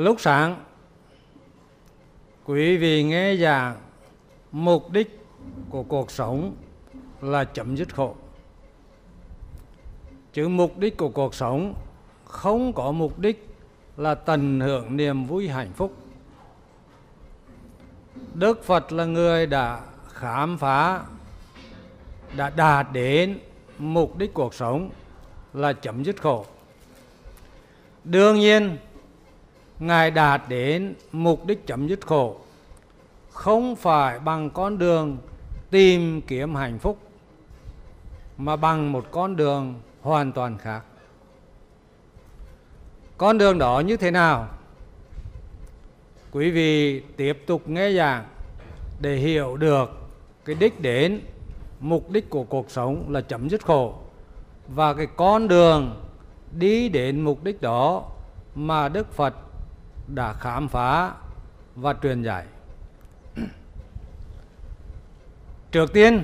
Lúc sáng, quý vị nghe giảng mục đích của cuộc sống là chấm dứt khổ. Chứ mục đích của cuộc sống không có mục đích là tận hưởng niềm vui hạnh phúc. Đức Phật là người đã khám phá, đã đạt đến mục đích cuộc sống là chấm dứt khổ. Đương nhiên, Ngài đạt đến mục đích chấm dứt khổ không phải bằng con đường tìm kiếm hạnh phúc mà bằng một con đường hoàn toàn khác. Con đường đó như thế nào? Quý vị tiếp tục nghe giảng để hiểu được cái đích đến, mục đích của cuộc sống là chấm dứt khổ và cái con đường đi đến mục đích đó mà Đức Phật đã khám phá và truyền dạy. Trước tiên,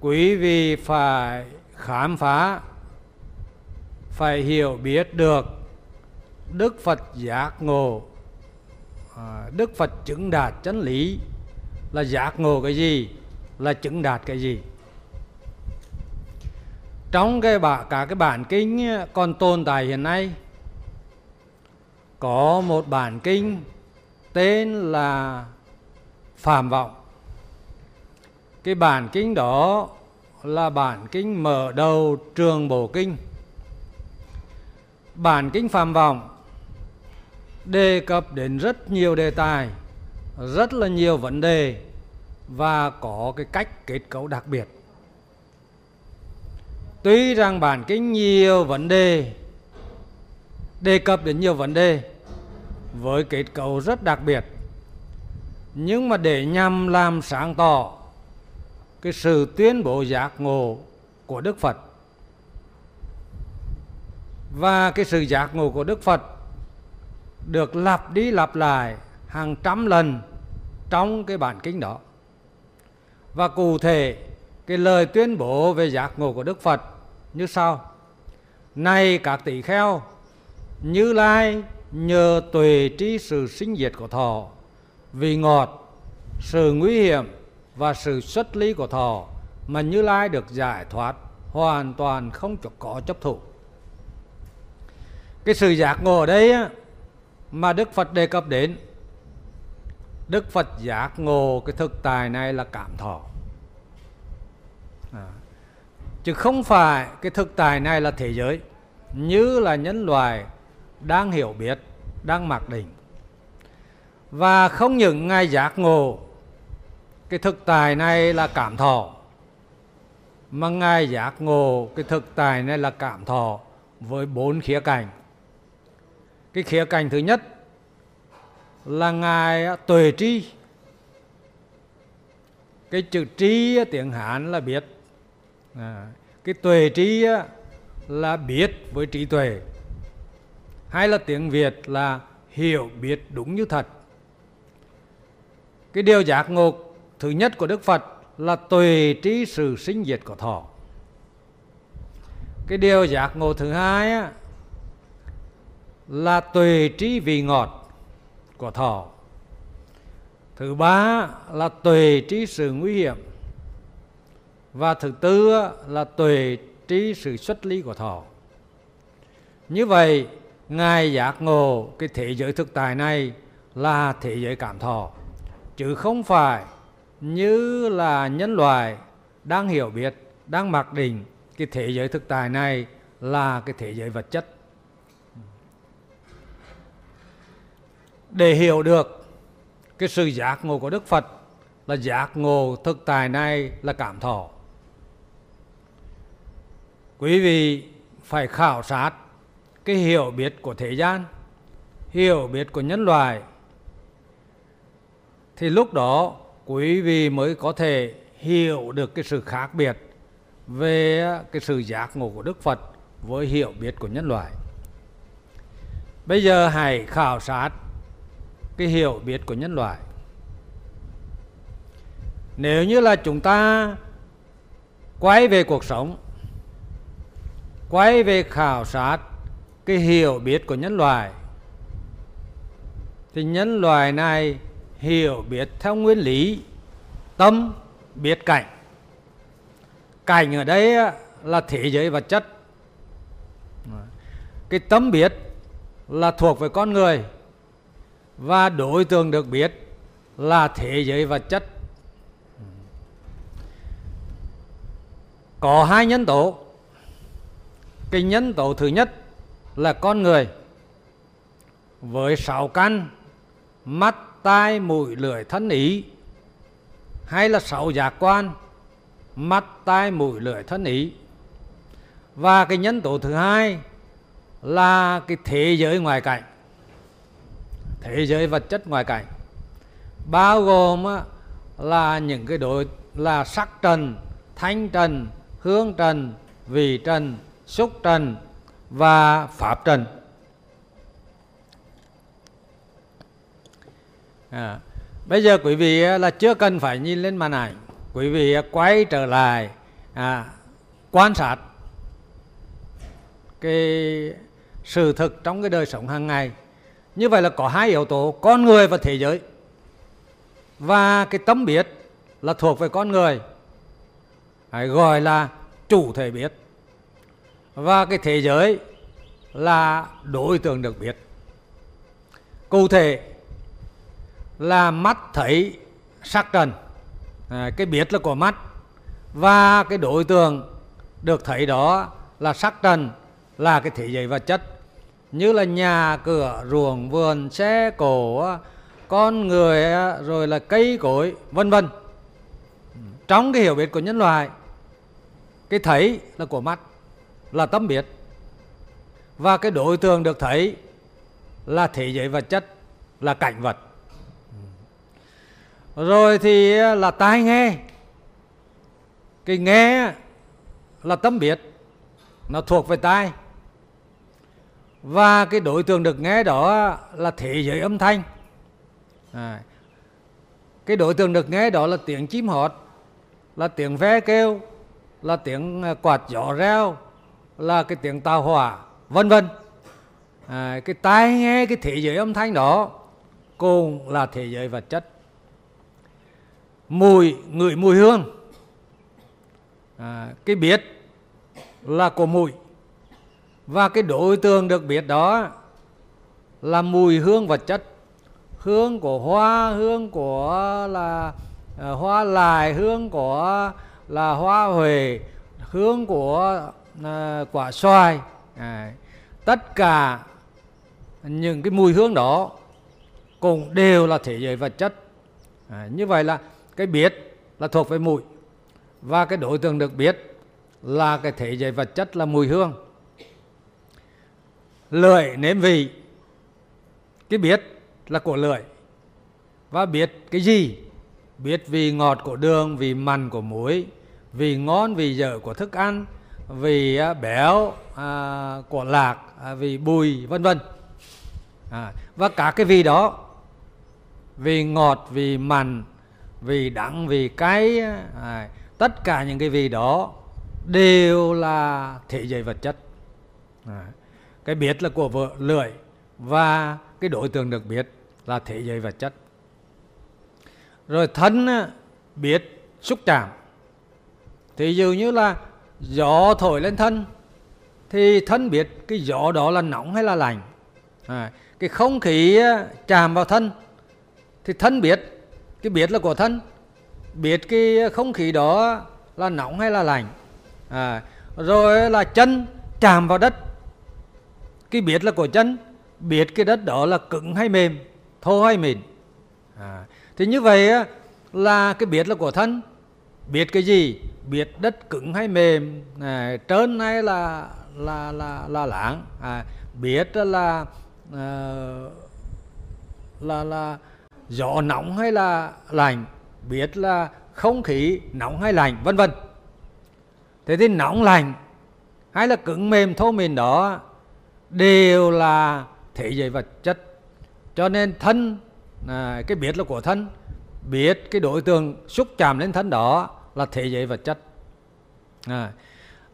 quý vị phải khám phá, phải hiểu biết được Đức Phật giác ngộ, à, Đức Phật chứng đạt chân lý là giác ngộ cái gì, là chứng đạt cái gì. Trong cái bả, cả cái bản kinh còn tồn tại hiện nay có một bản kinh tên là Phạm Vọng. Cái bản kinh đó là bản kinh mở đầu trường bổ kinh. Bản kinh Phạm Vọng đề cập đến rất nhiều đề tài, rất là nhiều vấn đề và có cái cách kết cấu đặc biệt. Tuy rằng bản kinh nhiều vấn đề đề cập đến nhiều vấn đề với kết cấu rất đặc biệt. Nhưng mà để nhằm làm sáng tỏ cái sự tuyên bố giác ngộ của Đức Phật và cái sự giác ngộ của Đức Phật được lặp đi lặp lại hàng trăm lần trong cái bản kinh đó. Và cụ thể cái lời tuyên bố về giác ngộ của Đức Phật như sau. Này các tỷ kheo như lai nhờ tuệ trí sự sinh diệt của thọ. Vì ngọt sự nguy hiểm và sự xuất ly của thọ mà như lai được giải thoát hoàn toàn không có chấp thủ cái sự giác ngộ ở đây á, mà đức phật đề cập đến đức phật giác ngộ cái thực tài này là cảm thọ. À, chứ không phải cái thực tài này là thế giới như là nhân loại đang hiểu biết, đang mặc định. Và không những Ngài giác ngộ cái thực tài này là cảm thọ, mà Ngài giác ngộ cái thực tài này là cảm thọ với bốn khía cạnh. Cái khía cạnh thứ nhất là Ngài tuệ tri. Cái chữ tri tiếng Hán là biết. À, cái tuệ trí là biết với trí tuệ hay là tiếng Việt là hiểu biết đúng như thật. Cái điều giác ngộ thứ nhất của Đức Phật là tùy trí sự sinh diệt của thọ. Cái điều giác ngộ thứ hai á, là tùy trí vị ngọt của thọ. Thứ ba là tùy trí sự nguy hiểm. Và thứ tư là tùy trí sự xuất ly của thọ. Như vậy, Ngài giác ngộ cái thế giới thực tại này là thế giới cảm thọ chứ không phải như là nhân loại đang hiểu biết, đang mặc định cái thế giới thực tại này là cái thế giới vật chất. Để hiểu được cái sự giác ngộ của Đức Phật là giác ngộ thực tại này là cảm thọ. Quý vị phải khảo sát cái hiểu biết của thế gian hiểu biết của nhân loại thì lúc đó quý vị mới có thể hiểu được cái sự khác biệt về cái sự giác ngộ của Đức Phật với hiểu biết của nhân loại. Bây giờ hãy khảo sát cái hiểu biết của nhân loại. Nếu như là chúng ta quay về cuộc sống, quay về khảo sát cái hiểu biết của nhân loại. Thì nhân loại này hiểu biết theo nguyên lý, tâm, biết cảnh. Cảnh ở đây là thế giới vật chất. Cái tâm biết là thuộc về con người và đối tượng được biết là thế giới vật chất. Có hai nhân tố. Cái nhân tố thứ nhất là con người. Với sáu căn, mắt, tai, mũi, lưỡi, thân, ý. Hay là sáu giác quan, mắt, tai, mũi, lưỡi, thân, ý. Và cái nhân tố thứ hai là cái thế giới ngoài cảnh. Thế giới vật chất ngoài cảnh. Bao gồm là những cái đối, là sắc trần, thanh trần, hương trần, vị trần, xúc trần và pháp trần. À, bây giờ quý vị à, là chưa cần phải nhìn lên màn ảnh. Quý vị à, quay trở lại à, quan sát cái sự thực trong cái đời sống hàng ngày. Như vậy là có hai yếu tố con người và thế giới. Và cái tâm biết là thuộc về con người. Hay gọi là chủ thể biết và cái thế giới là đối tượng được biết. Cụ thể là mắt thấy sắc trần à, cái biết là của mắt. Và cái đối tượng được thấy đó là sắc trần là cái thế giới vật chất. Như là nhà cửa ruộng vườn xe cổ con người rồi là cây cối vân vân. Trong cái hiểu biết của nhân loại cái thấy là của mắt là tâm biết và cái đối tượng được thấy là thế giới vật chất là cảnh vật. Rồi thì là tai nghe. Cái nghe là tâm biết nó thuộc về tai. Và cái đối tượng được nghe đó là thế giới âm thanh. À, cái đối tượng được nghe đó là tiếng chim hót là tiếng ve kêu là tiếng à, quạt gió reo là cái tiếng tàu hỏa vân vân. À, cái tai nghe cái thế giới âm thanh đó cùng là thế giới vật chất. Mùi ngửi mùi hương. À, cái biết là của mùi. Và cái đối tượng được biết đó là mùi hương vật chất. Hương của hoa hương của là uh, hoa lại hương của là hoa huệ hương của Ờ, quả xoài. À, tất cả những cái mùi hương đó cũng đều là thể giới vật chất. À, như vậy là cái biết là thuộc về mùi. Và cái đối tượng được biết là cái thể giới vật chất là mùi hương. Lưỡi nếm vị. Cái biết là của lưỡi và biết cái gì? Biết vị ngọt của đường vị mặn của muối vị ngon vị dở của thức ăn vì à, béo à, của lạc à, vì bùi vân vân. À, và cả cái vị đó vị ngọt vị mặn vị đắng vị cay à, tất cả những cái vị đó đều là thể giới vật chất. À, cái biết là của vợ lưỡi và cái đối tượng được biết là thế giới vật chất. Rồi thân à, biết xúc chạm. Thì dường như là gió thổi lên thân thì thân biết cái gió đó là nóng hay là lạnh. À, cái không khí chạm vào thân thì thân biết cái biết là của thân biết cái không khí đó là nóng hay là lạnh. À, rồi là chân chạm vào đất cái biết là của chân biết cái đất đó là cứng hay mềm thô hay mịn. À, thì như vậy là cái biết là của thân biết cái gì? Biết đất cứng hay mềm à, trơn hay là là là là láng? À, biết là à, là là gió nóng hay là lạnh? Biết là không khí nóng hay lạnh vân vân. Thế thì nóng lạnh hay là cứng mềm thô mềm đó đều là thế giới vật chất. Cho nên thân à, cái biết là của thân biết cái đối tượng xúc chạm lên thân đó là thế giới vật chất. À,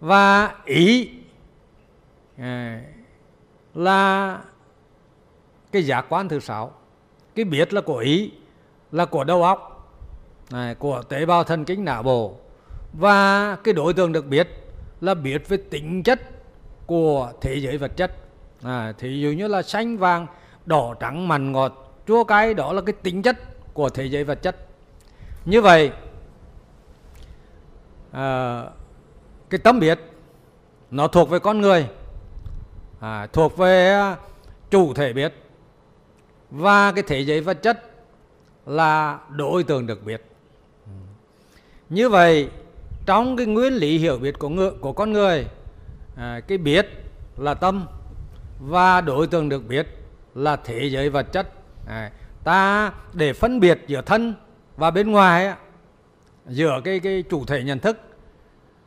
và ý à, là cái giác quan thứ sáu. Cái biết là của ý là của đầu óc à, của tế bào thần kinh não bộ. Và cái đối tượng được biết là biết về tính chất của thế giới vật chất. À, thì dụ như là xanh vàng đỏ trắng mặn ngọt chua cay đó là cái tính chất của thế giới vật chất. Như vậy à, cái tâm biết nó thuộc về con người à, thuộc về chủ thể biết và cái thế giới vật chất là đối tượng được biết như vậy trong cái nguyên lý hiểu biết của người, của con người à, cái biết là tâm và đối tượng được biết là thế giới vật chất. À, ta để phân biệt giữa thân và bên ngoài giữa cái cái chủ thể nhận thức.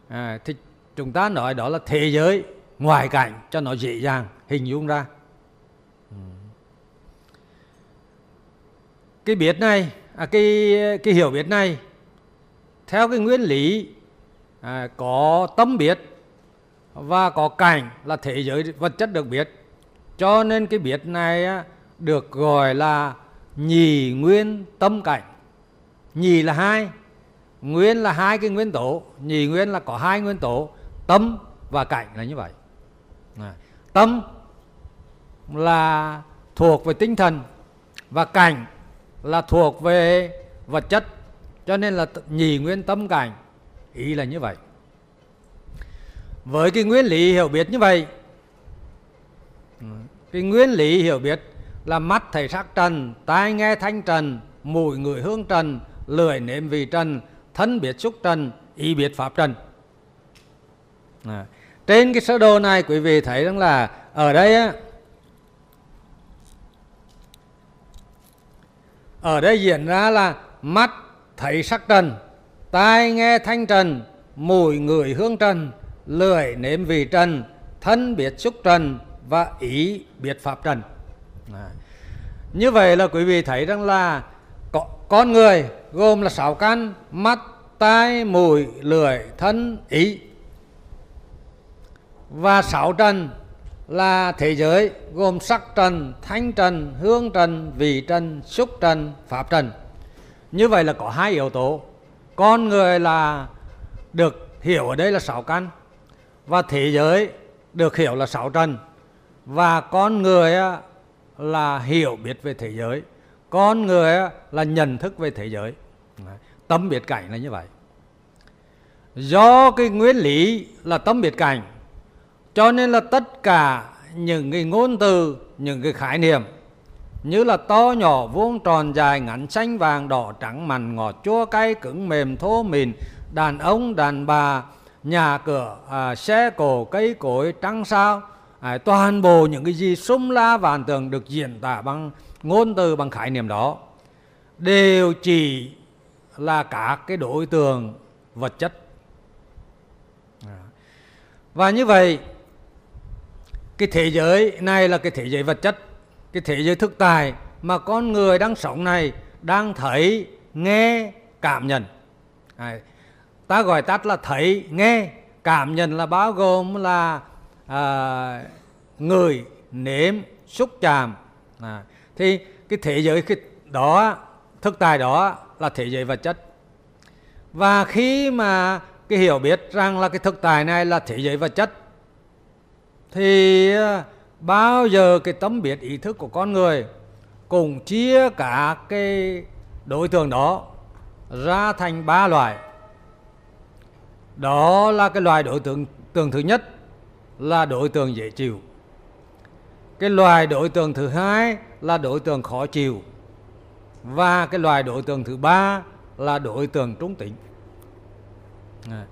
À, thì chúng ta nói đó là thế giới ngoài cảnh cho nó dễ dàng hình dung ra. Ừ. Cái biết này à, cái cái hiểu biết này theo cái nguyên lý à, có tâm biết và có cảnh là thế giới vật chất được biết. Cho nên cái biết này á, được gọi là nhì nguyên tâm cảnh. Nhì là hai nguyên là hai cái nguyên tố. Nhì nguyên là có hai nguyên tố tâm và cảnh là như vậy. À, tâm là thuộc về tinh thần và cảnh là thuộc về vật chất cho nên là nhì nguyên tâm cảnh ý là như vậy. Với cái nguyên lý hiểu biết như vậy cái nguyên lý hiểu biết là mắt thấy sắc trần, tai nghe thanh trần, mùi người hương trần lưỡi nếm vị trần, thân biết xúc trần, ý biết pháp trần à. trên cái sơ đồ này quý vị thấy rằng là ở đây á, ở đây diễn ra là mắt thấy sắc trần, tai nghe thanh trần, mùi người hương trần lưỡi nếm vị trần, thân biết xúc trần và ý biết pháp trần à. như vậy là quý vị thấy rằng là có, con người gồm là sáu căn mắt tai mũi lưỡi thân ý. Và sáu trần là thế giới gồm sắc trần thanh trần hương trần vị trần xúc trần pháp trần. Như vậy là có hai yếu tố. Con người là được hiểu ở đây là sáu căn và thế giới được hiểu là sáu trần. Và con người là hiểu biết về thế giới. Con người là nhận thức về thế giới. Tâm biệt cảnh là như vậy. Do cái nguyên lý là tâm biệt cảnh cho nên là tất cả những cái ngôn từ những cái khái niệm như là to nhỏ vuông tròn dài ngắn xanh vàng đỏ trắng mặn ngọt chua cay cứng mềm thô mịn đàn ông đàn bà nhà cửa à, xe cổ cây cối trăng sao à, toàn bộ những cái gì sum la vạn tường được diễn tả bằng ngôn từ bằng khái niệm đó đều chỉ là các cái đối tượng vật chất. À, và như vậy cái thế giới này là cái thế giới vật chất cái thế giới thực tài mà con người đang sống này đang thấy nghe cảm nhận. À, ta gọi tắt là thấy nghe cảm nhận là bao gồm là à, người nếm xúc chạm. À, thì cái thế giới cái đó thực tại đó là thế giới vật chất. Và khi mà cái hiểu biết rằng là cái thực tại này là thế giới vật chất thì à, bao giờ cái tấm biết ý thức của con người cùng chia cả cái đối tượng đó ra thành ba loại. Đó là cái loại đối tượng tượng thứ nhất là đối tượng dễ chịu. Cái loài đối tượng thứ hai là đối tượng khó chịu. Và cái loài đối tượng thứ ba là đối tượng trung tính. À,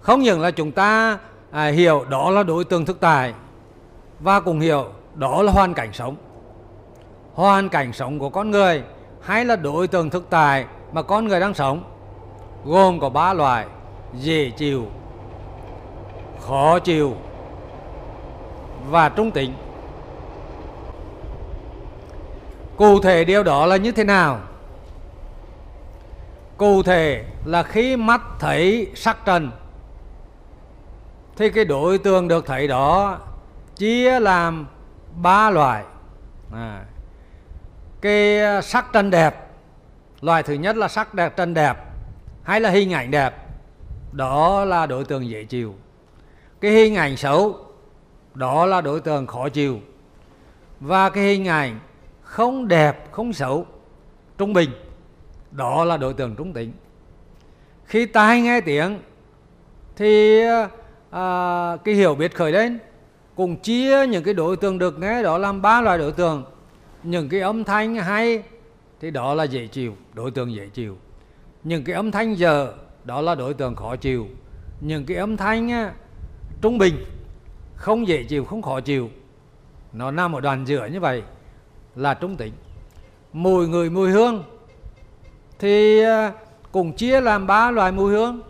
không những là chúng ta à, hiểu đó là đối tượng thực tại và cùng hiểu đó là hoàn cảnh sống. Hoàn cảnh sống của con người hay là đối tượng thực tại mà con người đang sống gồm có ba loại dễ chịu khó chịu và trung tính. Cụ thể điều đó là như thế nào? Cụ thể là khi mắt thấy sắc trần thì cái đối tượng được thấy đó chia làm ba loại. À, cái sắc trần đẹp loài thứ nhất là sắc đẹp trần đẹp hay là hình ảnh đẹp đó là đối tượng dễ chịu. Cái hình ảnh xấu đó là đối tượng khó chịu. Và cái hình ảnh không đẹp không xấu trung bình đó là đối tượng trung tính. Khi tai nghe tiếng thì à, cái hiểu biết khởi lên cùng chia những cái đối tượng được nghe đó làm ba loại đối tượng. Những cái âm thanh hay thì đó là dễ chịu đối tượng dễ chịu. Những cái âm thanh dở đó là đối tượng khó chịu. Những cái âm thanh à, trung bình không dễ chịu không khó chịu. Nó nằm ở đoàn giữa như vậy là trung tính. Mùi người mùi hương thì à, cũng cùng chia làm ba loại mùi hương.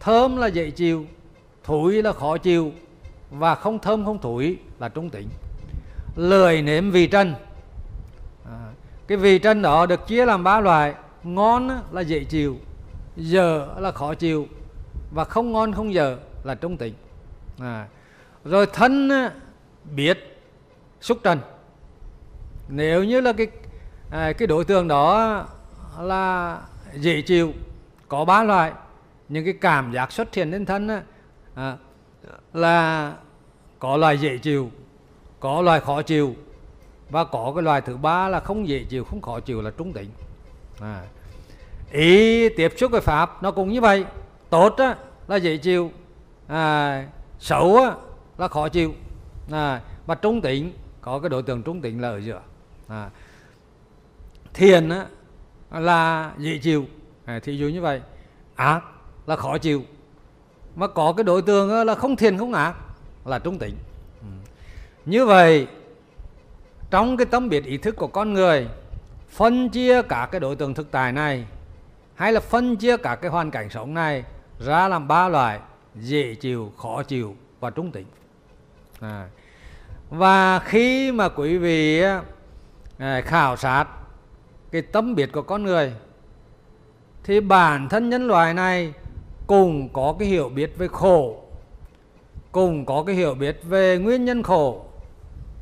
Thơm là dễ chịu thủi là khó chịu và không thơm không thủi là trung tính. Lười nếm vị trần. À, cái vị trần đó được chia làm ba loại. Ngon là dễ chịu dở là khó chịu và không ngon không dở là trung tính. À, rồi thân ờ, biết xúc trần nếu như là cái à, cái đối tượng đó là dễ chịu có ba loại những cái cảm giác xuất hiện lên thân à, là có loại dễ chịu có loại khó chịu và có cái loại thứ ba là không dễ chịu không khó chịu là trung tính à. ý tiếp xúc với pháp nó cũng như vậy tốt á, là dễ chịu à, xấu á, là khó chịu. À, và trung tính có cái đối tượng trung tính là ở giữa. À. thiền á, là dễ chịu. À, thí dụ như vậy. Ác là khó chịu. Mà có cái đối tượng là không thiền không ác là trung tính ừ. như vậy trong cái tâm biệt ý thức của con người phân chia cả cái đối tượng thực tại này hay là phân chia cả cái hoàn cảnh sống này ra làm ba loại dễ chịu khó chịu và trung tính à. và khi mà quý vị à, khảo sát cái tâm biệt của con người thì bản thân nhân loại này cùng có cái hiểu biết về khổ cùng có cái hiểu biết về nguyên nhân khổ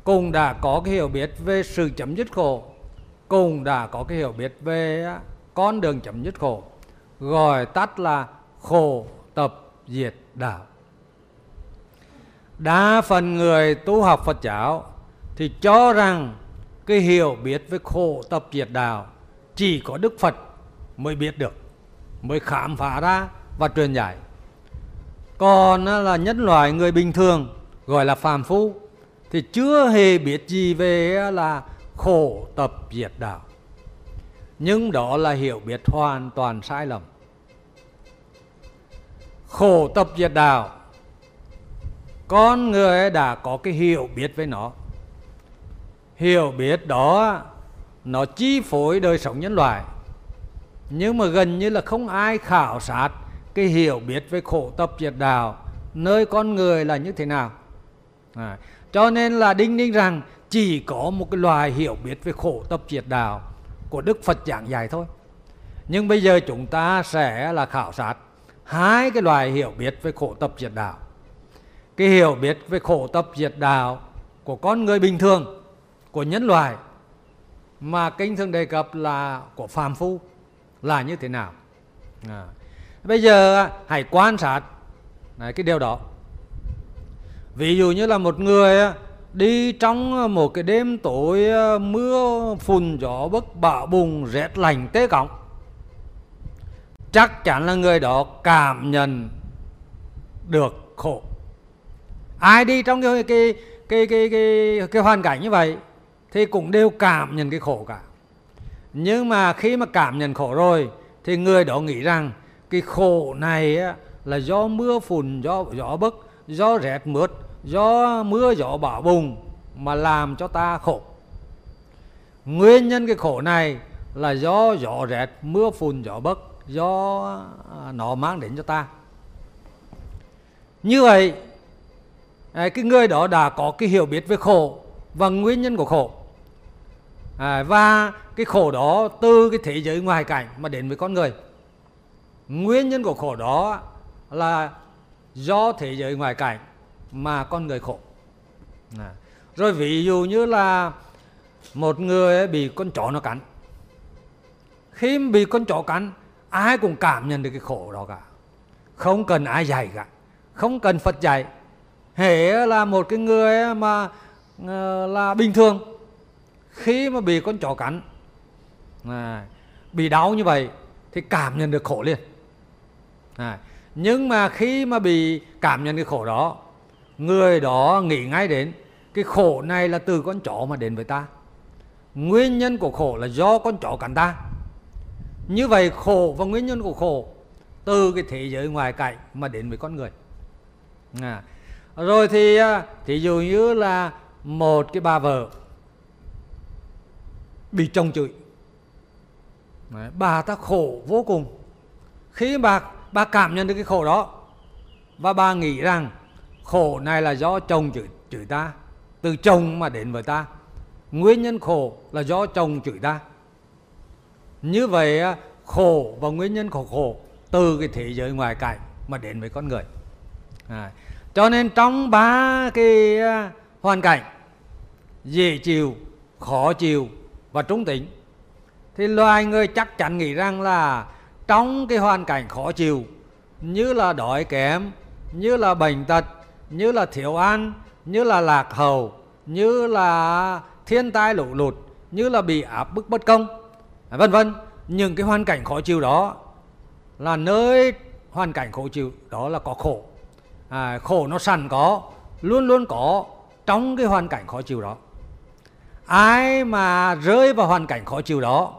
cùng đã có cái hiểu biết về sự chấm dứt khổ cùng đã có cái hiểu biết về con đường chấm dứt khổ gọi tắt là khổ tập diệt đạo đa phần người tu học phật giáo thì cho rằng cái hiểu biết về khổ tập diệt đạo chỉ có đức phật mới biết được, mới khám phá ra và truyền giải còn là nhân loại người bình thường, gọi là phàm phu, thì chưa hề biết gì về là khổ tập diệt đạo. Nhưng đó là hiểu biết hoàn toàn sai lầm. Khổ tập diệt đạo con người đã có cái hiểu biết với nó hiểu biết đó nó chi phối đời sống nhân loại nhưng mà gần như là không ai khảo sát cái hiểu biết về khổ tập diệt đạo nơi con người là như thế nào à, cho nên là đinh ninh rằng chỉ có một cái loài hiểu biết về khổ tập diệt đạo của Đức Phật giảng dạy thôi. Nhưng bây giờ chúng ta sẽ là khảo sát hai cái loài hiểu biết về khổ tập diệt đạo. Cái hiểu biết về khổ tập diệt đạo của con người bình thường, của nhân loại mà kinh thường đề cập là của phàm phu là như thế nào. À. Bây giờ hãy quan sát này, cái điều đó. Ví dụ như là một người đi trong một cái đêm tối mưa phùn gió bấc bão bùng rét lạnh tê cọng chắc chắn là người đó cảm nhận được khổ ai đi trong cái cái cái cái cái, cái hoàn cảnh như vậy thì cũng đều cảm nhận cái khổ cả. Nhưng mà khi mà cảm nhận khổ rồi thì người đó nghĩ rằng cái khổ này là do mưa phùn do gió bấc do rét mướt do mưa gió bão bùng mà làm cho ta khổ. Nguyên nhân cái khổ này là do gió rét mưa phùn gió bấc do à, nó mang đến cho ta. Như vậy À, cái người đó đã có cái hiểu biết về khổ và nguyên nhân của khổ. À, và cái khổ đó từ cái thế giới ngoài cảnh mà đến với con người. Nguyên nhân của khổ đó là do thế giới ngoài cảnh mà con người khổ. À. rồi ví dụ như là một người bị con chó nó cắn. Khi bị con chó cắn ai cũng cảm nhận được cái khổ đó cả. Không cần ai dạy cả. Không cần phật dạy hễ là một cái người mà ờ, là bình thường. Khi mà bị con chó cắn à, bị đau như vậy thì cảm nhận được khổ liền. À, nhưng mà khi mà bị cảm nhận cái khổ đó người đó nghĩ ngay đến cái khổ này là từ con chó mà đến với ta. Nguyên nhân của khổ là do con chó cắn ta. Như vậy khổ và nguyên nhân của khổ từ cái thế giới ngoài cảnh mà đến với con người. À rồi thì à, thí dụ như là một cái bà vợ bị chồng chửi. Đấy, bà ta khổ vô cùng. Khi bà bà cảm nhận được cái khổ đó và bà nghĩ rằng khổ này là do chồng chửi chửi ta từ chồng mà đến với ta. Nguyên nhân khổ là do chồng chửi ta. Như vậy à, khổ và nguyên nhân của khổ từ cái thế giới ngoài cảnh mà đến với con người. À, cho nên trong ba cái à, hoàn cảnh, dễ chịu, khó chịu và trung tính, thì loài người chắc chắn nghĩ rằng là trong cái hoàn cảnh khó chịu, như là đói kém, như là bệnh tật, như là thiếu ăn, như là lạc hầu như là thiên tai lũ lụt, như là bị áp bức bất công, vân vân, những cái hoàn cảnh khó chịu đó là nơi hoàn cảnh khổ chịu đó là có khổ à, khổ nó sẵn có luôn luôn có trong cái hoàn cảnh khó chịu đó ai mà rơi vào hoàn cảnh khó chịu đó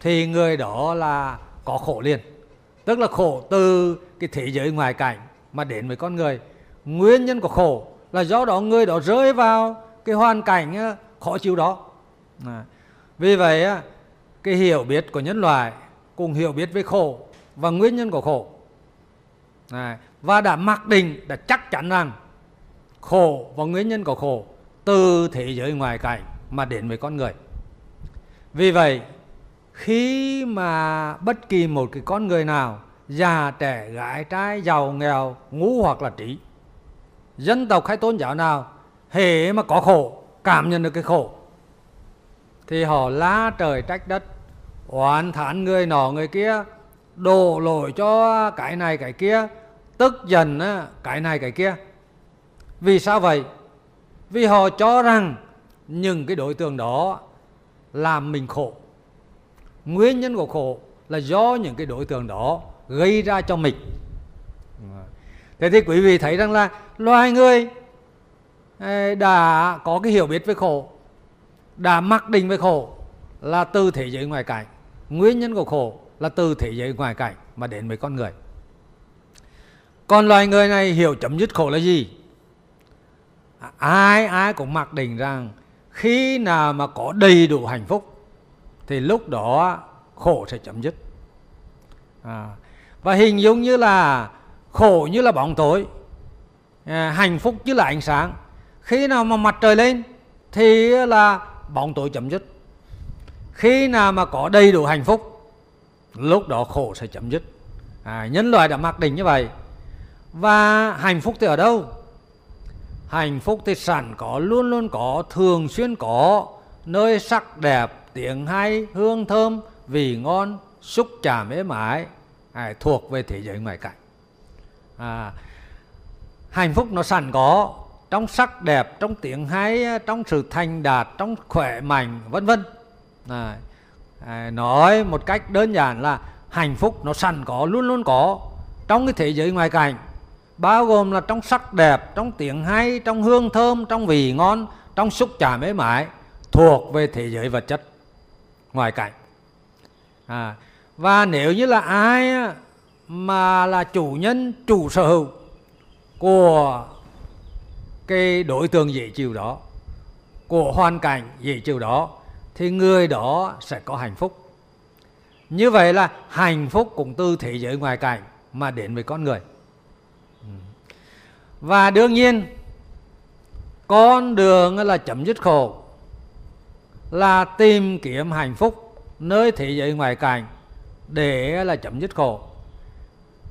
thì người đó là có khổ liền tức là khổ từ cái thế giới ngoài cảnh mà đến với con người nguyên nhân của khổ là do đó người đó rơi vào cái hoàn cảnh khó chịu đó à. vì vậy cái hiểu biết của nhân loại cùng hiểu biết về khổ và nguyên nhân của khổ à và đã mặc định, đã chắc chắn rằng khổ và nguyên nhân của khổ từ thế giới ngoài cảnh mà đến với con người. Vì vậy, khi mà bất kỳ một cái con người nào, già, trẻ, gái, trai, giàu, nghèo, ngu hoặc là trí, dân tộc hay tôn giáo nào, hễ mà có khổ, cảm nhận được cái khổ, thì họ la trời trách đất, oán thán người nọ người kia, đổ lỗi cho cái này, cái kia tức giận cái này cái kia. Vì sao vậy? Vì họ cho rằng những cái đối tượng đó làm mình khổ. Nguyên nhân của khổ là do những cái đối tượng đó gây ra cho mình. Thế thì quý vị thấy rằng là loài người đã có cái hiểu biết về khổ, đã mặc định về khổ là từ thế giới ngoài cảnh nguyên nhân của khổ là từ thế giới ngoài cảnh mà đến với con người còn loài người này hiểu chấm dứt khổ là gì? À, ai ai cũng mặc định rằng khi nào mà có đầy đủ hạnh phúc thì lúc đó khổ sẽ chấm dứt. À, và hình dung như là khổ như là bóng tối à, hạnh phúc như là ánh sáng. Khi nào mà mặt trời lên thì là bóng tối chấm dứt. Khi nào mà có đầy đủ hạnh phúc lúc đó khổ sẽ chấm dứt. À, nhân loại đã mặc định như vậy và hạnh phúc thì ở đâu? Hạnh phúc thì sẵn có luôn luôn có thường xuyên có. Nơi sắc đẹp tiếng hay hương thơm vị ngon xúc chạm êm ái à, thuộc về thế giới ngoài cảnh. À, hạnh phúc nó sẵn có trong sắc đẹp trong tiếng hay trong sự thành đạt trong khỏe mạnh vân vân. À, à, nói một cách đơn giản là hạnh phúc nó sẵn có luôn luôn có trong cái thế giới ngoài cảnh bao gồm là trong sắc đẹp trong tiếng hay trong hương thơm trong vị ngon trong xúc chạm mê mại thuộc về thế giới vật chất ngoài cảnh. À, và nếu như là ai mà là chủ nhân chủ sở hữu của cái đối tượng dễ chịu đó của hoàn cảnh dễ chịu đó thì người đó sẽ có hạnh phúc. Như vậy là hạnh phúc cũng từ thế giới ngoài cảnh mà đến với con người và đương nhiên con đường là chấm dứt khổ là tìm kiếm hạnh phúc nơi thế giới ngoài cảnh để là chấm dứt khổ.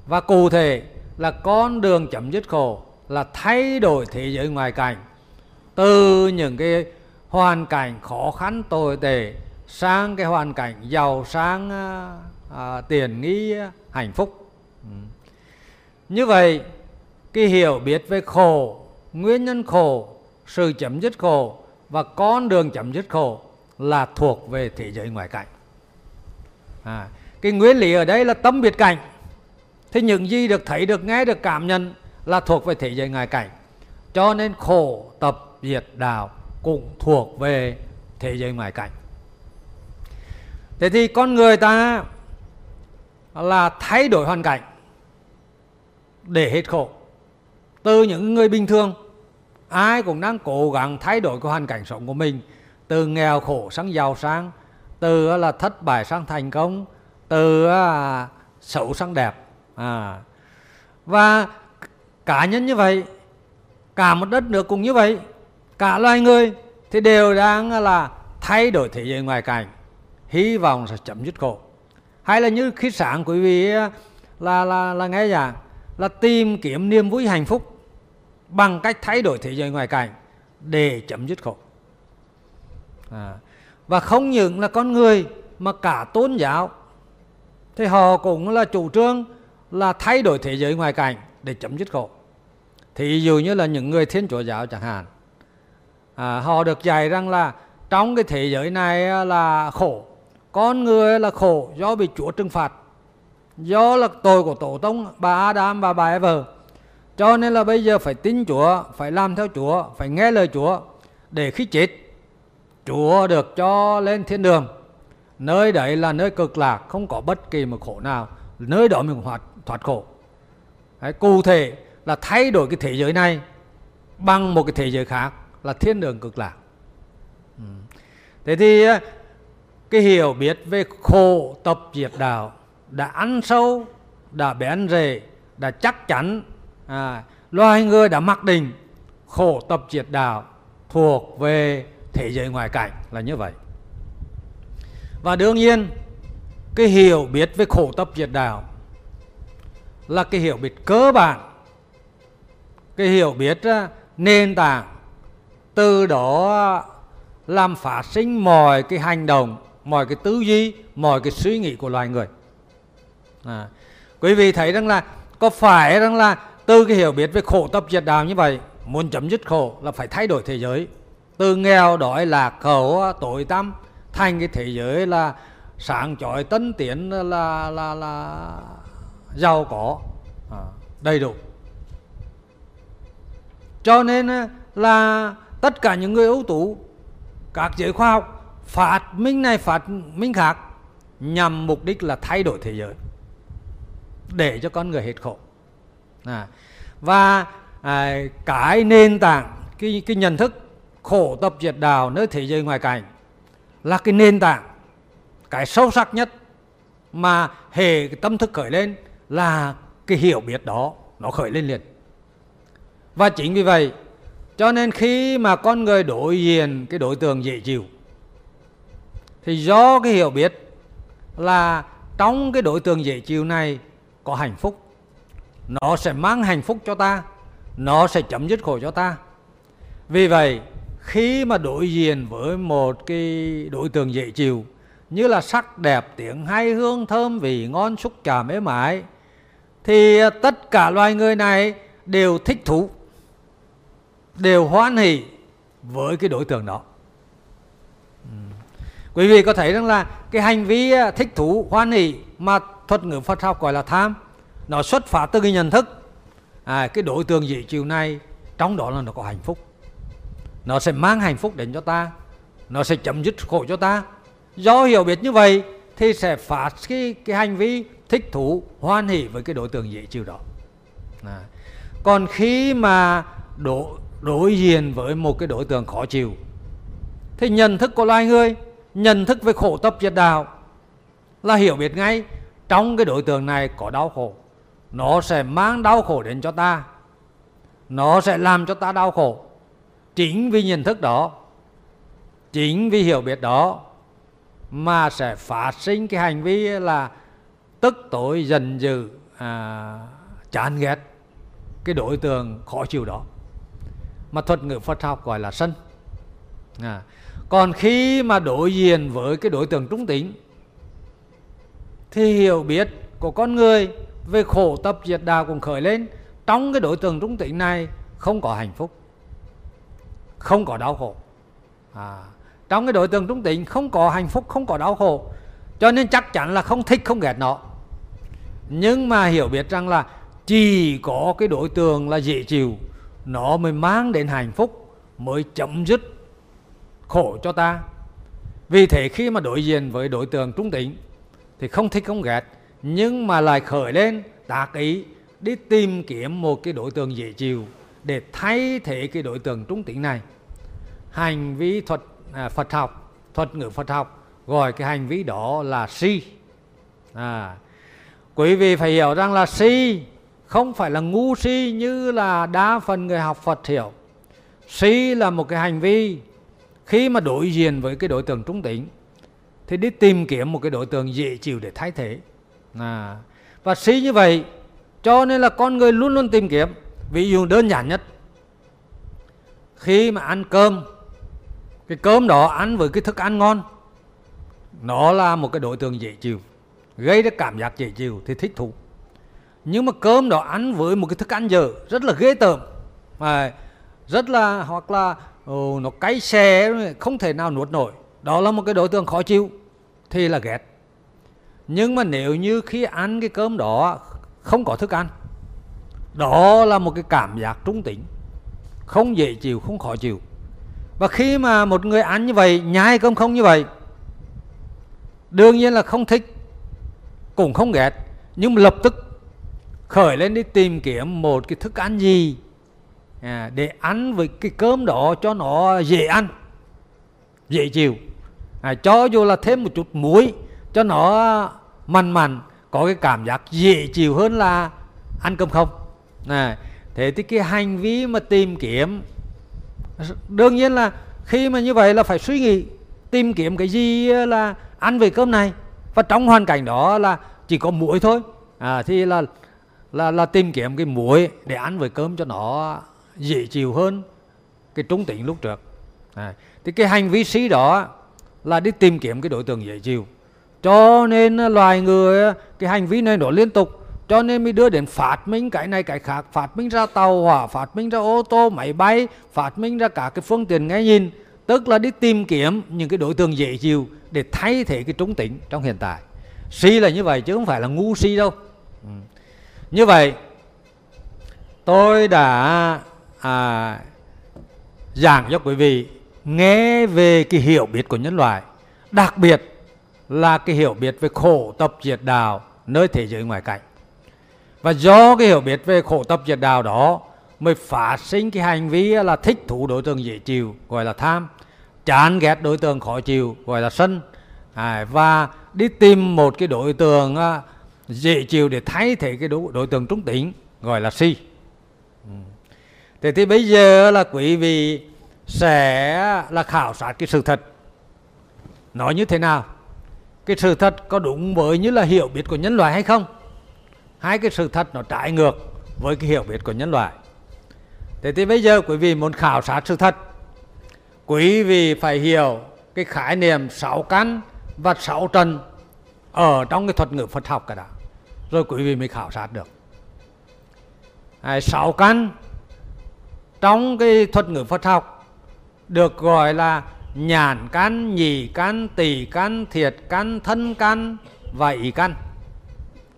Và cụ thể là con đường chấm dứt khổ là thay đổi thế giới ngoài cảnh từ những cái hoàn cảnh khó khăn tồi tệ sang cái hoàn cảnh giàu sang à, à tiền nghi à, hạnh phúc. Ừ. Như vậy cái hiểu biết về khổ nguyên nhân khổ sự chấm dứt khổ và con đường chấm dứt khổ là thuộc về thế giới ngoại cảnh. À, cái nguyên lý ở đây là tâm biệt cảnh. Thì những gì được thấy được nghe được cảm nhận là thuộc về thế giới ngoại cảnh. Cho nên khổ tập diệt đạo cũng thuộc về thế giới ngoại cảnh. Thế thì con người ta là thay đổi hoàn cảnh để hết khổ từ những người bình thường ai cũng đang cố gắng thay đổi cái hoàn cảnh sống của mình. Từ nghèo khổ sang giàu sang từ là thất bại sang thành công từ à, xấu sang đẹp. À. và cá nhân như vậy cả một đất nước cũng như vậy cả loài người thì đều đang là thay đổi thế giới ngoài cảnh hy vọng sẽ chấm dứt khổ. Hay là như khi sáng quý vị là là là nghe giảng là tìm kiếm niềm vui hạnh phúc bằng cách thay đổi thế giới ngoài cảnh để chấm dứt khổ à. và không những là con người mà cả tôn giáo thì họ cũng là chủ trương là thay đổi thế giới ngoài cảnh để chấm dứt khổ thì dù như là những người thiên chúa giáo chẳng hạn à, họ được dạy rằng là trong cái thế giới này là khổ con người là khổ do bị chúa trừng phạt do là tội của tổ tông bà Adam và bà Eva. Cho nên là bây giờ phải tin Chúa phải làm theo Chúa phải nghe lời Chúa để khi chết Chúa được cho lên thiên đường. Nơi đấy là nơi cực lạc không có bất kỳ một khổ nào. Nơi đó mình hoạt thoát khổ. Đấy, cụ thể là thay đổi cái thế giới này bằng một cái thế giới khác là thiên đường cực lạc. Ừ. Thế thì cái hiểu biết về khổ tập diệt đạo đã ăn sâu đã bén rễ đã chắc chắn à, loài người đã mặc định khổ tập diệt đạo thuộc về thế giới ngoài cảnh là như vậy. Và đương nhiên cái hiểu biết về khổ tập diệt đạo là cái hiểu biết cơ bản. Cái hiểu biết à, nền tảng từ đó làm phát sinh mọi cái hành động mọi cái tư duy mọi cái suy nghĩ của loài người à, quý vị thấy rằng là có phải rằng là từ cái hiểu biết về khổ tập diệt đạo như vậy muốn chấm dứt khổ là phải thay đổi thế giới. Từ nghèo đói lạc khẩu tội tâm thành cái thế giới là sáng chói tân tiến là là là giàu có. À, đầy đủ. Cho nên à, là tất cả những người ưu tú các giới khoa học phát minh này phát minh khác nhằm mục đích là thay đổi thế giới để cho con người hết khổ. À, và à, cái nền tảng cái cái nhận thức khổ tập diệt đạo nơi thế giới ngoài cảnh là cái nền tảng cái sâu sắc nhất mà hề tâm thức khởi lên là cái hiểu biết đó nó khởi lên liền. Và chính vì vậy cho nên khi mà con người đối diện cái đối tượng dễ chịu thì do cái hiểu biết là trong cái đối tượng dễ chịu này có hạnh phúc. Nó sẽ mang hạnh phúc cho ta. Nó sẽ chấm dứt khổ cho ta. Vì vậy, khi mà đối diện với một cái đối tượng dễ chịu, như là sắc đẹp, tiếng hay, hương thơm, vị ngon, xúc chạm, êm ái, thì tất cả loài người này đều thích thú, đều hoan hỷ với cái đối tượng đó. Ừ. Quý vị có thấy rằng là cái hành vi à, thích thú, hoan hỷ mà thuật ngữ Phật học gọi là tham. Nó xuất phát từ cái nhận thức à, cái đối tượng dị chiều này trong đó là nó có hạnh phúc. Nó sẽ mang hạnh phúc đến cho ta nó sẽ chấm dứt khổ cho ta. Do hiểu biết như vậy thì sẽ phát cái, cái hành vi thích thú hoan hỷ với cái đối tượng dễ chịu đó. À. còn khi mà đối, đối diện với một cái đối tượng khó chịu thì nhận thức của loài người nhận thức về khổ tập diệt đạo là hiểu biết ngay trong cái đối tượng này có đau khổ. Nó sẽ mang đau khổ đến cho ta. Nó sẽ làm cho ta đau khổ. Chính vì nhận thức đó chính vì hiểu biết đó mà sẽ phát sinh cái hành vi là tức tối dần dữ à, chán ghét cái đối tượng khó chịu đó. Mà thuật ngữ Phật học gọi là sân. À. còn khi mà đối diện với cái đối tượng trung tính thì hiểu biết của con người về khổ tập diệt đạo cũng khởi lên trong cái đối tượng trung tính này không có hạnh phúc không có đau khổ. À, trong cái đối tượng trung tính không có hạnh phúc không có đau khổ cho nên chắc chắn là không thích không ghét nó. Nhưng mà hiểu biết rằng là chỉ có cái đối tượng là dễ chịu nó mới mang đến hạnh phúc mới chấm dứt khổ cho ta. Vì thế khi mà đối diện với đối tượng trung tính thì không thích không ghét nhưng mà lại khởi lên tác ý đi tìm kiếm một cái đối tượng dễ chịu để thay thế cái đối tượng trung tính này. Hành vi thuật à, Phật học thuật ngữ Phật học gọi cái hành vi đó là si. À, quý vị phải hiểu rằng là si không phải là ngu si như là đa phần người học Phật hiểu. Si là một cái hành vi khi mà đối diện với cái đối tượng trung tính thì đi tìm kiếm một cái đối tượng dễ chịu để thay thế. À, và si như vậy cho nên là con người luôn luôn tìm kiếm. Ví dụ đơn giản nhất khi mà ăn cơm cái cơm đó ăn với cái thức ăn ngon nó là một cái đối tượng dễ chịu gây ra cảm giác dễ chịu thì thích thú. Nhưng mà cơm đó ăn với một cái thức ăn dở rất là ghê tởm. À, rất là hoặc là oh, nó cay xè không thể nào nuốt nổi đó là một cái đối tượng khó chịu thì là ghét. Nhưng mà nếu như khi ăn cái cơm đó không có thức ăn đó là một cái cảm giác trung tính không dễ chịu không khó chịu. Và khi mà một người ăn như vậy nhai cơm không như vậy đương nhiên là không thích cũng không ghét nhưng mà lập tức khởi lên đi tìm kiếm một cái thức ăn gì à, để ăn với cái cơm đó cho nó dễ ăn dễ chịu à, cho dù là thêm một chút muối cho nó mặn mặn có cái cảm giác dễ chịu hơn là ăn cơm không. À, thế thì cái hành vi mà tìm kiếm đương nhiên là khi mà như vậy là phải suy nghĩ tìm kiếm cái gì là ăn về cơm này. Và trong hoàn cảnh đó là chỉ có muối thôi. À, thì là là là tìm kiếm cái muối để ăn với cơm cho nó dễ chịu hơn cái trung tính lúc trước. À, thì cái hành vi sĩ đó là đi tìm kiếm cái đối tượng dễ chịu. Cho nên loài người cái hành vi này nó liên tục. Cho nên mới đưa đến phát minh cái này cái khác. Phát minh ra tàu hỏa phát minh ra ô tô máy bay phát minh ra cả cái phương tiện nghe nhìn. Tức là đi tìm kiếm những cái đối tượng dễ chịu để thay thế cái trung tính trong hiện tại. Si là như vậy chứ không phải là ngu si đâu. Ừ. như vậy tôi đã à, giảng cho quý vị nghe về cái hiểu biết của nhân loại đặc biệt là cái hiểu biết về khổ tập diệt đạo nơi thế giới ngoài cảnh. Và do cái hiểu biết về khổ tập diệt đạo đó mới phát sinh cái hành vi là thích thú đối tượng dễ chịu gọi là tham chán ghét đối tượng khó chịu gọi là sân. À, và đi tìm một cái đối tượng à, dễ chịu để thay thế cái đối, đối tượng trung tính gọi là si. Ừ. Thế thì bây giờ là quý vị sẽ là khảo sát cái sự thật. Nói như thế nào? Cái sự thật có đúng với như là hiểu biết của nhân loại hay không? Hai cái sự thật nó trái ngược với cái hiểu biết của nhân loại. Thế thì bây giờ quý vị muốn khảo sát sự thật. Quý vị phải hiểu cái khái niệm sáu căn và sáu trần ở trong cái thuật ngữ Phật học cả đã rồi quý vị mới khảo sát được. À, sáu căn trong cái thuật ngữ Phật học được gọi là nhãn căn, nhị căn, tỷ căn, thiệt căn, thân căn và ý căn.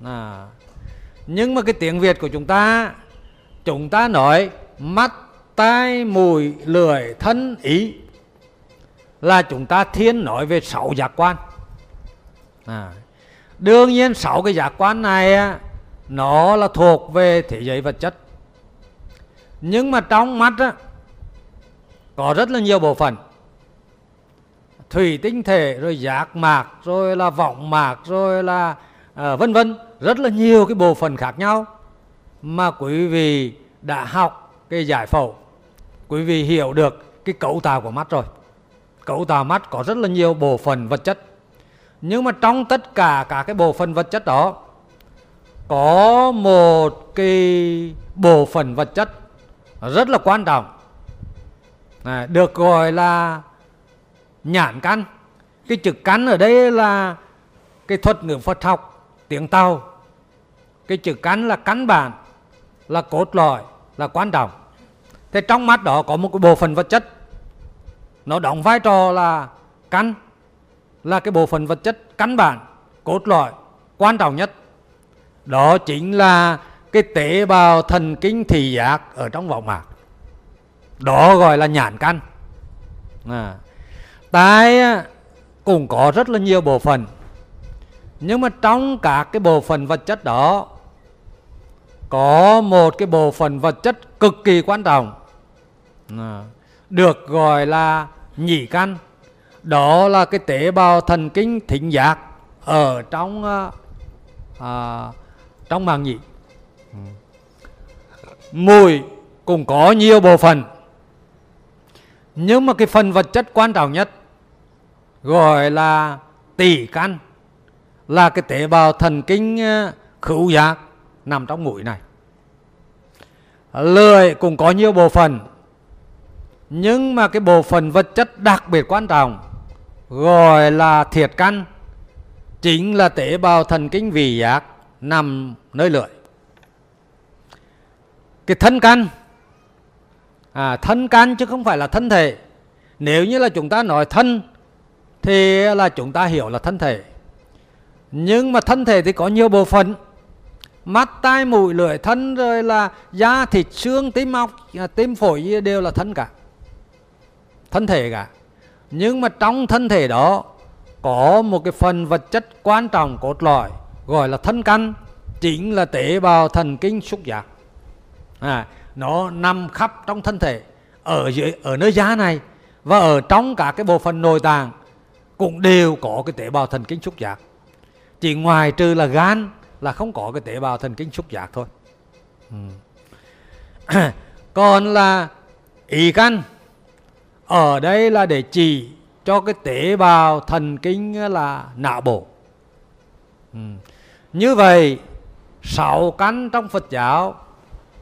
À. Nhưng mà cái tiếng Việt của chúng ta, chúng ta nói mắt, tai, mùi, lưỡi, thân, ý là chúng ta thiên nói về sáu giác quan. À. Đương nhiên sáu cái giác quan này nó là thuộc về thế giới vật chất. Nhưng mà trong mắt á, có rất là nhiều bộ phận. Thủy tinh thể rồi giác mạc rồi là vọng mạc rồi là à, vân vân. Rất là nhiều cái bộ phận khác nhau mà quý vị đã học cái giải phẫu. Quý vị hiểu được cái cấu tạo của mắt rồi. Cấu tạo mắt có rất là nhiều bộ phận vật chất. Nhưng mà trong tất cả các cái bộ phận vật chất đó có một cái bộ phận vật chất rất là quan trọng à, được gọi là nhãn căn. Cái chữ căn ở đây là cái thuật ngữ Phật học tiếng Tàu. Cái chữ căn là căn bản là cốt lõi là quan trọng. Thế trong mắt đó có một cái bộ phận vật chất. Nó đóng vai trò là căn là cái bộ phận vật chất căn bản cốt lõi quan trọng nhất. Đó chính là cái tế bào thần kinh thị giác ở trong võng mạc đó gọi là nhãn căn. À. tai cũng có rất là nhiều bộ phận. Nhưng mà trong các cái bộ phận vật chất đó có một cái bộ phận vật chất cực kỳ quan trọng à, được gọi là nhị căn. Đó là cái tế bào thần kinh thính giác ở trong à, à trong màng nhị mùi cũng có nhiều bộ phận nhưng mà cái phần vật chất quan trọng nhất gọi là tỷ căn, là cái tế bào thần kinh ờ, khứu giác nằm trong mũi này. Lưỡi cũng có nhiều bộ phận, nhưng mà cái bộ phận vật chất đặc biệt quan trọng gọi là thiệt căn chính là tế bào thần kinh vị giác nằm nơi lưỡi. Cái thân căn à, thân căn chứ không phải là thân thể. Nếu như là chúng ta nói thân thì là chúng ta hiểu là thân thể. Nhưng mà thân thể thì có nhiều bộ phận. Mắt tai mũi lưỡi thân rồi là da thịt xương tim mọc à, tim phổi đều là thân cả. Thân thể cả. Nhưng mà trong thân thể đó có một cái phần vật chất quan trọng cốt lõi gọi là thân căn chính là tế bào thần kinh xúc giác. À, nó nằm khắp trong thân thể, ở dưới, ở nơi da này, và ở trong cả cái bộ phận nội tạng cũng đều có cái tế bào thần kinh xúc giác chỉ ngoài trừ là gan là không có cái tế bào thần kinh xúc giác thôi ừ. còn là ý căn, ở đây là để chỉ cho cái tế bào thần kinh là não bộ ừ. như vậy, sáu căn trong Phật giáo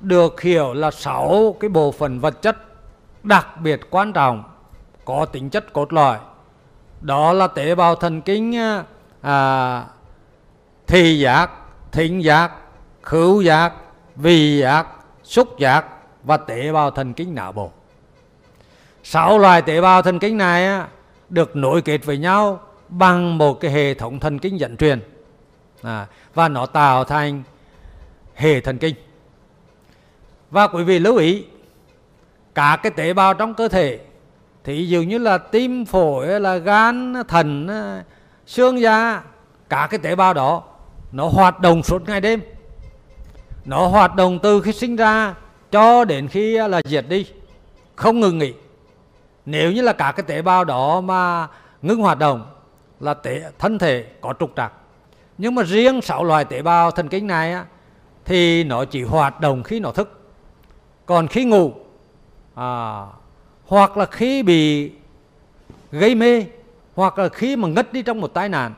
được hiểu là sáu cái bộ phận vật chất đặc biệt quan trọng có tính chất cốt lõi. Đó là tế bào thần kinh à, à thị giác thính giác khứu giác vị giác xúc giác và tế bào thần kinh não bộ. Sáu loài tế bào thần kinh này à, được nối kết với nhau bằng một cái hệ thống thần kinh dẫn truyền à, và nó tạo thành hệ thần kinh và quý vị lưu ý cả cái tế bào trong cơ thể thì dường như là tim phổi là gan thần xương da cả cái tế bào đó nó hoạt động suốt ngày đêm. Nó hoạt động từ khi sinh ra cho đến khi là diệt đi không ngừng nghỉ. Nếu như là cả cái tế bào đó mà ngưng hoạt động là tế, thân thể có trục trặc. Nhưng mà riêng sáu loài tế bào thần kinh này á, thì nó chỉ hoạt động khi nó thức còn khi ngủ. À, hoặc là khi bị gây mê hoặc là khi mà ngất đi trong một tai nạn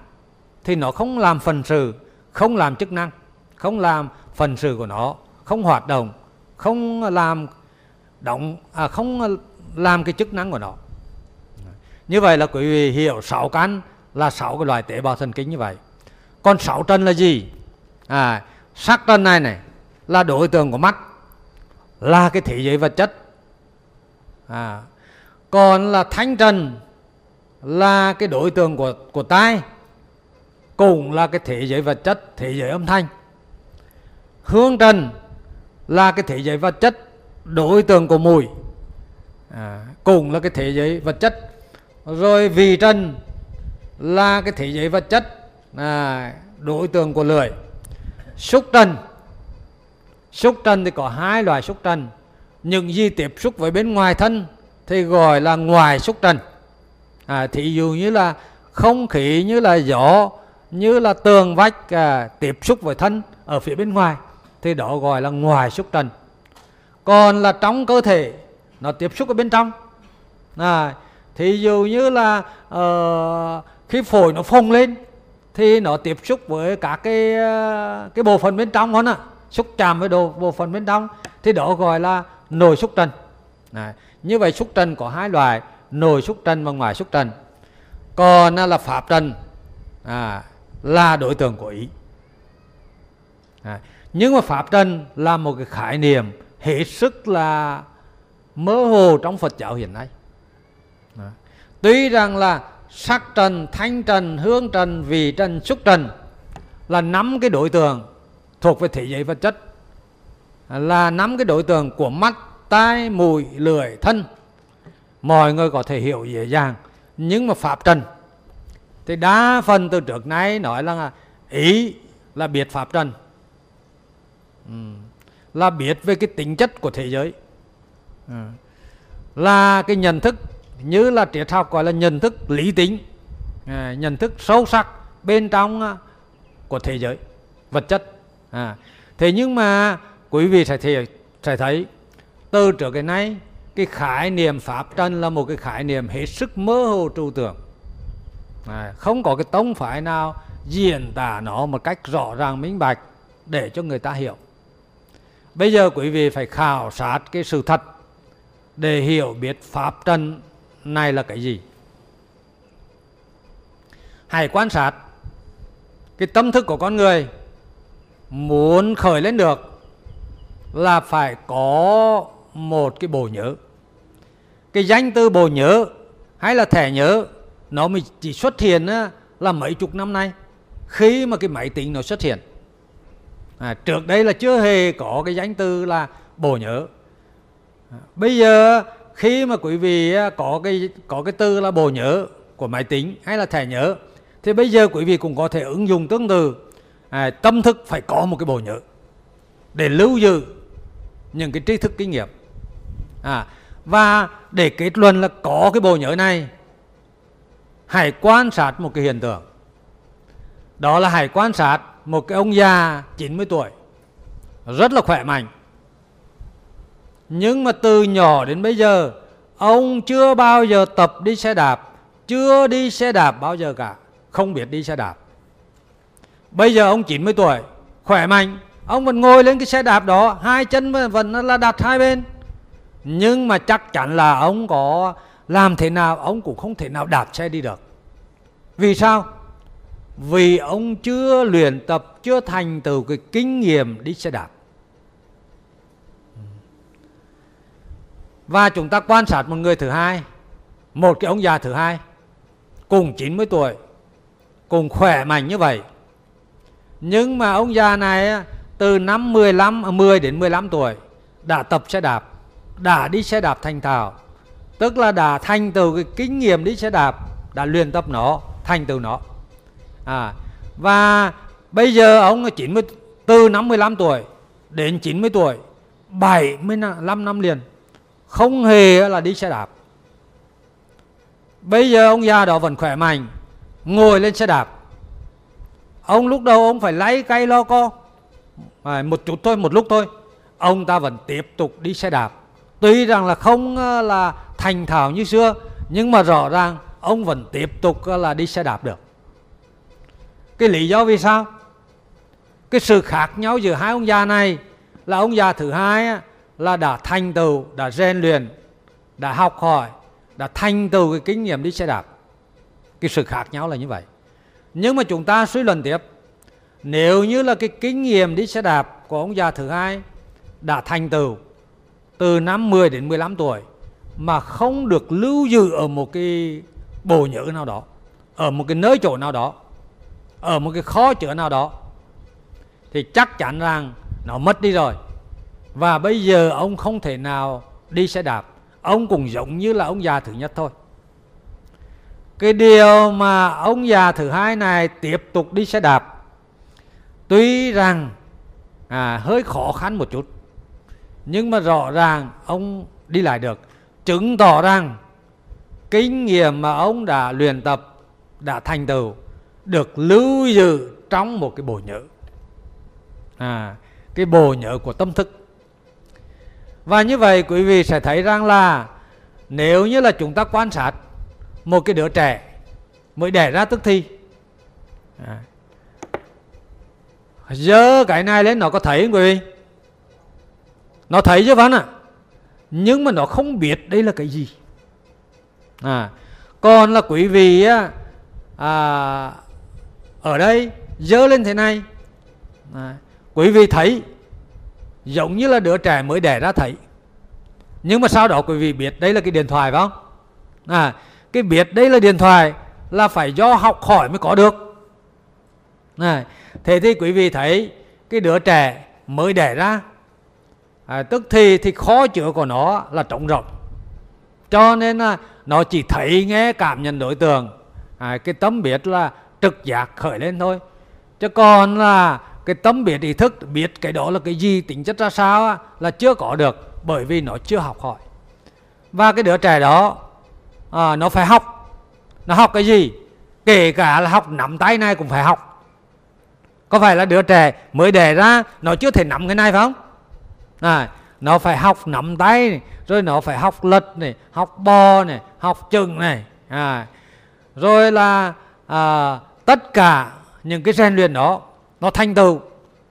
thì nó không làm phần sự không làm chức năng không làm phần sự của nó không hoạt động không làm động à, không làm cái chức năng của nó. Như vậy là quý vị hiểu sáu căn là sáu cái loại tế bào thần kinh như vậy. Còn sáu trần là gì? À sắc trần này này là đối tượng của mắt là cái thế giới vật chất. À còn là thanh trần là cái đối tượng của của tai cũng là cái thế giới vật chất thế giới âm thanh. Hương trần là cái thế giới vật chất đối tượng của mùi. À, cũng là cái thế giới vật chất. Rồi vị trần là cái thế giới vật chất à, đối tượng của lưỡi. Xúc trần xúc trần thì có hai loại xúc trần những gì tiếp xúc với bên ngoài thân thì gọi là ngoài xúc trần à, thí dụ như là không khí như là gió như là tường vách à, tiếp xúc với thân ở phía bên ngoài thì đó gọi là ngoài xúc trần còn là trong cơ thể nó tiếp xúc ở bên trong. À, thì dụ như là uh, khi phổi nó phồng lên thì nó tiếp xúc với các cái à, cái bộ phận bên trong hơn à xúc chạm với đồ bộ phận bên trong thì đó gọi là nội xúc trần. Đấy. như vậy xúc trần có hai loại nội xúc trần và ngoài xúc trần. Còn là pháp trần à, là đối tượng của ý. À, nhưng mà pháp trần là một cái khái niệm hết sức là mơ hồ trong Phật giáo hiện nay. À, tuy rằng là sắc trần thanh trần hương trần vị trần xúc trần là năm cái đối tượng thuộc về thể giới vật chất, là năm cái đối tượng của mắt, tai, mùi, lưỡi, thân. Mọi người có thể hiểu dễ dàng, nhưng mà pháp trần. Thì đa phần từ trước nay nói là ý là biệt pháp trần. Là biết về cái tính chất của thế giới. Là cái nhận thức, như là triết học gọi là nhận thức lý tính. Nhận thức sâu sắc bên trong à, của thế giới, vật chất à. thế nhưng mà quý vị sẽ, thấy, sẽ thấy từ trước cái nay cái khái niệm pháp trần là một cái khái niệm hết sức mơ hồ trừu tượng. À, không có cái tông phái nào diễn tả nó một cách rõ ràng minh bạch để cho người ta hiểu. Bây giờ quý vị phải khảo sát cái sự thật để hiểu biết pháp trần này là cái gì. Hãy quan sát cái tâm thức của con người muốn khởi lên được là phải có một cái bộ nhớ. Cái danh từ bộ nhớ hay là thẻ nhớ nó mới chỉ xuất hiện là mấy chục năm nay khi mà cái máy tính nó xuất hiện. À, trước đây là chưa hề có cái danh từ là bộ nhớ. Bây giờ khi mà quý vị có cái có cái từ là bộ nhớ của máy tính hay là thẻ nhớ thì bây giờ quý vị cũng có thể ứng dụng tương tự à, tâm thức phải có một cái bộ nhớ để lưu giữ những cái tri thức kinh nghiệm. À, và để kết luận là có cái bộ nhớ này hãy quan sát một cái hiện tượng. Đó là hãy quan sát một cái ông già 90 tuổi rất là khỏe mạnh. Nhưng mà từ nhỏ đến bây giờ ông chưa bao giờ tập đi xe đạp chưa đi xe đạp bao giờ cả không biết đi xe đạp bây giờ ông 90 tuổi, khỏe mạnh. Ông vẫn ngồi lên cái xe đạp đó, hai chân vẫn là đặt hai bên. Nhưng mà chắc chắn là ông có làm thế nào, ông cũng không thể nào đạp xe đi được. Vì sao? Vì ông chưa luyện tập, chưa thành từ cái kinh nghiệm đi xe đạp. Và chúng ta quan sát một người thứ hai, một cái ông già thứ hai, cùng 90 tuổi, cùng khỏe mạnh như vậy nhưng mà ông già này từ năm 15 10 à, đến 15 tuổi đã tập xe đạp đã đi xe đạp thành thạo. Tức là đã thành từ cái kinh nghiệm đi xe đạp đã luyện tập nó thành từ nó. À, và bây giờ ông 90 từ năm 15 tuổi đến 90 tuổi 75 năm liền không hề là đi xe đạp. Bây giờ ông già đó vẫn khỏe mạnh ngồi lên xe đạp ông lúc đầu ông phải lấy cây lo co. À, một chút thôi một lúc thôi. Ông ta vẫn tiếp tục đi xe đạp. Tuy rằng là không ờ, là thành thạo như xưa nhưng mà rõ ràng ông vẫn tiếp tục ờ, là đi xe đạp được. Cái lý do vì sao? Cái sự khác nhau giữa hai ông già này là ông già thứ hai là đã thành tựu đã rèn luyện đã học hỏi đã thành tựu cái kinh nghiệm đi xe đạp. Cái sự khác nhau là như vậy nhưng mà chúng ta suy luận tiếp. Nếu như là cái kinh nghiệm đi xe đạp của ông già thứ hai đã thành tựu từ năm 10 đến 15 tuổi mà không được lưu giữ ở một cái bộ nhớ nào đó, ở một cái nơi chỗ nào đó, ở một cái kho chứa nào đó, thì chắc chắn rằng nó mất đi rồi. Và bây giờ ông không thể nào đi xe đạp. Ông cũng giống như là ông già thứ nhất thôi cái điều mà ông già thứ hai này tiếp tục đi xe đạp tuy rằng à, hơi khó khăn một chút nhưng mà rõ ràng ông đi lại được. Chứng tỏ rằng kinh nghiệm mà ông đã luyện tập đã thành tựu được lưu giữ trong một cái bộ nhớ. À, cái bộ nhớ của tâm thức. Và như vậy quý vị sẽ thấy rằng là nếu như là chúng ta quan sát một cái đứa trẻ mới đẻ ra tức thi. À, dơ cái này lên nó có thấy không quý vị? Nó thấy chứ vẫn à nhưng mà nó không biết đây là cái gì. À còn là quý vị á à, ở đây dơ lên thế này. À, quý vị thấy giống như là đứa trẻ mới đẻ ra thấy. Nhưng mà sau đó quý vị biết đây là cái điện thoại phải không? À cái biết đây là điện thoại là phải do học hỏi mới có được. Này thế thì quý vị thấy cái đứa trẻ mới đẻ ra à, tức thì thì khó chữa của nó là trống rộng cho nên là nó chỉ thấy nghe cảm nhận đối tượng à, cái tấm biết là trực giác khởi lên thôi. Chứ còn là cái tấm biết ý thức biết cái đó là cái gì tính chất ra sao là chưa có được bởi vì nó chưa học hỏi. Và cái đứa trẻ đó à, nó phải học. Nó học cái gì? Kể cả là học nắm tay này cũng phải học. Có phải là đứa trẻ mới đẻ ra nó chưa thể nắm cái này phải không? À, nó phải học nắm tay này, rồi nó phải học lật này học bò này học chừng này. À, rồi là à, tất cả những cái rèn luyện đó nó thành tựu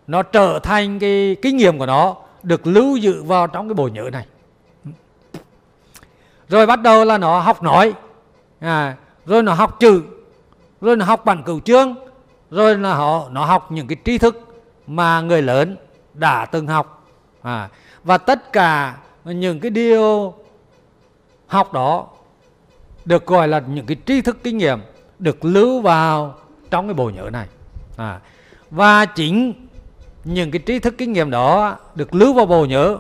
nó trở thành cái kinh nghiệm của nó được lưu giữ vào trong cái bộ nhớ này rồi bắt đầu là nó học nói. À, rồi nó học chữ. Rồi nó học bản cửu chương. Rồi là họ nó học những cái tri thức mà người lớn đã từng học. À, và tất cả những cái điều học đó được gọi là những cái tri thức kinh nghiệm được lưu vào trong cái bộ nhớ này. À, và chính những cái tri thức kinh nghiệm đó được lưu vào bộ nhớ.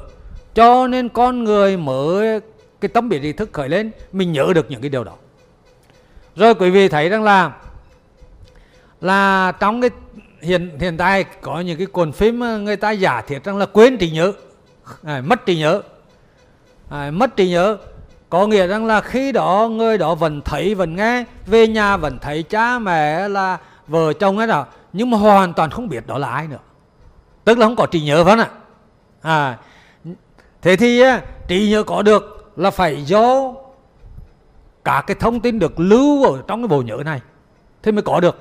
Cho nên con người mới cái tấm biệt ý thức khởi lên mình nhớ được những cái điều đó. Rồi quý vị thấy rằng là là trong cái hiện hiện tại có những cái cuốn phim người ta giả thiết rằng là quên trí nhớ à, mất trí nhớ. À, mất trí nhớ có nghĩa rằng là khi đó người đó vẫn thấy vẫn nghe về nhà vẫn thấy cha mẹ là vợ chồng ấy nào nhưng mà hoàn toàn không biết đó là ai nữa. Tức là không có trí nhớ phải không ạ. À thế thì trí nhớ có được là phải do cả cái thông tin được lưu ở trong cái bộ nhớ này thế mới có được.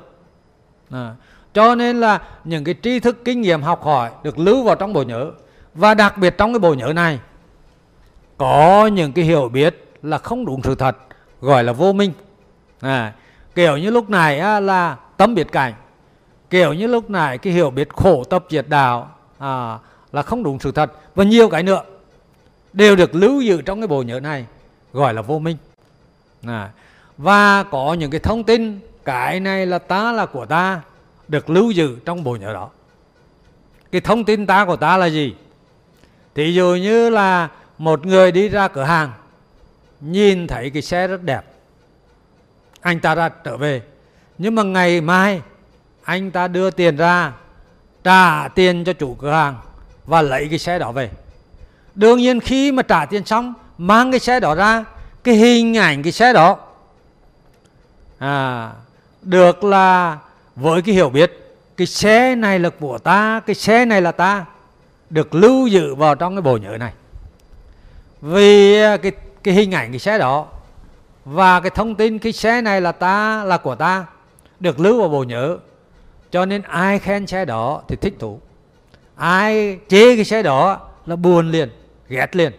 À, cho nên là những cái tri thức kinh nghiệm học hỏi được lưu vào trong bộ nhớ. Và đặc biệt trong cái bộ nhớ này có những cái hiểu biết là không đúng sự thật gọi là vô minh. À, kiểu như lúc này á, là tâm biệt cảnh. Kiểu như lúc này cái hiểu biết khổ tập diệt đạo à, là không đúng sự thật. Và nhiều cái nữa đều được lưu giữ trong cái bộ nhớ này gọi là vô minh. À, và có những cái thông tin cái này là ta là của ta được lưu giữ trong bộ nhớ đó. Cái thông tin ta của ta là gì? Thì dụ như là một người đi ra cửa hàng nhìn thấy cái xe rất đẹp anh ta ra trở về. Nhưng mà ngày mai anh ta đưa tiền ra trả tiền cho chủ cửa hàng và lấy cái xe đó về đương nhiên khi mà trả tiền xong mang cái xe đó ra cái hình ảnh cái xe đó à, được là với cái hiểu biết cái xe này là của ta cái xe này là ta được lưu giữ vào trong cái bộ nhớ này. Vì à, cái cái hình ảnh cái xe đó và cái thông tin cái xe này là ta là của ta được lưu vào bộ nhớ. Cho nên ai khen xe đó thì thích thú. Ai chế cái xe đó là buồn liền ghét liền.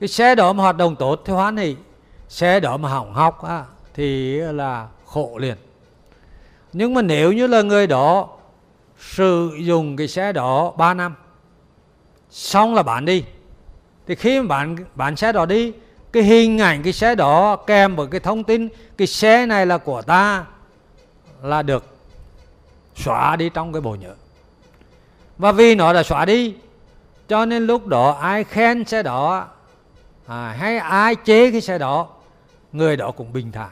Cái xe đó mà hoạt động tốt thì hoan hỉ xe đó mà hỏng hóc á, thì là khổ liền. Nhưng mà nếu như là người đó sử dụng cái xe đó 3 năm xong là bán đi. Thì khi mà bán bán xe đó đi cái hình ảnh cái xe đó kèm với cái thông tin cái xe này là của ta là được xóa đi trong cái bộ nhớ. Và vì nó đã xóa đi cho nên lúc đó ai khen xe đó à, hay ai chế cái xe đó người đó cũng bình thản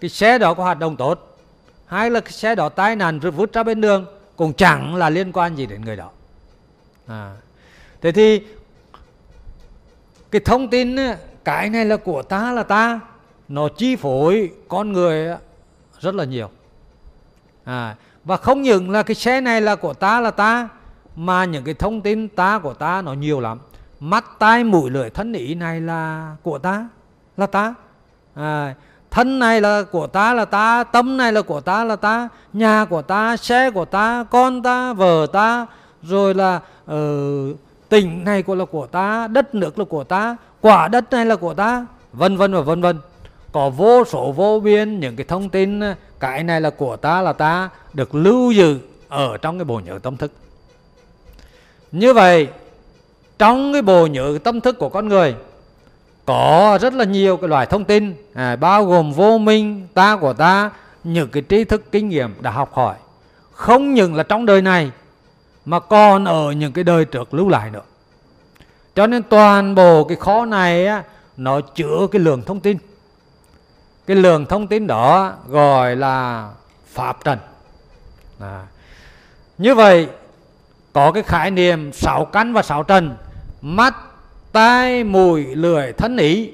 cái xe đó có hoạt động tốt hay là cái xe đó tai nạn rồi vút ra bên đường cũng chẳng là liên quan gì đến người đó à. thế thì cái thông tin cái này là của ta là ta nó chi phối con người rất là nhiều à, và không những là cái xe này là của ta là ta mà những cái thông tin ta của ta nó nhiều lắm. Mắt tai mũi lưỡi thân ý này là của ta là ta. À, thân này là của ta là ta. Tâm này là của ta là ta. Nhà của ta xe của ta con ta vợ ta. Rồi là uh, tỉnh này của là của ta đất nước là của ta quả đất này là của ta. Vân vân và vân vân. Có vô số vô biên những cái thông tin cái này là của ta là ta được lưu giữ ở trong cái bộ nhớ tâm thức như vậy trong cái bộ nhớ tâm thức của con người có rất là nhiều cái loại thông tin à, bao gồm vô minh ta của ta những cái tri thức kinh nghiệm đã học hỏi. Không những là trong đời này mà còn ở những cái đời trước lưu lại nữa. Cho nên toàn bộ cái kho này á, nó chứa cái lượng thông tin. Cái lượng thông tin đó gọi là pháp trần. À. như vậy có cái khái niệm sáu căn và sáu trần. Mắt tai mũi lưỡi thân ý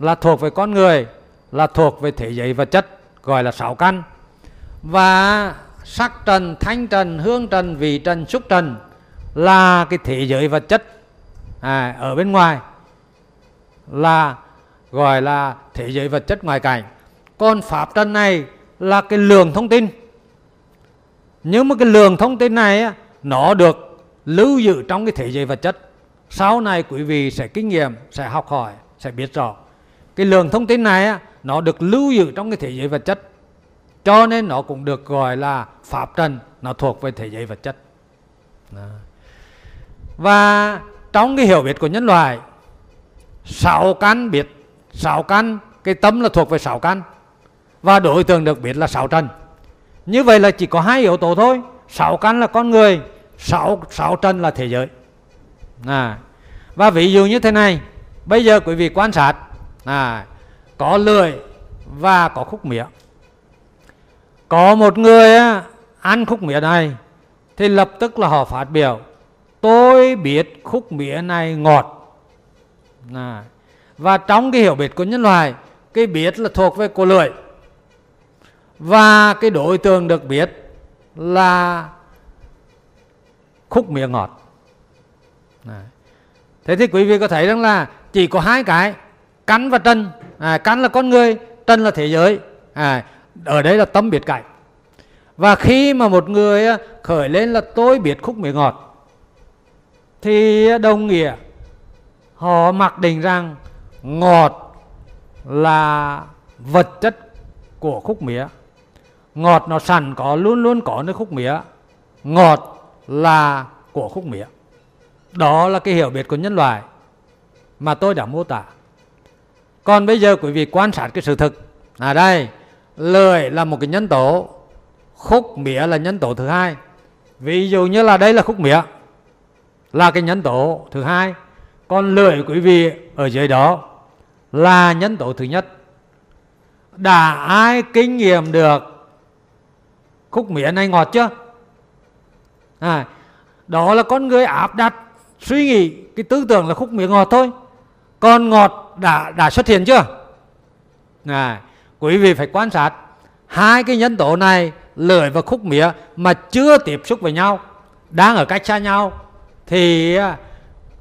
là thuộc về con người là thuộc về thế giới vật chất gọi là sáu căn và sắc trần thanh trần hương trần vị trần xúc trần là cái thế giới vật chất à, ở bên ngoài là gọi là thế giới vật chất ngoài cảnh. Còn pháp trần này là cái lượng thông tin. Nhưng mà cái lượng thông tin này nó được lưu giữ trong cái thế giới vật chất. Sau này quý vị sẽ kinh nghiệm, sẽ học hỏi, sẽ biết rõ. Cái lượng thông tin này nó được lưu giữ trong cái thế giới vật chất. Cho nên nó cũng được gọi là pháp trần, nó thuộc về thế giới vật chất. Và trong cái hiểu biết của nhân loại, sáu căn biết. Sáu căn, cái tâm là thuộc về sáu căn. Và đối tượng được biết là sáu trần. Như vậy là chỉ có hai yếu tố thôi. Sáu căn là con người sáu sáu trần là thế giới à. và ví dụ như thế này bây giờ quý vị quan sát à, có lười và có khúc mía có một người á ăn khúc mía này thì lập tức là họ phát biểu tôi biết khúc mía này ngọt à. và trong cái hiểu biết của nhân loại cái biết là thuộc về cô lưỡi và cái đối tượng được biết là khúc mía ngọt. Đấy. thế thì quý vị có thấy rằng là chỉ có hai cái cắn và trần à, cắn là con người trần là thế giới. À, ở đây là tâm biệt cảnh. Và khi mà một người à, khởi lên là tôi biết khúc mía ngọt thì đồng nghĩa họ mặc định rằng ngọt là vật chất của khúc mía. Ngọt nó sẵn có luôn luôn có nơi khúc mía. Ngọt là của khúc mía. Đó là cái hiểu biết của nhân loại mà tôi đã mô tả. Còn bây giờ quý vị quan sát cái sự thực. À đây lưỡi là một cái nhân tố, khúc mía là nhân tố thứ hai. Ví dụ như là đây là khúc mía, là cái nhân tố thứ hai. Còn lưỡi quý vị ở dưới đó là nhân tố thứ nhất. Đã ai kinh nghiệm được khúc mía này ngọt chưa? À, đó là con người áp đặt suy nghĩ cái tư tưởng là khúc mía ngọt thôi. Còn ngọt đã đã xuất hiện chưa? À, quý vị phải quan sát hai cái nhân tố này lưỡi và khúc mía mà chưa tiếp xúc với nhau đang ở cách xa nhau thì à,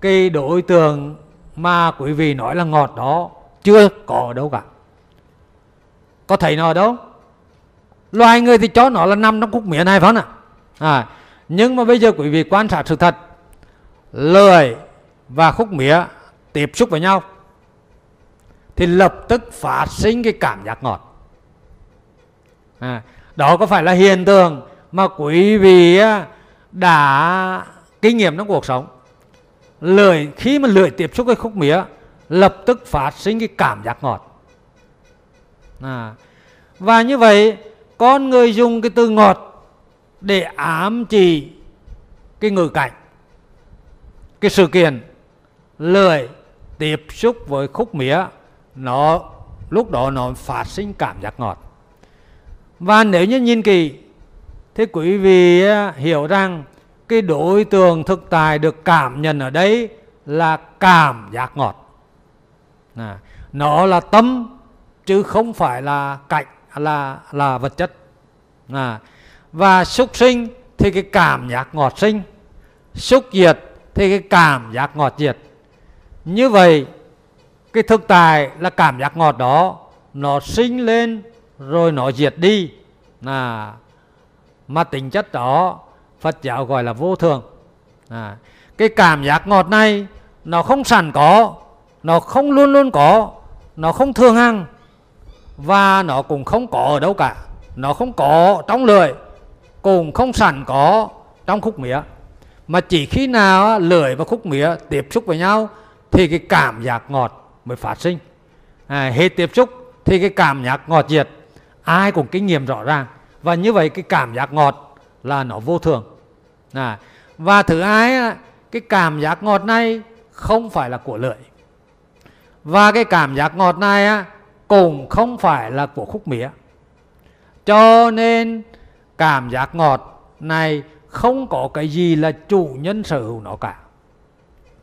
cái đối tượng mà quý vị nói là ngọt đó chưa có ở đâu cả. Có thấy nó ở đâu? Loài người thì cho nó là nằm trong khúc mía này phải không ạ? À, nhưng mà bây giờ quý vị quan sát sự thật. Lười và khúc mía tiếp xúc với nhau thì lập tức phát sinh cái cảm giác ngọt. À, đó có phải là hiện tượng mà quý vị à, đã kinh nghiệm trong cuộc sống? Lười khi mà lười tiếp xúc với khúc mía lập tức phát sinh cái cảm giác ngọt. À, và như vậy con người dùng cái từ ngọt để ám chỉ cái ngữ cảnh cái sự kiện lười tiếp xúc với khúc mía nó lúc đó nó phát sinh cảm giác ngọt. Và nếu như nhìn kỳ, thì quý vị hiểu rằng cái đối tượng thực tài được cảm nhận ở đây là cảm giác ngọt. À, nó là tâm chứ không phải là cảnh là là vật chất. À, và xúc sinh thì cái cảm giác ngọt sinh. Xúc diệt thì cái cảm giác ngọt diệt. Như vậy cái thực tài là cảm giác ngọt đó nó sinh lên rồi nó diệt đi. À, mà tính chất đó Phật giáo gọi là vô thường. À, cái cảm giác ngọt này nó không sẵn có nó không luôn luôn có nó không thường hằng và nó cũng không có ở đâu cả. Nó không có trong lưỡi cũng không sẵn có trong khúc mía. Mà chỉ khi nào lưỡi và khúc mía tiếp xúc với nhau thì cái cảm giác ngọt mới phát sinh. À, hết tiếp xúc thì cái cảm giác ngọt diệt. Ai cũng kinh nghiệm rõ ràng. Và như vậy cái cảm giác ngọt là nó vô thường. À, và thứ hai cái cảm giác ngọt này không phải là của lưỡi. Và cái cảm giác ngọt này á, cũng không phải là của khúc mía. Cho nên cảm giác ngọt này không có cái gì là chủ nhân sở hữu nó cả.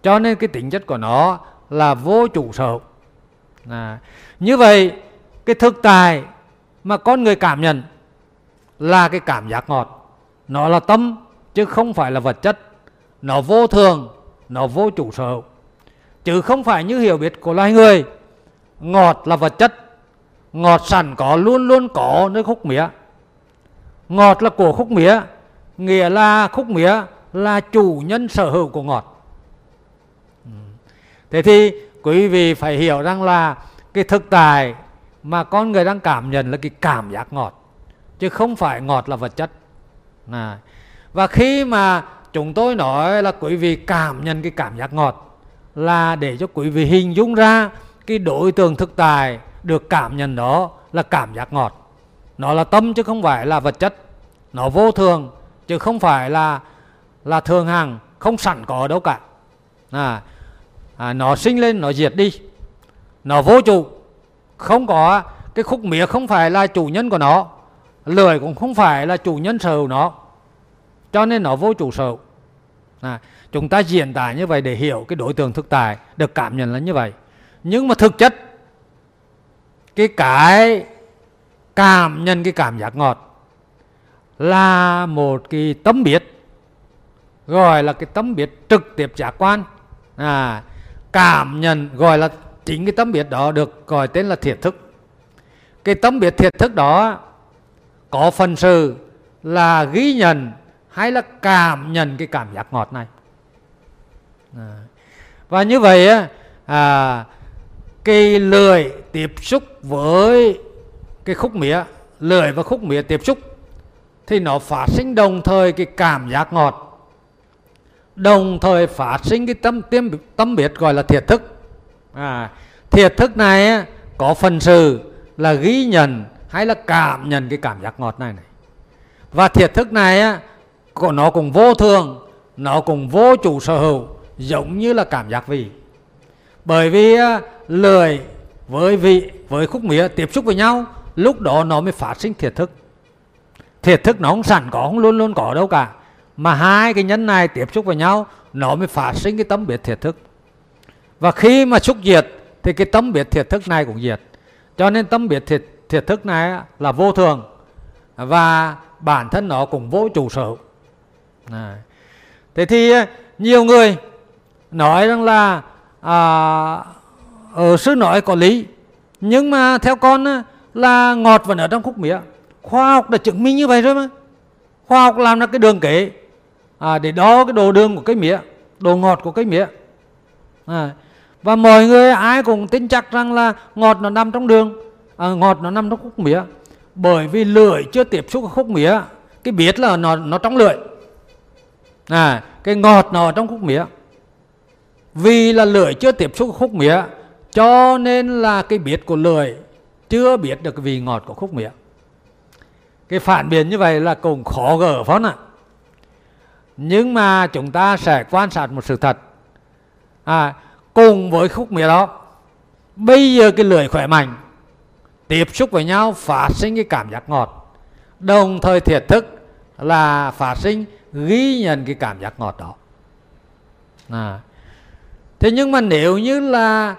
Cho nên cái tính chất của nó là vô chủ sở hữu. À, như vậy cái thực tài mà con người cảm nhận là cái cảm giác ngọt. Nó là tâm chứ không phải là vật chất. Nó vô thường nó vô chủ sở hữu. Chứ không phải như hiểu biết của loài người ngọt là vật chất. Ngọt sẵn có luôn luôn có nơi khúc mía ngọt là của khúc mía, nghĩa là khúc mía là chủ nhân sở hữu của ngọt. Ừ. Thế thì quý vị phải hiểu rằng là cái thực tại mà con người đang cảm nhận là cái cảm giác ngọt, chứ không phải ngọt là vật chất. Và khi mà chúng tôi nói là quý vị cảm nhận cái cảm giác ngọt là để cho quý vị hình dung ra cái đối tượng thực tại được cảm nhận đó là cảm giác ngọt nó là tâm chứ không phải là vật chất. Nó vô thường chứ không phải là là thường hằng không sẵn có đâu cả. À, à, nó sinh lên nó diệt đi. Nó vô chủ. Không có cái khúc mía không phải là chủ nhân của nó. Lười cũng không phải là chủ nhân sở hữu nó. Cho nên nó vô chủ sở hữu. À, chúng ta diễn tả như vậy để hiểu cái đối tượng thực tại được cảm nhận là như vậy. Nhưng mà thực chất cái cái cảm nhận cái cảm giác ngọt là một cái tấm biết gọi là cái tấm biết trực tiếp giác quan à, cảm nhận gọi là chính cái tấm biết đó được gọi tên là thiệt thức cái tấm biết thiệt thức đó có phần sự là ghi nhận hay là cảm nhận cái cảm giác ngọt này à. và như vậy á à, cái lười tiếp xúc với cái khúc mía lưỡi và khúc mía tiếp xúc thì nó phát sinh đồng thời cái cảm giác ngọt. Đồng thời phát sinh cái tâm tiêm tâm biết gọi là thiệt thức. À, thiệt thức này á, có phần sự là ghi nhận hay là cảm nhận cái cảm giác ngọt này này. Và thiệt thức này á, nó cũng vô thường nó cũng vô chủ sở hữu giống như là cảm giác vị. Bởi vì lười với vị với khúc mía tiếp xúc với nhau lúc đó nó mới phát sinh thiệt thức. Thiệt thức nó không sẵn có không luôn luôn có đâu cả. Mà hai cái nhân này tiếp xúc với nhau nó mới phát sinh cái tấm biệt thiệt thức. Và khi mà xúc diệt thì cái tấm biệt thiệt thức này cũng diệt. Cho nên tấm biệt thiệt, thiệt thức này là vô thường. Và bản thân nó cũng vô chủ sở hữu. Thế thì nhiều người nói rằng là à, ở sư nói có lý. Nhưng mà theo con là ngọt vẫn ở trong khúc mía. Khoa học đã chứng minh như vậy rồi mà. Khoa học làm ra cái đường kế à, để đo cái độ đường của cái mía độ ngọt của cái mía. À, và mọi người ai cũng tin chắc rằng là ngọt nó nằm trong đường à, ngọt nó nằm trong khúc mía. Bởi vì lưỡi chưa tiếp xúc với khúc mía cái biết là nó nó trong lưỡi. À, cái ngọt nó ở trong khúc mía. Vì là lưỡi chưa tiếp xúc với khúc mía cho nên là cái biết của lưỡi chưa biết được vị ngọt của khúc mía cái phản biện như vậy là cũng khó gỡ phó ạ nhưng mà chúng ta sẽ quan sát một sự thật. À, cùng với khúc mía đó bây giờ cái lưỡi khỏe mạnh tiếp xúc với nhau phát sinh cái cảm giác ngọt. Đồng thời thiệt thức là phát sinh ghi nhận cái cảm giác ngọt đó. À. thế nhưng mà nếu như là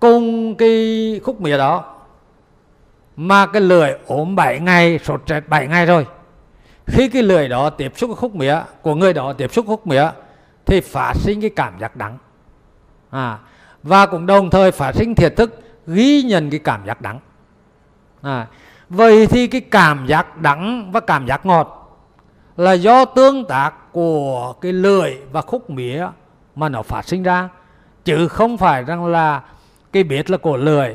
cùng cái khúc mía đó mà cái lưỡi ốm 7 ngày sốt rét 7 ngày rồi. Khi cái lưỡi đó tiếp xúc với khúc mía của người đó tiếp xúc khúc mía thì phát sinh cái cảm giác đắng. À, và cũng đồng thời phát sinh thiệt thức ghi nhận cái cảm giác đắng. À, vậy thì cái cảm giác đắng và cảm giác ngọt là do tương tác của cái lưỡi và khúc mía mà nó phát sinh ra. Chứ không phải rằng là cái biết là của lưỡi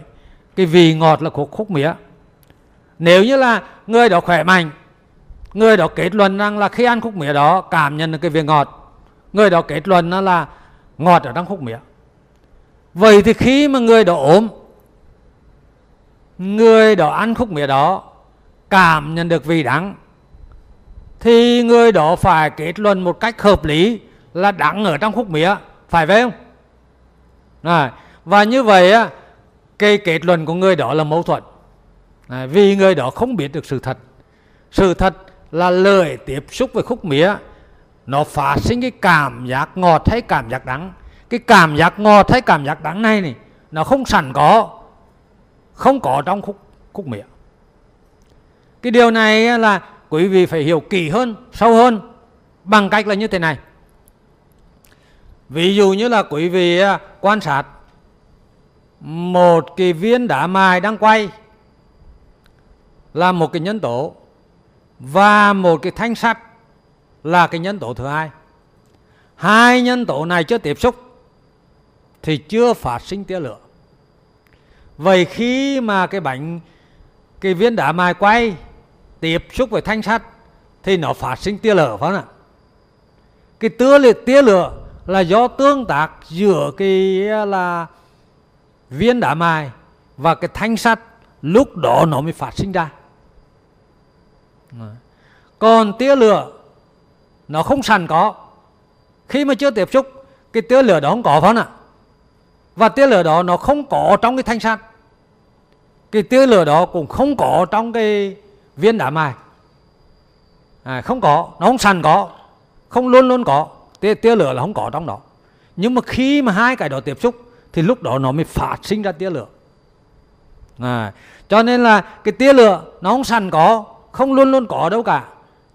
cái vị ngọt là của khúc mía nếu như là người đó khỏe mạnh, người đó kết luận rằng là khi ăn khúc mía đó cảm nhận được cái vị ngọt, người đó kết luận là ngọt ở trong khúc mía vậy thì khi mà người đó ốm, người đó ăn khúc mía đó cảm nhận được vị đắng, thì người đó phải kết luận một cách hợp lý là đắng ở trong khúc mía, phải vậy không Rồi. và như vậy á, cái kết luận của người đó là mâu thuẫn à, vì người đó không biết được sự thật. Sự thật là lời tiếp xúc với khúc mía. Nó phát sinh cái cảm giác ngọt hay cảm giác đắng. Cái cảm giác ngọt hay cảm giác đắng này này nó không sẵn có không có trong khúc khúc mía. Cái điều này là quý vị phải hiểu kỹ hơn sâu hơn. Bằng cách là như thế này. Ví dụ như là quý vị à, quan sát. Một cái viên đá mài đang quay là một cái nhân tố, và một cái thanh sắt là cái nhân tố thứ hai. Hai nhân tố này chưa tiếp xúc thì chưa phát sinh tia lửa. Vậy khi mà cái bánh, cái viên đá mài quay tiếp xúc với thanh sắt thì nó phát sinh tia lửa phải không ạ? Cái tia lửa tia lửa là do tương tác giữa cái, là viên đá mài và cái thanh sắt, lúc đó nó mới phát sinh ra còn tia lửa nó không sẵn có. Khi mà chưa tiếp xúc cái tia lửa đó không có phải không ạ. Và tia lửa đó nó không có trong cái thanh sắt. Cái tia lửa đó cũng không có trong cái viên đá mài. À, không có nó không sẵn có. Không luôn luôn có. Tia, tia lửa là không có trong đó. Nhưng mà khi mà hai cái đó tiếp xúc thì lúc đó nó mới phát sinh ra tia lửa. À, cho nên là cái tia lửa nó không sẵn có không luôn luôn có đâu cả.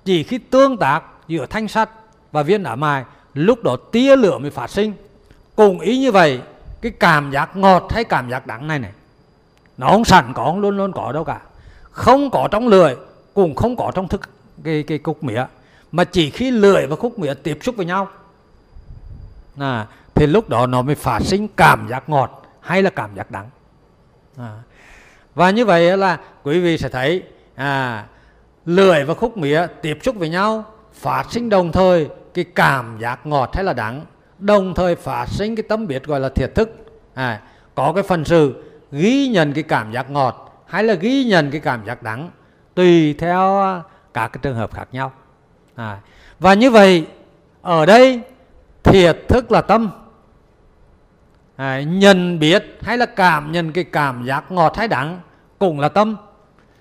Chỉ khi tương tác giữa thanh sắt và viên đá mài lúc đó tia lửa mới phát sinh. Cùng ý như vậy cái cảm giác ngọt hay cảm giác đắng này này nó không sẵn có không luôn luôn có đâu cả. Không có trong lưỡi cũng không có trong thức cái cái cục mía. Mà chỉ khi lưỡi và khúc mía tiếp xúc với nhau à, thì lúc đó nó mới phát sinh cảm giác ngọt hay là cảm giác đắng. À. và như vậy là quý vị sẽ thấy à, lưỡi và khúc mía tiếp xúc với nhau phát sinh đồng thời cái cảm giác ngọt hay là đắng đồng thời phát sinh cái tâm biết gọi là thiệt thức. À, có cái phần sự ghi nhận cái cảm giác ngọt hay là ghi nhận cái cảm giác đắng tùy theo à, các cái trường hợp khác nhau. À, và như vậy ở đây thiệt thức là tâm. À, nhận biết hay là cảm nhận cái cảm giác ngọt hay đắng cũng là tâm.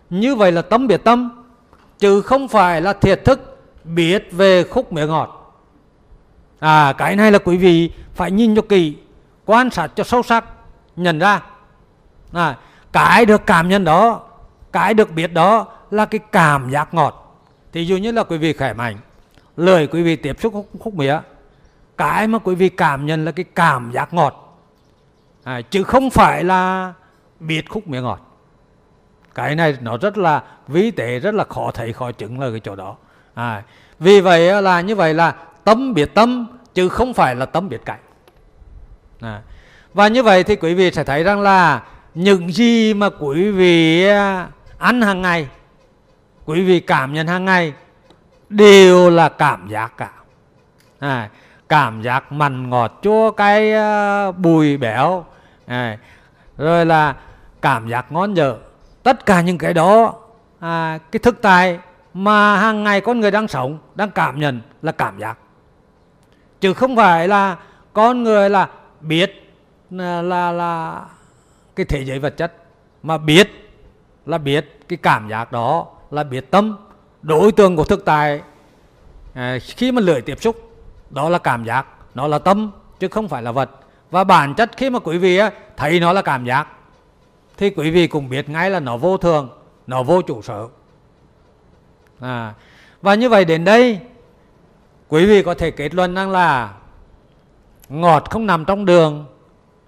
Như vậy là tâm biệt tâm chứ không phải là thiệt thức biết về khúc mía ngọt. À cái này là quý vị phải nhìn cho kỳ quan sát cho sâu sắc nhận ra. À, cái được cảm nhận đó cái được biết đó là cái cảm giác ngọt. Thì dụ như là quý vị khỏe mạnh lời quý vị tiếp xúc khúc, khúc mía cái mà quý vị cảm nhận là cái cảm giác ngọt. À, chứ không phải là biết khúc mía ngọt cái này nó rất là vi tế rất là khó thấy khó chứng là cái chỗ đó. À, vì vậy là như vậy là tâm biết tâm chứ không phải là tâm biết cảnh. À, và như vậy thì quý vị sẽ thấy rằng là những gì mà quý vị à, ăn hàng ngày quý vị cảm nhận hàng ngày đều là cảm giác cả. À, cảm giác mặn ngọt chua cay à, bùi béo. À, rồi là cảm giác ngon dở tất cả những cái đó à, cái thực tại mà hàng ngày con người đang sống đang cảm nhận là cảm giác. Chứ không phải là con người là biết là là, là cái thế giới vật chất mà biết là biết cái cảm giác đó là biết tâm đối tượng của thực tại à, khi mà lưỡi tiếp xúc đó là cảm giác nó là tâm chứ không phải là vật. Và bản chất khi mà quý vị thấy nó là cảm giác thì quý vị cũng biết ngay là nó vô thường nó vô chủ sở. À, và như vậy đến đây quý vị có thể kết luận rằng là ngọt không nằm trong đường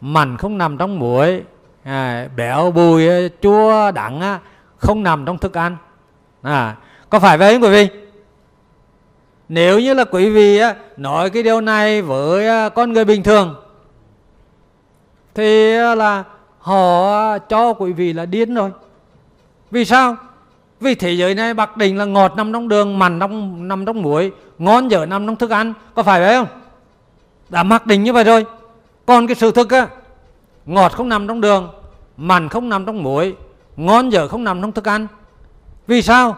mặn không nằm trong muối à, béo bùi chua đắng à, không nằm trong thức ăn. À, có phải vậy không quý vị? Nếu như là quý vị à, nói cái điều này với à, con người bình thường thì là họ cho quý vị là điên rồi. Vì sao? Vì thế giới này bạc định là ngọt nằm trong đường mặn trong nằm trong muối ngon dở nằm trong thức ăn. Có phải vậy không? Đã mặc định như vậy rồi. Còn cái sự thực á ngọt không nằm trong đường mặn không nằm trong muối ngon dở không nằm trong thức ăn. Vì sao?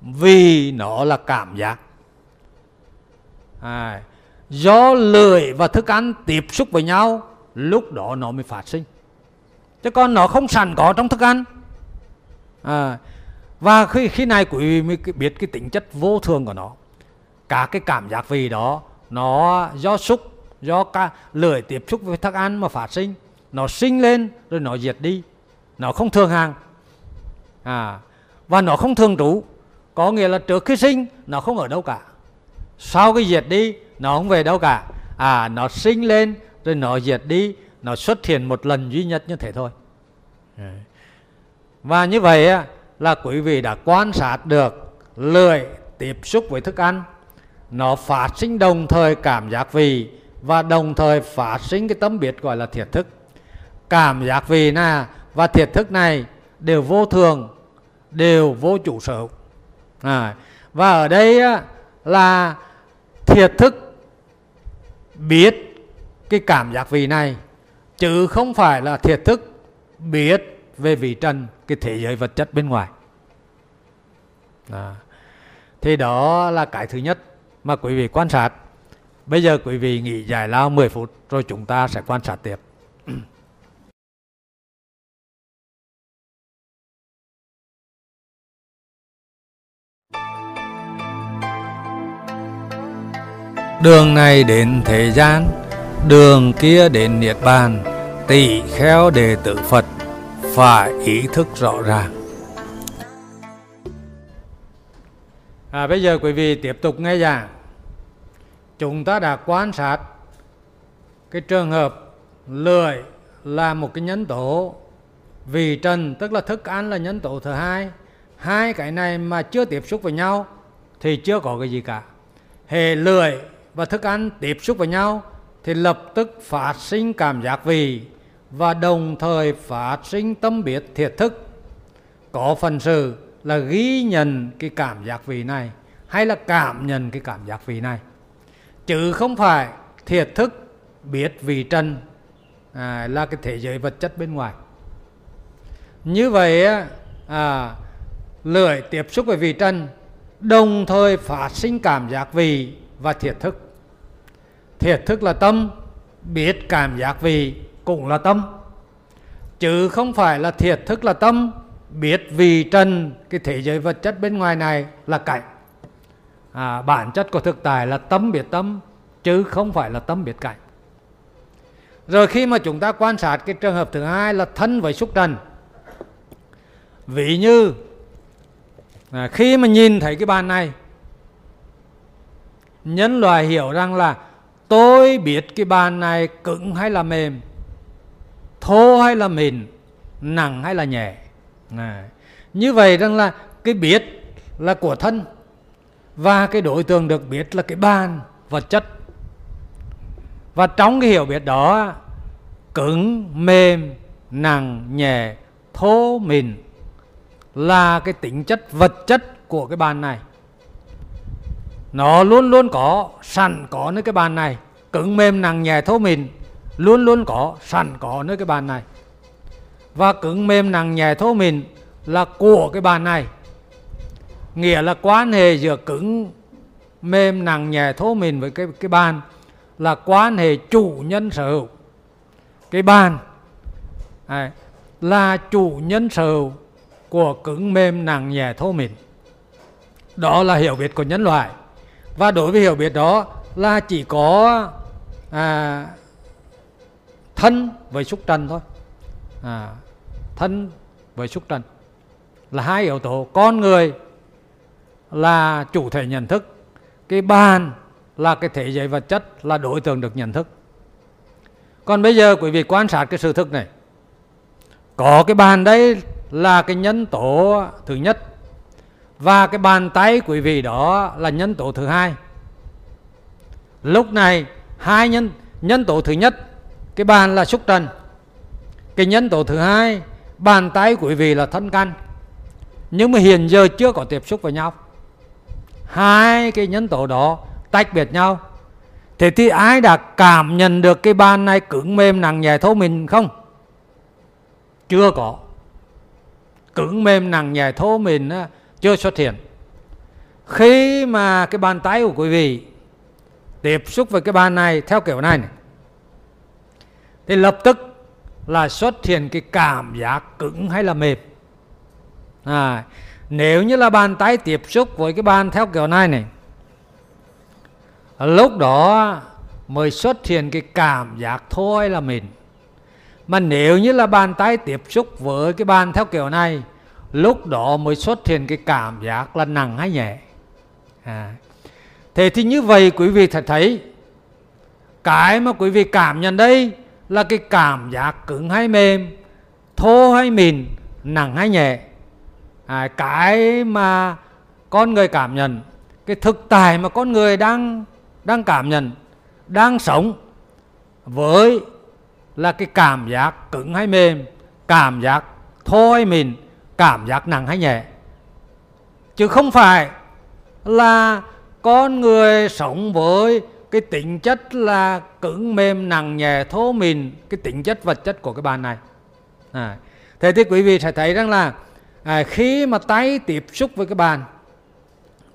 Vì nó là cảm giác. À, do lười và thức ăn tiếp xúc với nhau lúc đó nó mới phát sinh chứ còn nó không sẵn có trong thức ăn. À, và khi khi này quý vị mới biết cái tính chất vô thường của nó. Cả cái cảm giác vị đó nó do xúc do cả lưỡi tiếp xúc với thức ăn mà phát sinh. Nó sinh lên rồi nó diệt đi. Nó không thường hàng à và nó không thường trú. Có nghĩa là trước khi sinh nó không ở đâu cả. Sau cái diệt đi nó không về đâu cả. À nó sinh lên rồi nó diệt đi nó xuất hiện một lần duy nhất như thế thôi. Và như vậy là quý vị đã quan sát được lười tiếp xúc với thức ăn. Nó phát sinh đồng thời cảm giác vị và đồng thời phát sinh cái tâm biết gọi là thiệt thức. Cảm giác vị này và thiệt thức này đều vô thường đều vô chủ sở à, và ở đây là thiệt thức biết cái cảm giác vị này chứ không phải là thiệt thức biết về vị trần cái thế giới vật chất bên ngoài. À. thì đó là cái thứ nhất mà quý vị quan sát. Bây giờ quý vị nghỉ giải lao 10 phút rồi chúng ta sẽ quan sát tiếp. Đường này đến thế gian, đường kia đến Niết Bàn, tỷ khéo đệ tử Phật, phải ý thức rõ ràng. À, bây giờ quý vị tiếp tục nghe giảng. Chúng ta đã quan sát cái trường hợp lười là một cái nhân tố vì trần tức là thức ăn là nhân tố thứ hai hai cái này mà chưa tiếp xúc với nhau thì chưa có cái gì cả hệ lười và thức ăn tiếp xúc với nhau thì lập tức phát sinh cảm giác vị và đồng thời phát sinh tâm biết thiệt thức. Có phần sự là ghi nhận cái cảm giác vị này hay là cảm nhận cái cảm giác vị này. Chứ không phải thiệt thức biết vị trần à, là cái thế giới vật chất bên ngoài. Như vậy à, lưỡi tiếp xúc với vị trần đồng thời phát sinh cảm giác vị và thiệt thức thiệt thức là tâm biết cảm giác vị cũng là tâm. Chứ không phải là thiệt thức là tâm biết vì trần cái thế giới vật chất bên ngoài này là cảnh. À, bản chất của thực tại là tâm biết tâm chứ không phải là tâm biết cảnh. Rồi khi mà chúng ta quan sát cái trường hợp thứ hai là thân với xúc trần. Ví như à, khi mà nhìn thấy cái bàn này nhân loại hiểu rằng là tôi biết cái bàn này cứng hay là mềm, thô hay là mịn, nặng hay là nhẹ này. như vậy rằng là cái biết là của thân và cái đối tượng được biết là cái bàn, vật chất và trong cái hiểu biết đó, cứng, mềm, nặng, nhẹ, thô, mịn là cái tính chất, vật chất của cái bàn này nó luôn luôn có sẵn có nơi cái bàn này. Cứng mềm nặng nhẹ thô mịn luôn luôn có sẵn có nơi cái bàn này. Và cứng mềm nặng nhẹ thô mịn là của cái bàn này. Nghĩa là quan hệ giữa cứng mềm nặng nhẹ thô mịn với cái cái bàn là quan hệ chủ nhân sở hữu. Cái bàn này, là chủ nhân sở hữu của cứng mềm nặng nhẹ thô mịn đó là hiểu biết của nhân loại và đối với hiểu biết đó là chỉ có à, thân với xúc trần thôi. À, thân với xúc trần là hai yếu tố. Con người là chủ thể nhận thức cái bàn là cái thể giới vật chất là đối tượng được nhận thức. Còn bây giờ quý vị quan sát cái sự thực này. Có cái bàn đây là cái nhân tố thứ nhất và cái bàn tay quý vị đó là nhân tố thứ hai. Lúc này, hai nhân nhân tố thứ nhất, cái bàn là xúc trần. Cái nhân tố thứ hai, bàn tay quý vị là thân căn. Nhưng mà hiện giờ chưa có tiếp xúc với nhau. Hai cái nhân tố đó tách biệt nhau. Thế thì ai đã cảm nhận được cái bàn này cứng mềm nặng nhẹ thô mình không? Chưa có. Cứng mềm nặng nhẹ thô mình chưa xuất hiện. Khi mà cái bàn tay của quý vị tiếp xúc với cái bàn này theo kiểu này, này thì lập tức là xuất hiện cái cảm giác cứng hay là mềm. À, nếu như là bàn tay tiếp xúc với cái bàn theo kiểu này này lúc đó mới xuất hiện cái cảm giác thôi là mềm mà nếu như là bàn tay tiếp xúc với cái bàn theo kiểu này lúc đó mới xuất hiện cái cảm giác là nặng hay nhẹ à. thế thì như vậy quý vị thật thấy cái mà quý vị cảm nhận đây là cái cảm giác cứng hay mềm thô hay mịn nặng hay nhẹ à, cái mà con người cảm nhận cái thực tại mà con người đang đang cảm nhận đang sống với là cái cảm giác cứng hay mềm cảm giác thô hay mịn cảm giác nặng hay nhẹ. Chứ không phải là con người sống với cái tính chất là cứng mềm nặng nhẹ thô mịn cái tính chất vật chất của cái bàn này. À, thế thì quý vị sẽ thấy rằng là à, khi mà tay tiếp xúc với cái bàn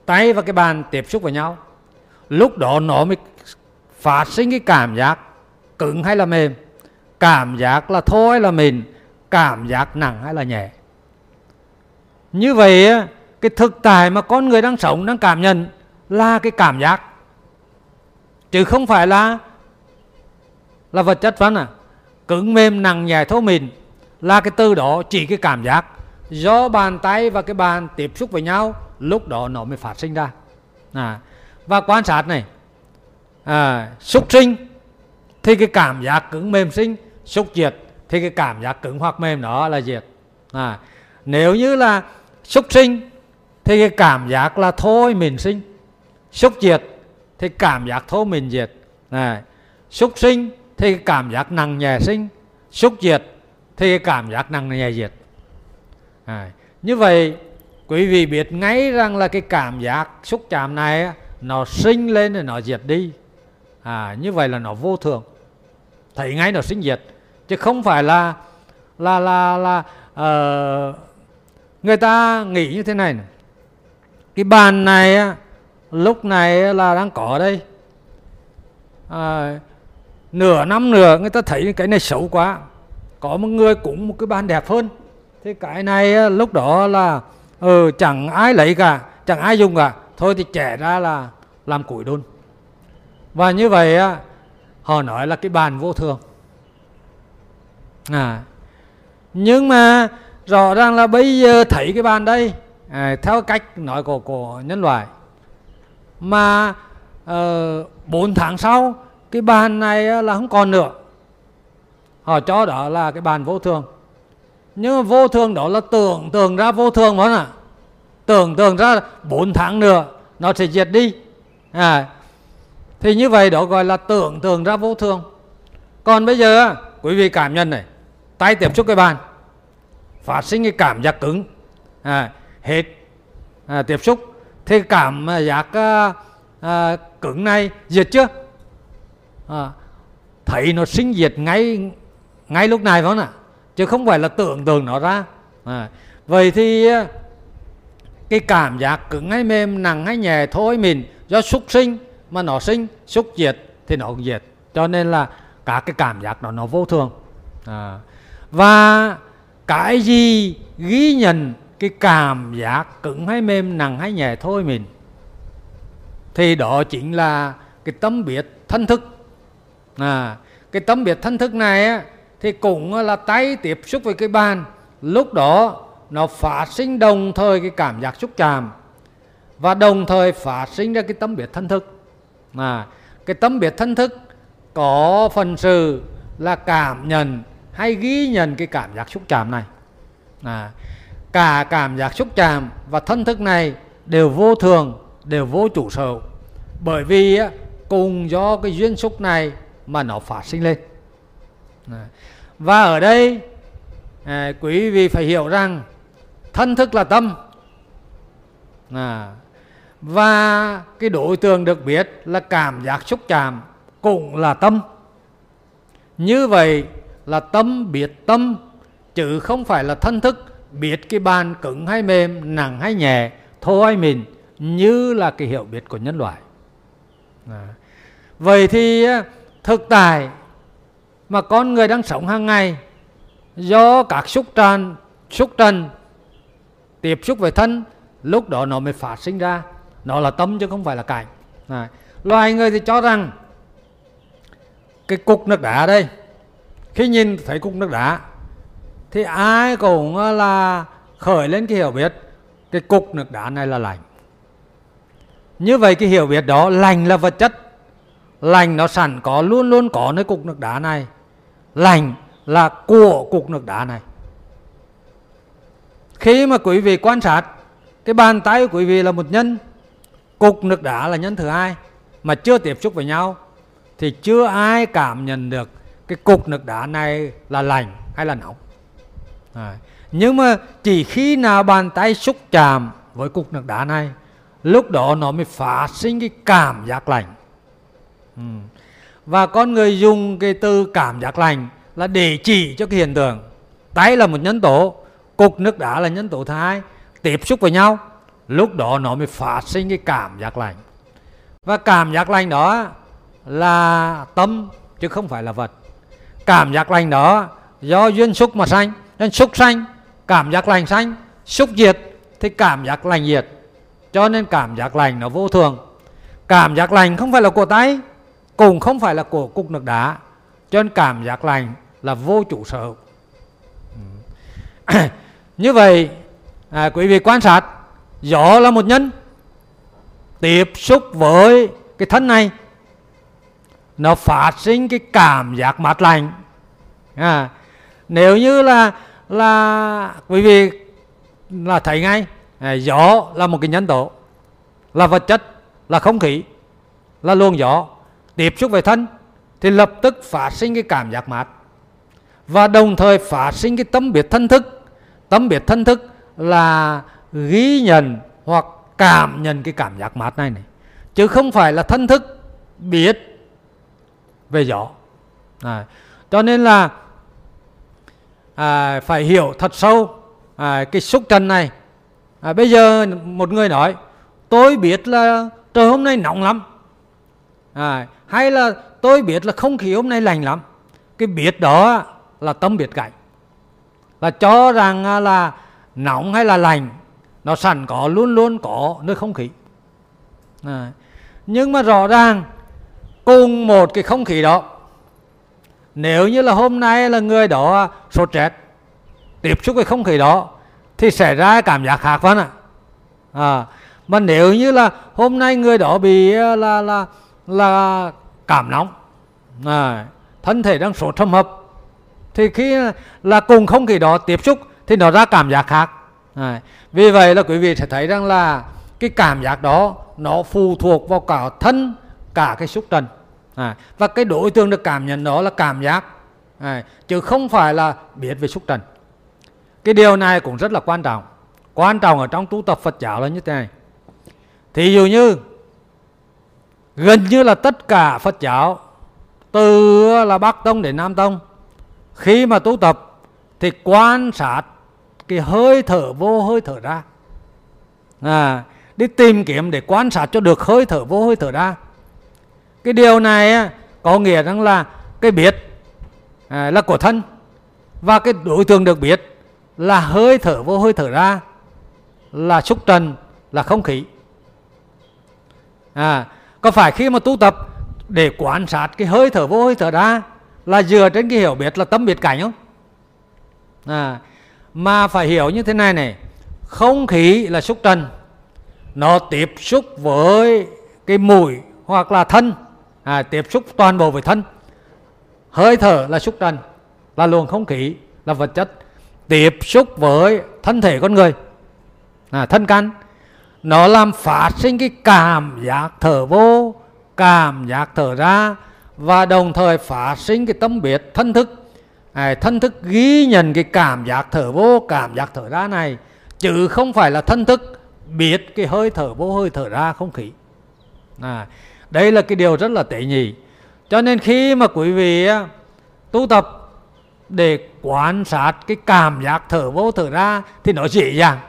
tay và cái bàn tiếp xúc với nhau lúc đó nó mới phát sinh cái cảm giác cứng hay là mềm cảm giác là thô hay là mịn cảm giác nặng hay là nhẹ như vậy cái thực tại mà con người đang sống đang cảm nhận là cái cảm giác. Chứ không phải là là vật chất phán à. Cứng mềm nặng nhẹ thô mịn là cái từ đó chỉ cái cảm giác. Do bàn tay và cái bàn tiếp xúc với nhau lúc đó nó mới phát sinh ra. À, và quan sát này à, xúc sinh thì cái cảm giác cứng mềm sinh xúc diệt thì cái cảm giác cứng hoặc mềm đó là diệt. À, nếu như là xúc sinh thì cái cảm giác là thôi mình sinh. Xúc diệt thì cảm giác thôi mình diệt. Này xúc sinh thì cảm giác nặng nhẹ sinh. Xúc diệt thì cảm giác nặng nhẹ diệt. Này. như vậy quý vị biết ngay rằng là cái cảm giác xúc chạm này nó sinh lên rồi nó diệt đi. À, như vậy là nó vô thường. Thấy ngay nó sinh diệt. Chứ không phải là là là là uh, người ta nghĩ như thế này, này. cái bàn này lúc này là đang có đây. À, nửa năm nữa người ta thấy cái này xấu quá. Có một người cũng một cái bàn đẹp hơn. Thế cái này lúc đó là ừ, chẳng ai lấy cả chẳng ai dùng cả. Thôi thì trẻ ra là làm củi đun. Và như vậy họ nói là cái bàn vô thường. À nhưng mà rõ ràng là bây giờ thấy cái bàn đây à, theo cách nói của của nhân loại mà ờ, uh, 4 tháng sau cái bàn này ờ, là không còn nữa. Họ cho đó là cái bàn vô thường. Nhưng mà vô thường đó là tưởng tượng ra vô thường đó nè tưởng tượng ra 4 tháng nữa nó sẽ diệt đi. À, thì như vậy đó gọi là tưởng tượng ra vô thường. Còn bây giờ quý vị cảm nhận này tay tiếp xúc cái bàn phát sinh cái cảm giác cứng. À, hết. À, tiếp xúc. Thì cảm à, giác à, à, cứng này diệt chưa? À, thấy nó sinh diệt ngay ngay lúc này phải không ạ chứ không phải là tưởng tượng nó ra. À, vậy thì à, cái cảm giác cứng hay mềm nặng hay nhẹ thôi mình. Do xúc sinh mà nó sinh xúc diệt thì nó cũng diệt. Cho nên là cả cái cảm giác đó nó vô thường. À, và cái gì ghi nhận cái cảm giác cứng hay mềm nặng hay nhẹ thôi mình? Thì đó chính là cái tâm biết thân thức. À, cái tâm biết thân thức này á, thì cũng là tay tiếp xúc với cái bàn. Lúc đó nó phát sinh đồng thời cái cảm giác xúc chạm và đồng thời phát sinh ra cái tâm biết thân thức. À, cái tâm biết thân thức có phần sự là cảm nhận hay ghi nhận cái cảm giác xúc chạm này. À, cả cảm giác xúc chạm và thân thức này đều vô thường đều vô chủ sở. Bởi vì cùng do cái duyên xúc này mà nó phát sinh lên. À, và ở đây à, quý vị phải hiểu rằng thân thức là tâm. À, và cái đối tượng được biết là cảm giác xúc chạm cũng là tâm. Như vậy là tâm biết tâm, chứ không phải là thân thức. Biết cái bàn cứng hay mềm, nặng hay nhẹ, thô hay mịn, như là cái hiểu biết của nhân loại. À. vậy thì thực tại mà con người đang sống hàng ngày, do các xúc tràn, xúc trần tiếp xúc với thân, lúc đó nó mới phát sinh ra. Nó là tâm chứ không phải là cảnh à. loài người thì cho rằng cái cục nước đá đây khi nhìn thấy cục nước đá, thì ai cũng ờ, là khởi lên cái hiểu biết cái cục nước đá này là lành. Như vậy cái hiểu biết đó, lành là vật chất. Lành nó sẵn có, luôn luôn có nơi cục nước đá này. Lành là của cục nước đá này. Khi mà quý vị quan sát, cái bàn tay của quý vị là một nhân. Cục nước đá là nhân thứ hai. Mà chưa tiếp xúc với nhau, thì chưa ai cảm nhận được cái cục nước đá này là lành hay là nóng à. nhưng mà chỉ khi nào bàn tay xúc chạm với cục nước đá này, lúc đó nó mới phát sinh cái cảm giác lành ừ. và con người dùng cái từ cảm giác lành là để chỉ cho cái hiện tượng tay là một nhân tố, cục nước đá là nhân tố thứ hai, tiếp xúc với nhau, lúc đó nó mới phát sinh cái cảm giác lành và cảm giác lành đó là tâm chứ không phải là vật cảm giác lành đó do duyên xúc mà sanh. Nên xúc sanh cảm giác lành sanh. Xúc diệt thì cảm giác lành diệt. Cho nên cảm giác lành nó vô thường. Cảm giác lành không phải là của tay cũng không phải là của cục nước đá. Cho nên cảm giác lành là vô chủ sở như vậy à, quý vị quan sát gió là một nhân. Tiếp xúc với cái thân này nó phát sinh cái cảm giác mát lạnh. à, nếu như là là quý vị là thấy ngay à, gió là một cái nhân tố là vật chất là không khí là luồng gió tiếp xúc với thân thì lập tức phát sinh cái cảm giác mát. Và đồng thời phát sinh cái tâm biệt thân thức. Tâm biệt thân thức là ghi nhận hoặc cảm nhận cái cảm giác mát này này. Chứ không phải là thân thức biết về gió. À, cho nên là à, phải hiểu thật sâu à, cái xúc trần này. À, bây giờ một người nói tôi biết là trời hôm nay nóng lắm. À, hay là tôi biết là không khí hôm nay lành lắm. Cái biết đó là tâm biệt cảnh là cho rằng à, là nóng hay là lành nó sẵn có luôn luôn có nơi không khí. À, nhưng mà rõ ràng cùng một cái không khí đó. Nếu như là hôm nay là người đó sốt rét tiếp xúc với không khí đó thì sẽ ra cảm giác khác vân ạ. À, mà nếu như là hôm nay người đó bị à, là là là cảm nóng à, thân thể đang sốt thâm hấp thì khi là cùng không khí đó tiếp xúc thì nó ra cảm giác khác. À, vì vậy là quý vị sẽ thấy rằng là cái cảm giác đó nó phụ thuộc vào cả thân cả cái xúc trần. À, và cái đối tượng được cảm nhận đó là cảm giác. À, chứ không phải là biết về xúc trần. Cái điều này cũng rất là quan trọng. Quan trọng ở trong tu tập Phật giáo là như thế này. Thì dụ như gần như là tất cả Phật giáo từ là Bắc Tông đến Nam Tông khi mà tu tập thì quan sát cái hơi thở vô hơi thở ra. À, đi tìm kiếm để quan sát cho được hơi thở vô hơi thở ra cái điều này có nghĩa rằng là cái biết à, là của thân. Và cái đối tượng được biết là hơi thở vô hơi thở ra là xúc trần là không khí. À, có phải khi mà tu tập để quan sát cái hơi thở vô hơi thở ra là dựa trên cái hiểu biết là tâm biệt cảnh không? À, mà phải hiểu như thế này này không khí là xúc trần. Nó tiếp xúc với cái mũi hoặc là thân à, tiếp xúc toàn bộ với thân. Hơi thở là xúc trần là luồng không khí là vật chất. Tiếp xúc với thân thể con người. À, thân căn nó làm phát sinh cái cảm giác thở vô cảm giác thở ra và đồng thời phát sinh cái tâm biết thân thức. À, thân thức ghi nhận cái cảm giác thở vô cảm giác thở ra này chứ không phải là thân thức biết cái hơi thở vô hơi thở ra không khí. À, đây là cái điều rất là tệ nhị. Cho nên khi mà quý vị tu tập để quan sát cái cảm giác thở vô thở ra thì nó dễ dàng.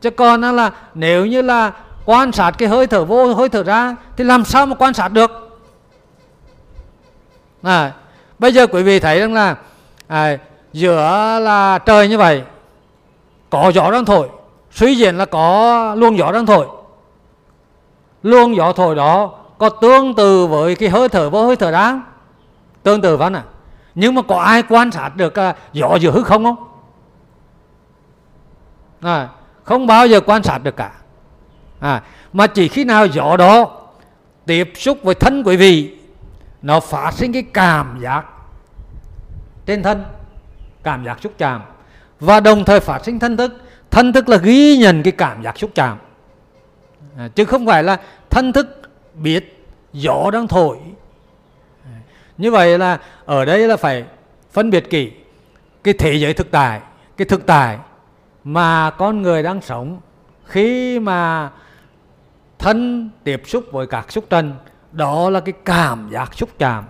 Chứ còn là nếu như là quan sát cái hơi thở vô hơi thở ra thì làm sao mà quan sát được? À, bây giờ quý vị thấy rằng là à, giữa là trời như vậy có gió đang thổi suy diễn là có luồng gió đang thổi luồng gió thổi đó có tương tự với cái hơi thở vô hơi thở đáng tương tự văn à? Nhưng mà có ai quan sát được à, gió giữa hư không không? À, không bao giờ quan sát được cả. À, mà chỉ khi nào gió đó tiếp xúc với thân quý vị nó phát sinh cái cảm giác trên thân cảm giác xúc chạm. Và đồng thời phát sinh thân thức. Thân thức là ghi nhận cái cảm giác xúc chạm à, chứ không phải là thân thức biết gió đang thổi. À, như vậy là ở đây là phải phân biệt kỹ cái thế giới thực tại cái thực tại mà con người đang sống khi mà thân tiếp xúc với các xúc trần đó là cái cảm giác xúc chạm.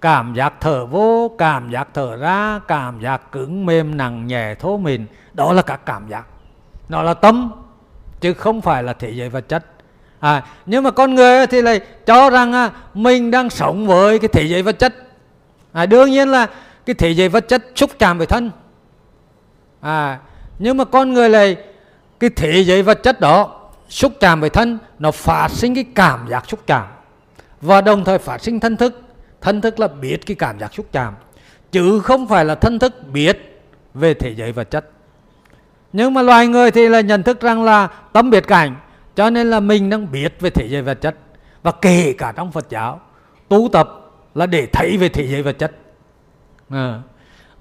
Cảm giác thở vô cảm giác thở ra cảm giác cứng mềm nặng nhẹ thô mịn đó là các cảm giác. Nó là tâm chứ không phải là thế giới vật chất. À, nhưng mà con người thì lại cho rằng à, mình đang sống với cái thế giới vật chất. À, đương nhiên là cái thế giới vật chất xúc chạm với thân. À, nhưng mà con người lại cái thế giới vật chất đó xúc chạm với thân nó phát sinh cái cảm giác xúc chạm. Và đồng thời phát sinh thân thức. Thân thức là biết cái cảm giác xúc chạm. Chứ không phải là thân thức biết về thế giới vật chất nhưng mà loài người thì là nhận thức rằng là tâm biệt cảnh cho nên là mình đang biết về thế giới vật chất. Và kể cả trong Phật giáo tu tập là để thấy về thế giới vật chất. À,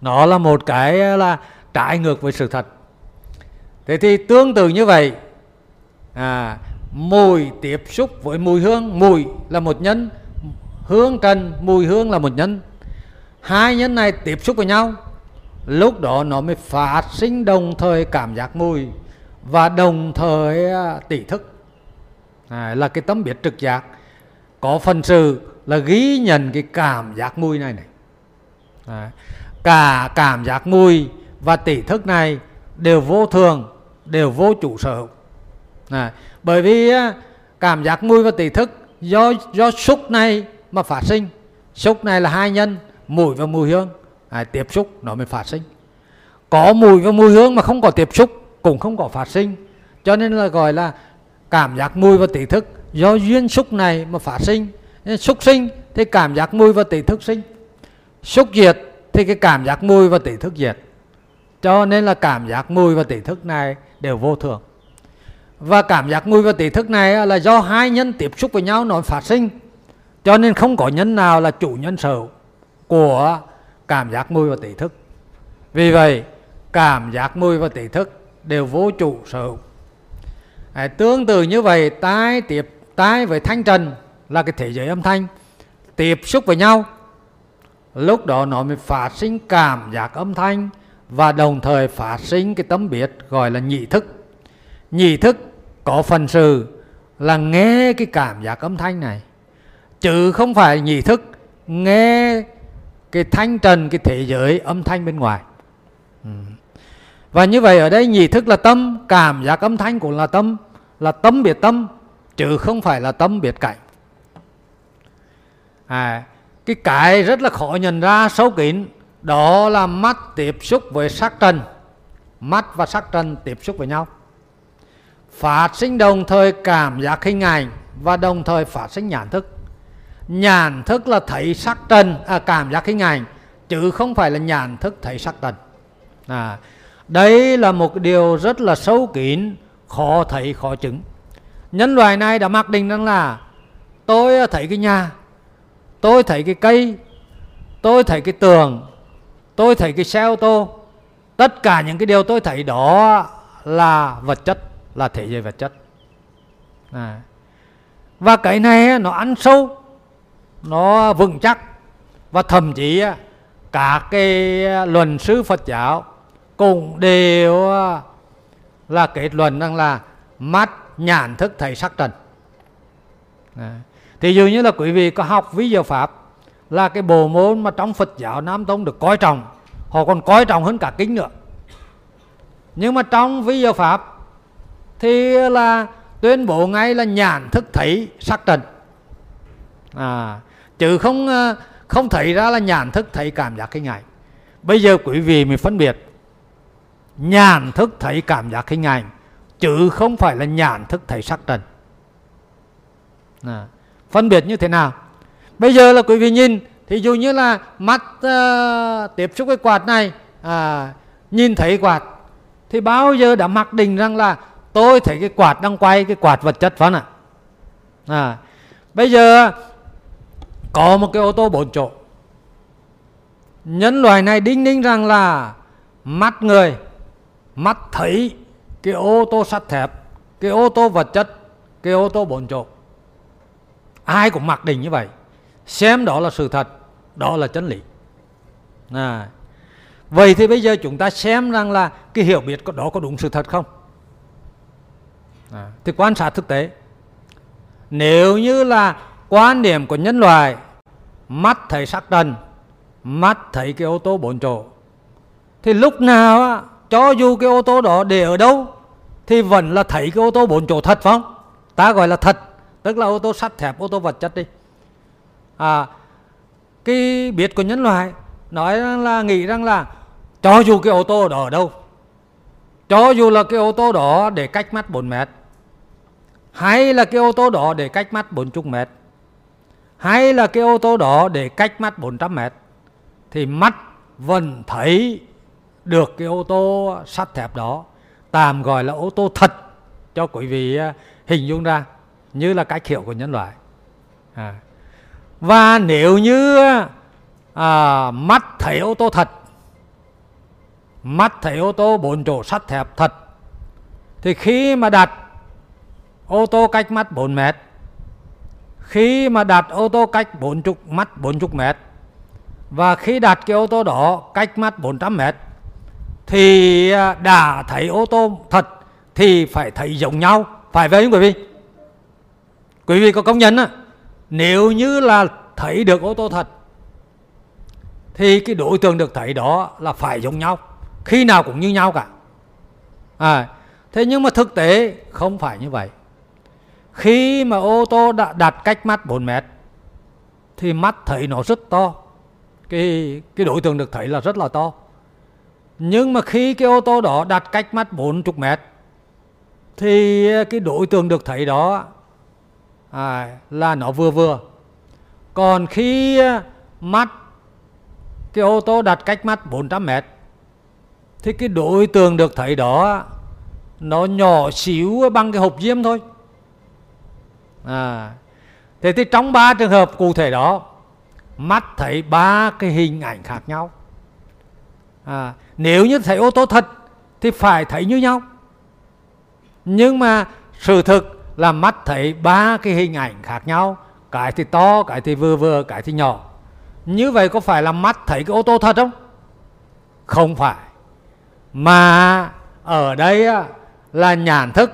nó là một cái là trái ngược với sự thật. Thế thì tương tự như vậy à, mùi tiếp xúc với mùi hương mùi là một nhân hương trần mùi hương là một nhân. Hai nhân này tiếp xúc với nhau lúc đó nó mới phát sinh đồng thời cảm giác mùi và đồng thời à, tỷ thức. À, là cái tấm biết trực giác. Có phần sự là ghi nhận cái cảm giác mùi này này. À, cả cảm giác mùi và tỷ thức này đều vô thường đều vô chủ sở hữu. À, bởi vì à, cảm giác mùi và tỷ thức do do xúc này mà phát sinh. Xúc này là hai nhân mùi và mùi hương à, tiếp xúc nó mới phát sinh. Có mùi và mùi hương mà không có tiếp xúc cũng không có phát sinh. Cho nên là gọi là cảm giác mùi và tỷ thức do duyên xúc này mà phát sinh. Xúc sinh thì cảm giác mùi và tỷ thức sinh. Xúc diệt thì cái cảm giác mùi và tỷ thức diệt. Cho nên là cảm giác mùi và tỷ thức này đều vô thường. Và cảm giác mùi và tỷ thức này là do hai nhân tiếp xúc với nhau nó phát sinh. Cho nên không có nhân nào là chủ nhân sở của cảm giác mùi và tỷ thức. Vì vậy cảm giác mùi và tỷ thức đều vô chủ sở hữu. À, tương tự như vậy tai tiếp tai với thanh trần là cái thế giới âm thanh. Tiếp xúc với nhau lúc đó nó mới phát sinh cảm giác âm thanh và đồng thời phát sinh cái tấm biệt gọi là nhị thức. Nhị thức có phần sự là nghe cái cảm giác âm thanh này. Chứ không phải nhị thức nghe cái thanh trần cái thế giới âm thanh bên ngoài. Ừ. Và như vậy ở đây nhị thức là tâm cảm giác âm thanh cũng là tâm là tâm biệt tâm chứ không phải là tâm biệt cảnh. À, cái cái rất là khó nhận ra sâu kín đó là mắt tiếp xúc với sắc trần. Mắt và sắc trần tiếp xúc với nhau. Phát sinh đồng thời cảm giác hình ảnh và đồng thời phát sinh nhãn thức nhàn thức là thấy sắc trần à, cảm giác hình ảnh chứ không phải là nhàn thức thấy sắc trần à, đây là một điều rất là sâu kín khó thấy khó chứng. Nhân loại này đã mặc định rằng là tôi thấy cái nhà tôi thấy cái cây tôi thấy cái tường tôi thấy cái xe ô tô. Tất cả những cái điều tôi thấy đó là vật chất là thế giới vật chất. À. và cái này nó ăn sâu nó vững chắc. Và thậm chí cả cái luận sư Phật giáo cũng đều là kết luận rằng là mắt nhãn thức thấy sắc trần thì dường như là quý vị có học ví dụ pháp là cái bộ môn mà trong Phật giáo Nam Tông được coi trọng họ còn coi trọng hơn cả kính nữa. Nhưng mà trong ví dụ pháp thì là tuyên bố ngay là nhãn thức thấy sắc trần à, chứ không ờ, không thấy ra là nhãn thức thấy cảm giác hình ảnh bây giờ quý vị mới phân biệt nhãn thức thấy cảm giác hình ảnh chứ không phải là nhãn thức thấy sắc trần à, phân biệt như thế nào? Bây giờ là quý vị nhìn thì dù như là mắt uh, tiếp xúc với quạt này à, nhìn thấy quạt thì bao giờ đã mặc định rằng là tôi thấy cái quạt đang quay cái quạt vật chất phải không ạ à, bây giờ có một cái ô tô bốn chỗ nhân loại này đinh ninh rằng là mắt người, mắt thấy cái ô tô sắt thép, cái ô tô vật chất, cái ô tô bốn chỗ ai cũng mặc định như vậy. Xem đó là sự thật, đó là chân lý. À. vậy thì bây giờ chúng ta xem rằng là cái hiểu biết đó có đúng sự thật không? À. thì quan sát thực tế. Nếu như là quan điểm của nhân loại mắt thấy sắc trần mắt thấy cái ô tô bốn chỗ. Thì lúc nào á, cho dù cái ô tô đó để ở đâu thì vẫn là thấy cái ô tô bốn chỗ thật phải không? Ta gọi là thật tức là ô tô sắt thép ô tô vật chất đi. À cái biết của nhân loại nói rằng là nghĩ rằng là cho dù cái ô tô đó ở đâu cho dù là cái ô tô đó để cách mắt 4 mét hay là cái ô tô đó để cách mắt 40 mét hay là cái ô tô đó để cách mắt 400 mét thì mắt vẫn thấy được cái ô tô sắt thép đó tạm gọi là ô tô thật cho quý vị à, hình dung ra như là cách hiểu của nhân loại à. và nếu như à, mắt thấy ô tô thật mắt thấy ô tô bốn chỗ sắt thép thật thì khi mà đặt ô tô cách mắt 4 mét khi mà đặt ô tô cách 40 mắt 40 mét và khi đặt cái ô tô đó cách mắt 400 mét thì à, đã thấy ô tô thật thì phải thấy giống nhau. Phải vậy không quý vị? Quý vị có công nhận á nếu như là thấy được ô tô thật thì cái đối tượng được thấy đó là phải giống nhau khi nào cũng như nhau cả. À, thế nhưng mà thực tế không phải như vậy khi mà ô tô đã đặt cách mắt 4 mét thì mắt thấy nó rất to. Cái cái đối tượng được thấy là rất là to. Nhưng mà khi cái ô tô đó đặt cách mắt 40 mét thì cái đối tượng được thấy đó à, là nó vừa vừa. Còn khi à, mắt cái ô tô đặt cách mắt 400 mét thì cái đối tượng được thấy đó nó nhỏ xíu bằng cái hộp diêm thôi à, thế thì trong ba trường hợp cụ thể đó mắt thấy ba cái hình ảnh khác nhau. À, nếu như thấy ô tô thật thì phải thấy như nhau. Nhưng mà sự thực là mắt thấy ba cái hình ảnh khác nhau cái thì to cái thì vừa vừa cái thì nhỏ. Như vậy có phải là mắt thấy cái ô tô thật không? Không phải. Mà ở đây là nhãn thức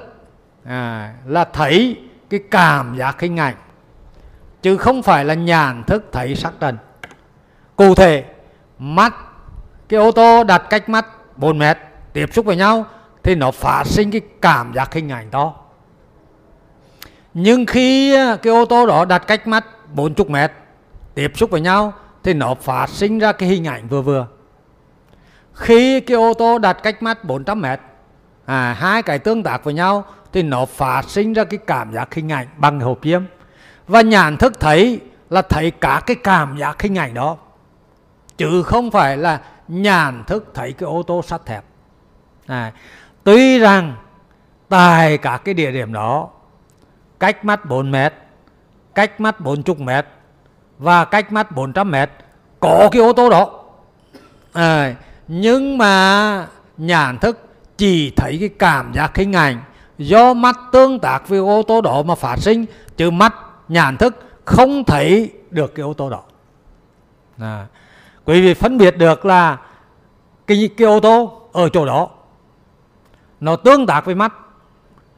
à, là thấy cái cảm giác hình ảnh chứ không phải là nhàn thức thấy sắc trần cụ thể mắt cái ô tô đặt cách mắt 4 mét tiếp xúc với nhau thì nó phát sinh cái cảm giác hình ảnh đó. Nhưng khi à, cái ô tô đó đặt cách mắt 40 mét tiếp xúc với nhau thì nó phát sinh ra cái hình ảnh vừa vừa. Khi cái ô tô đặt cách mắt 400 mét à, hai cái tương tác với nhau thì nó phát sinh ra cái cảm giác hình ảnh bằng hộp diêm và nhãn thức thấy là thấy cả cái cảm giác hình ảnh đó. Chứ không phải là nhàn thức thấy cái ô tô sắt thép. À, tuy rằng tại các cái địa điểm đó cách mắt 4 mét cách mắt 40 mét và cách mắt 400 mét có cái ô tô đó. À, nhưng mà nhãn thức chỉ thấy cái cảm giác hình ảnh do mắt tương tác với ô tô đó mà phát sinh chứ mắt nhãn thức không thấy được cái ô tô đó. À. quý vị phân biệt được là cái, cái ô tô ở chỗ đó nó tương tác với mắt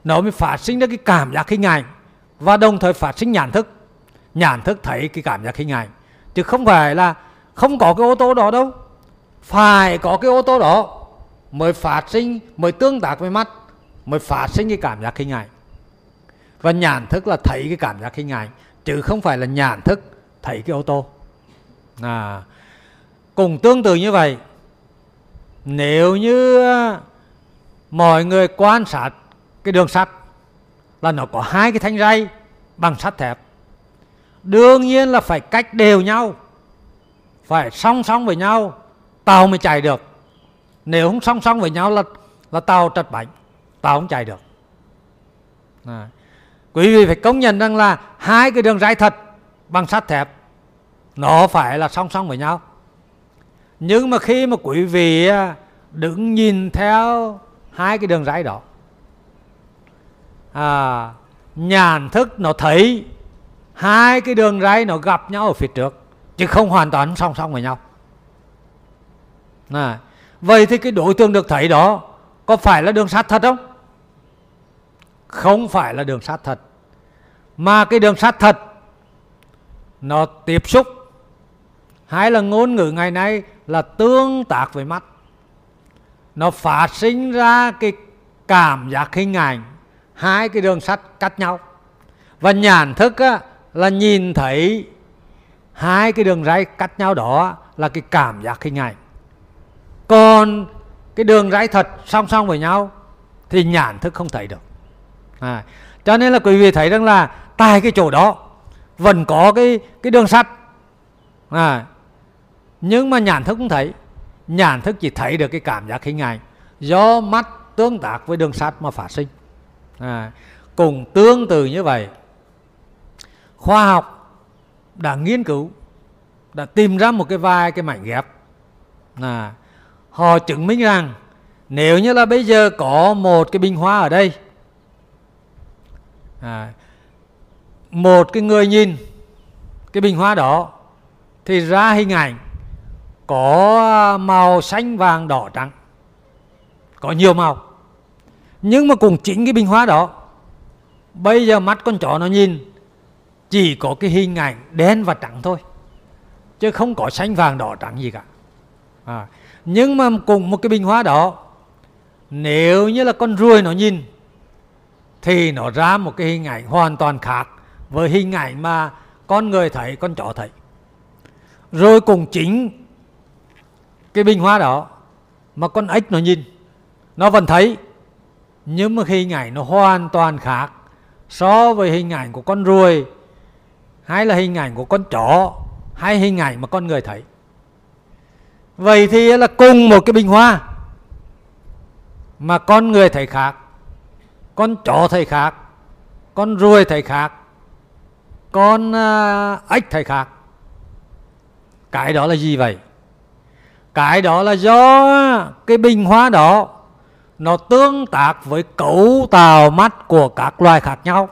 nó mới phát sinh ra cái cảm giác hình ảnh và đồng thời phát sinh nhãn thức. Nhãn thức thấy cái cảm giác hình ảnh chứ không phải là không có cái ô tô đó đâu. Phải có cái ô tô đó mới phát sinh mới tương tác với mắt mới phát sinh cái cảm giác hình ảnh và nhãn thức là thấy cái cảm giác hình ảnh chứ không phải là nhãn thức thấy cái ô tô. À cùng tương tự như vậy. Nếu như à, mọi người quan sát cái đường sắt là nó có hai cái thanh ray bằng sắt thép, đương nhiên là phải cách đều nhau, phải song song với nhau, tàu mới chạy được. Nếu không song song với nhau là là tàu trật bánh tao không chạy được. À. quý vị phải công nhận rằng là hai cái đường ray thật bằng sắt thép nó phải là song song với nhau. Nhưng mà khi mà quý vị à, đứng nhìn theo hai cái đường ray đó à, nhàn thức nó thấy hai cái đường ray nó gặp nhau ở phía trước chứ không hoàn toàn song song với nhau. À, vậy thì cái đối tượng được thấy đó có phải là đường sắt thật không? Không phải là đường sắt thật. Mà cái đường sắt thật nó tiếp xúc hay là ngôn ngữ ngày nay là tương tác với mắt. Nó phát sinh ra cái cảm giác hình ảnh hai cái đường sắt cắt nhau. Và nhãn thức á, là nhìn thấy hai cái đường ray cắt nhau đó là cái cảm giác hình ảnh. Còn cái đường ray thật song song với nhau thì nhãn thức không thấy được à, cho nên là quý vị thấy rằng là tại cái chỗ đó vẫn có cái cái đường sắt. À, nhưng mà nhãn thức không thấy. Nhãn thức chỉ thấy được cái cảm giác hình ảnh do mắt tương tác với đường sắt mà phát sinh. À, cùng tương tự như vậy khoa học đã nghiên cứu đã tìm ra một cái vài cái mảnh ghép. À, họ chứng minh rằng nếu như là bây giờ có một cái bình hoa ở đây à, một cái người nhìn cái bình hoa đó thì ra hình ảnh có màu xanh vàng đỏ trắng có nhiều màu. Nhưng mà cùng chính cái bình hoa đó bây giờ mắt con chó nó nhìn chỉ có cái hình ảnh đen và trắng thôi chứ không có xanh vàng đỏ trắng gì cả. À, nhưng mà cùng một cái bình hoa đó nếu như là con ruồi nó nhìn thì nó ra một cái hình ảnh hoàn toàn khác với hình ảnh mà con người thấy, con chó thấy. Rồi cùng chính cái bình hoa đó mà con ếch nó nhìn, nó vẫn thấy, nhưng mà hình ảnh nó hoàn toàn khác so với hình ảnh của con ruồi, hay là hình ảnh của con chó, hay hình ảnh mà con người thấy. Vậy thì là cùng một cái bình hoa mà con người thấy khác con chó thầy khác con ruồi thầy khác con uh, ếch thầy khác. Cái đó là gì vậy? Cái đó là do cái bình hoa đó nó tương tác với cấu tạo mắt của các loài khác nhau.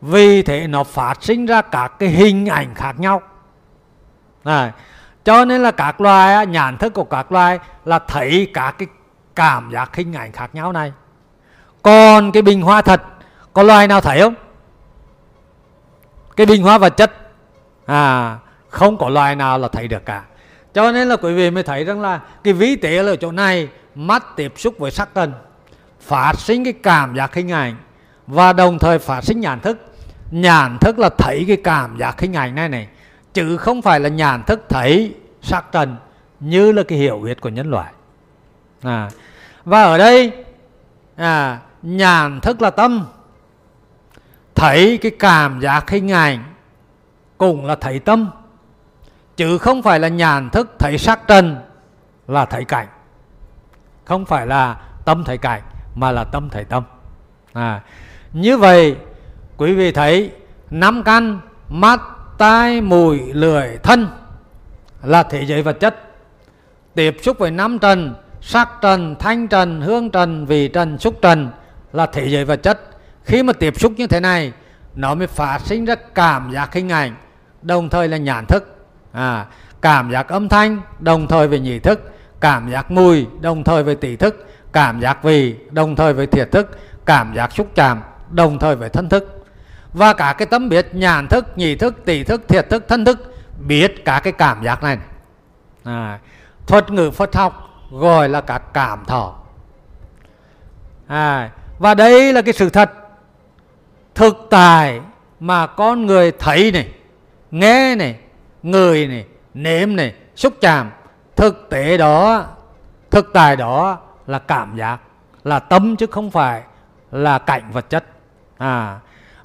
Vì thế nó phát sinh ra các cái hình ảnh khác nhau. Này cho nên là các loài nhãn thức của các loài là thấy các cái cảm giác hình ảnh khác nhau này còn cái bình hoa thật có loài nào thấy không? Cái bình hoa vật chất. À không có loài nào là thấy được cả. Cho nên là quý vị mới thấy rằng là cái ví tế là ở chỗ này mắt tiếp xúc với sắc trần phát sinh cái cảm giác hình ảnh và đồng thời phát sinh nhãn thức. Nhãn thức là thấy cái cảm giác hình ảnh này này chứ không phải là nhãn thức thấy sắc trần như là cái hiểu biết của nhân loại. À, và ở đây à, nhàn thức là tâm. Thấy cái cảm giác hình ảnh cũng là thấy tâm chứ không phải là nhàn thức thấy sắc trần là thấy cảnh. Không phải là tâm thấy cảnh mà là tâm thấy tâm. À, như vậy quý vị thấy năm căn mắt tai mùi lưỡi thân là thế giới vật chất. Tiếp xúc với năm trần sắc trần thanh trần hương trần vị trần xúc trần là thế giới vật chất. Khi mà tiếp xúc như thế này nó mới phát sinh ra cảm giác hình ảnh đồng thời là nhãn thức. À, cảm giác âm thanh đồng thời với nhị thức. Cảm giác mùi đồng thời với tỷ thức. Cảm giác vị đồng thời với thiệt thức. Cảm giác xúc chạm đồng thời với thân thức. Và cả cái tấm biết nhãn thức nhị thức tỷ thức thiệt thức thân thức biết cả cái cảm giác này. À, thuật ngữ phật học gọi là cả cảm thọ. À, và đây là cái sự thật thực tại mà con người thấy này nghe này người này nếm này xúc chạm. Thực tế đó thực tại đó là cảm giác là tâm chứ không phải là cảnh vật chất. À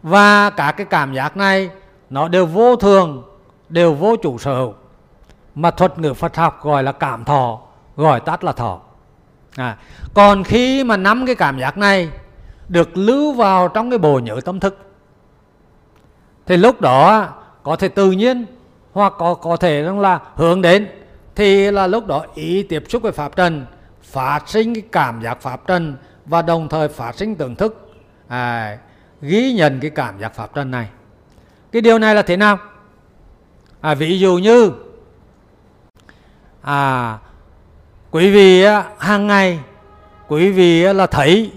và cả cái cảm giác này nó đều vô thường đều vô chủ sở hữu. Mà thuật ngữ Phật học gọi là cảm thọ gọi tắt là thọ. À, còn khi mà nắm cái cảm giác này được lưu vào trong cái bộ nhớ tâm thức. Thì lúc đó có thể tự nhiên hoặc có có thể là hướng đến thì là lúc đó ý tiếp xúc với pháp trần phát sinh cái cảm giác pháp trần và đồng thời phát sinh tưởng thức. À, ghi nhận cái cảm giác pháp trần này. Cái điều này là thế nào? À, ví dụ như à quý vị hàng ngày quý vị là thấy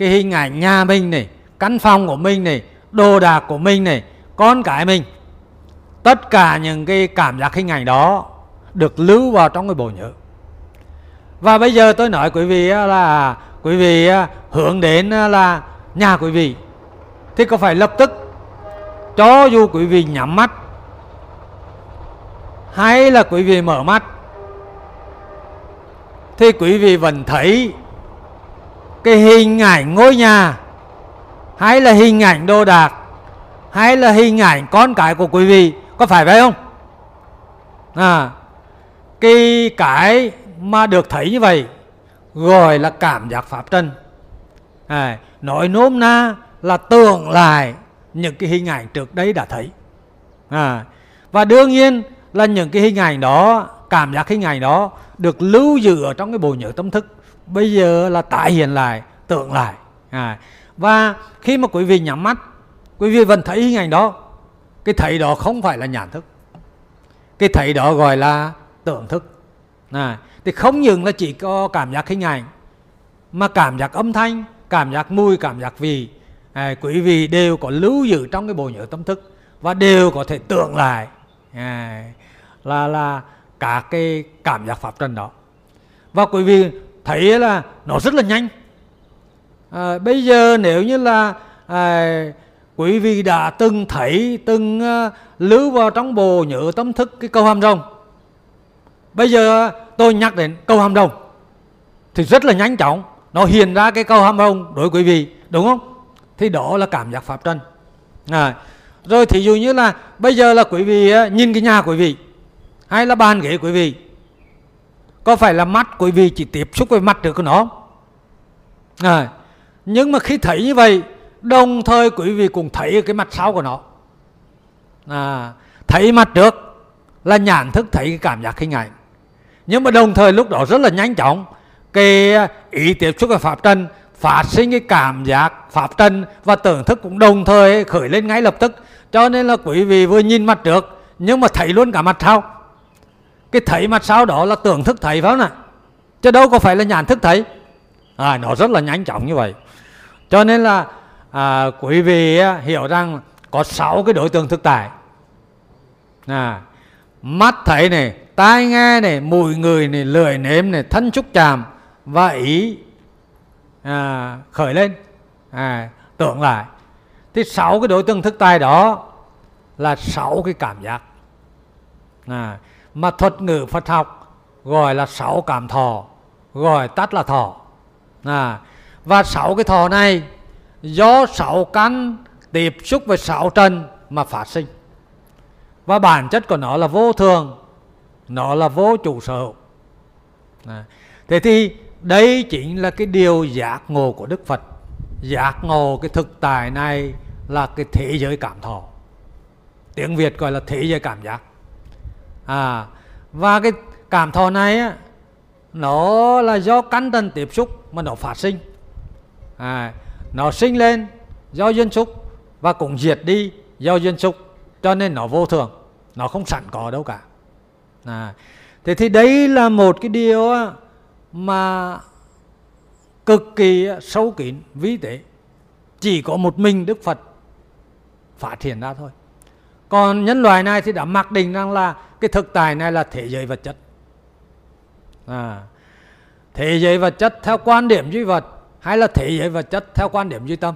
cái hình ảnh nhà mình này, căn phòng của mình này, đồ đạc của mình này, con cái mình. Tất cả những cái cảm giác hình ảnh đó được lưu vào trong cái bộ nhớ. Và bây giờ tôi nói quý vị là, quý vị hướng đến là nhà quý vị. Thì có phải lập tức cho dù quý vị nhắm mắt hay là quý vị mở mắt, thì quý vị vẫn thấy cái hình ảnh ngôi nhà. Hay là hình ảnh đồ đạc. Hay là hình ảnh con cái của quý vị. Có phải vậy không? À cái cái mà được thấy như vậy gọi là cảm giác pháp trần. À, nói nôm na là tưởng lại những cái hình ảnh trước đây đã thấy. À, và đương nhiên là những cái hình ảnh đó cảm giác hình ảnh đó được lưu giữ ở trong cái bộ nhớ tâm thức bây giờ là tái hiện lại tưởng lại. À, và khi mà quý vị nhắm mắt quý vị vẫn thấy hình ảnh đó. Cái thấy đó không phải là nhãn thức. Cái thấy đó gọi là tưởng thức. À, thì không những là chỉ có cảm giác hình ảnh mà cảm giác âm thanh cảm giác mùi cảm giác vị à, quý vị đều có lưu giữ trong cái bộ nhớ tâm thức và đều có thể tưởng lại à, là là cả cái cảm giác pháp trần đó. Và quý vị thấy là nó rất là nhanh. À, bây giờ nếu như là à, quý vị đã từng thấy từng à, lưu vào trong bộ nhớ tâm thức cái câu hàm rồng. Bây giờ tôi nhắc đến câu hàm rồng thì rất là nhanh chóng. Nó hiện ra cái câu hàm rồng đối với quý vị đúng không? Thì đó là cảm giác pháp trần. À, rồi thí dụ như là bây giờ là quý vị à, nhìn cái nhà quý vị hay là bàn ghế quý vị có phải là mắt quý vị chỉ tiếp xúc với mặt được của nó à, nhưng mà khi thấy như vậy đồng thời quý vị cũng thấy cái mặt sau của nó. À, thấy mặt trước là nhãn thức thấy cái cảm giác hình ảnh. Nhưng mà đồng thời lúc đó rất là nhanh chóng cái ý tiếp xúc với pháp trần phát sinh cái cảm giác pháp trần và tưởng thức cũng đồng thời khởi lên ngay lập tức. Cho nên là quý vị vừa nhìn mặt trước nhưng mà thấy luôn cả mặt sau cái thấy mặt sau đó là tưởng thức thấy phải không ạ chứ đâu có phải là nhãn thức thấy à, nó rất là nhanh chóng như vậy. Cho nên là à, quý vị hiểu rằng có sáu cái đối tượng thực tại. À, mắt thấy này tai nghe này mùi người này lười nếm này thân xúc chạm và ý à, khởi lên. À, tưởng lại. Thì sáu cái đối tượng thức tài đó là sáu cái cảm giác. À, mà thuật ngữ Phật học gọi là sáu cảm thọ gọi tắt là thọ. À, và sáu cái thọ này do sáu căn tiếp xúc với sáu trần mà phát sinh. Và bản chất của nó là vô thường nó là vô chủ sở hữu. À. thế thì đây chính là cái điều giác ngộ của đức phật. Giác ngộ cái thực tại này là cái thế giới cảm thọ. Tiếng việt gọi là thế giới cảm giác à và cái cảm thọ này á nó là do căn tần tiếp xúc mà nó phát sinh. À, nó sinh lên do duyên xúc và cũng diệt đi do duyên xúc cho nên nó vô thường nó không sẵn có đâu cả. À, thế thì đấy là một cái điều mà cực kỳ sâu kín vi tế. Chỉ có một mình đức phật phát hiện ra thôi còn nhân loại này thì đã mặc định rằng là cái thực tại này là thế giới vật chất. À, thế giới vật chất theo quan điểm duy vật hay là thế giới vật chất theo quan điểm duy tâm?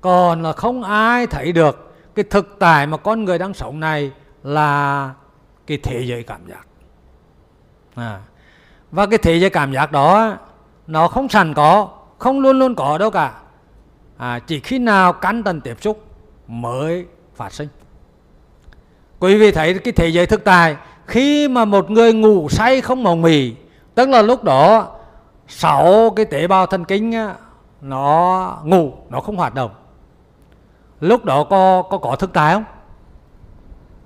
Còn là không ai thấy được cái thực tại mà con người đang sống này là cái thế giới cảm giác. À. và cái thế giới cảm giác đó nó không sẵn có không luôn luôn có đâu cả. À, chỉ khi nào cắn tần tiếp xúc mới phát sinh quý vị thấy cái thế giới thực tại. Khi mà một người ngủ say không mộng mị tức là lúc đó sáu cái tế bào thần kinh nó ngủ nó không hoạt động. Lúc đó có có có thực tại không?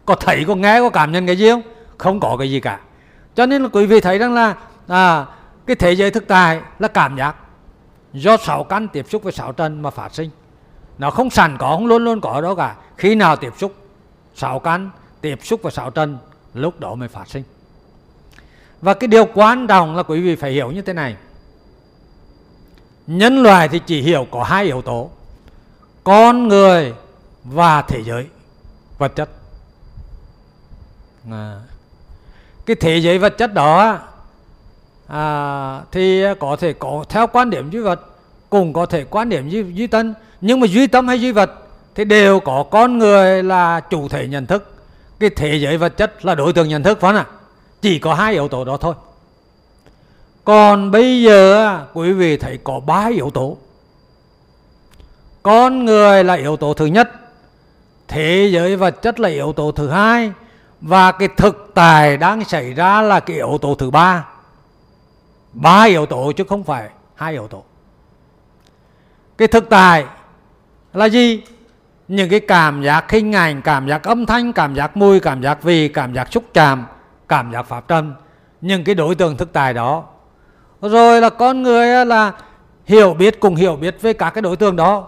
Có thấy có nghe có cảm nhận cái gì không? Không có cái gì cả. Cho nên là quý vị thấy rằng là à, cái thế giới thực tại là cảm giác. Do sáu căn tiếp xúc với sáu trần mà phát sinh. Nó không sẵn có không luôn luôn có đó cả. Khi nào tiếp xúc sáu căn tiếp xúc với sáu trần lúc đó mới phát sinh. Và cái điều quan trọng là quý vị phải hiểu như thế này. Nhân loại thì chỉ hiểu có hai yếu tố con người và thế giới vật chất. À. cái thế giới vật chất đó à, thì có thể có theo quan điểm duy vật cũng có thể quan điểm duy, duy tân. Nhưng mà duy tâm hay duy vật thì đều có con người là chủ thể nhận thức cái thế giới vật chất là đối tượng nhận thức, phải không ạ chỉ có hai yếu tố đó thôi. Còn bây giờ quý vị thấy có ba yếu tố. Con người là yếu tố thứ nhất, thế giới vật chất là yếu tố thứ hai, và cái thực tài đang xảy ra là cái yếu tố thứ ba. Ba yếu tố chứ không phải hai yếu tố. Cái thực tài là gì? Những cái cảm giác hình ảnh cảm giác âm thanh cảm giác mùi cảm giác vị cảm giác xúc chạm cảm giác pháp trần những cái đối tượng thực tại đó. Rồi là con người là hiểu biết cùng hiểu biết với các cái đối tượng đó.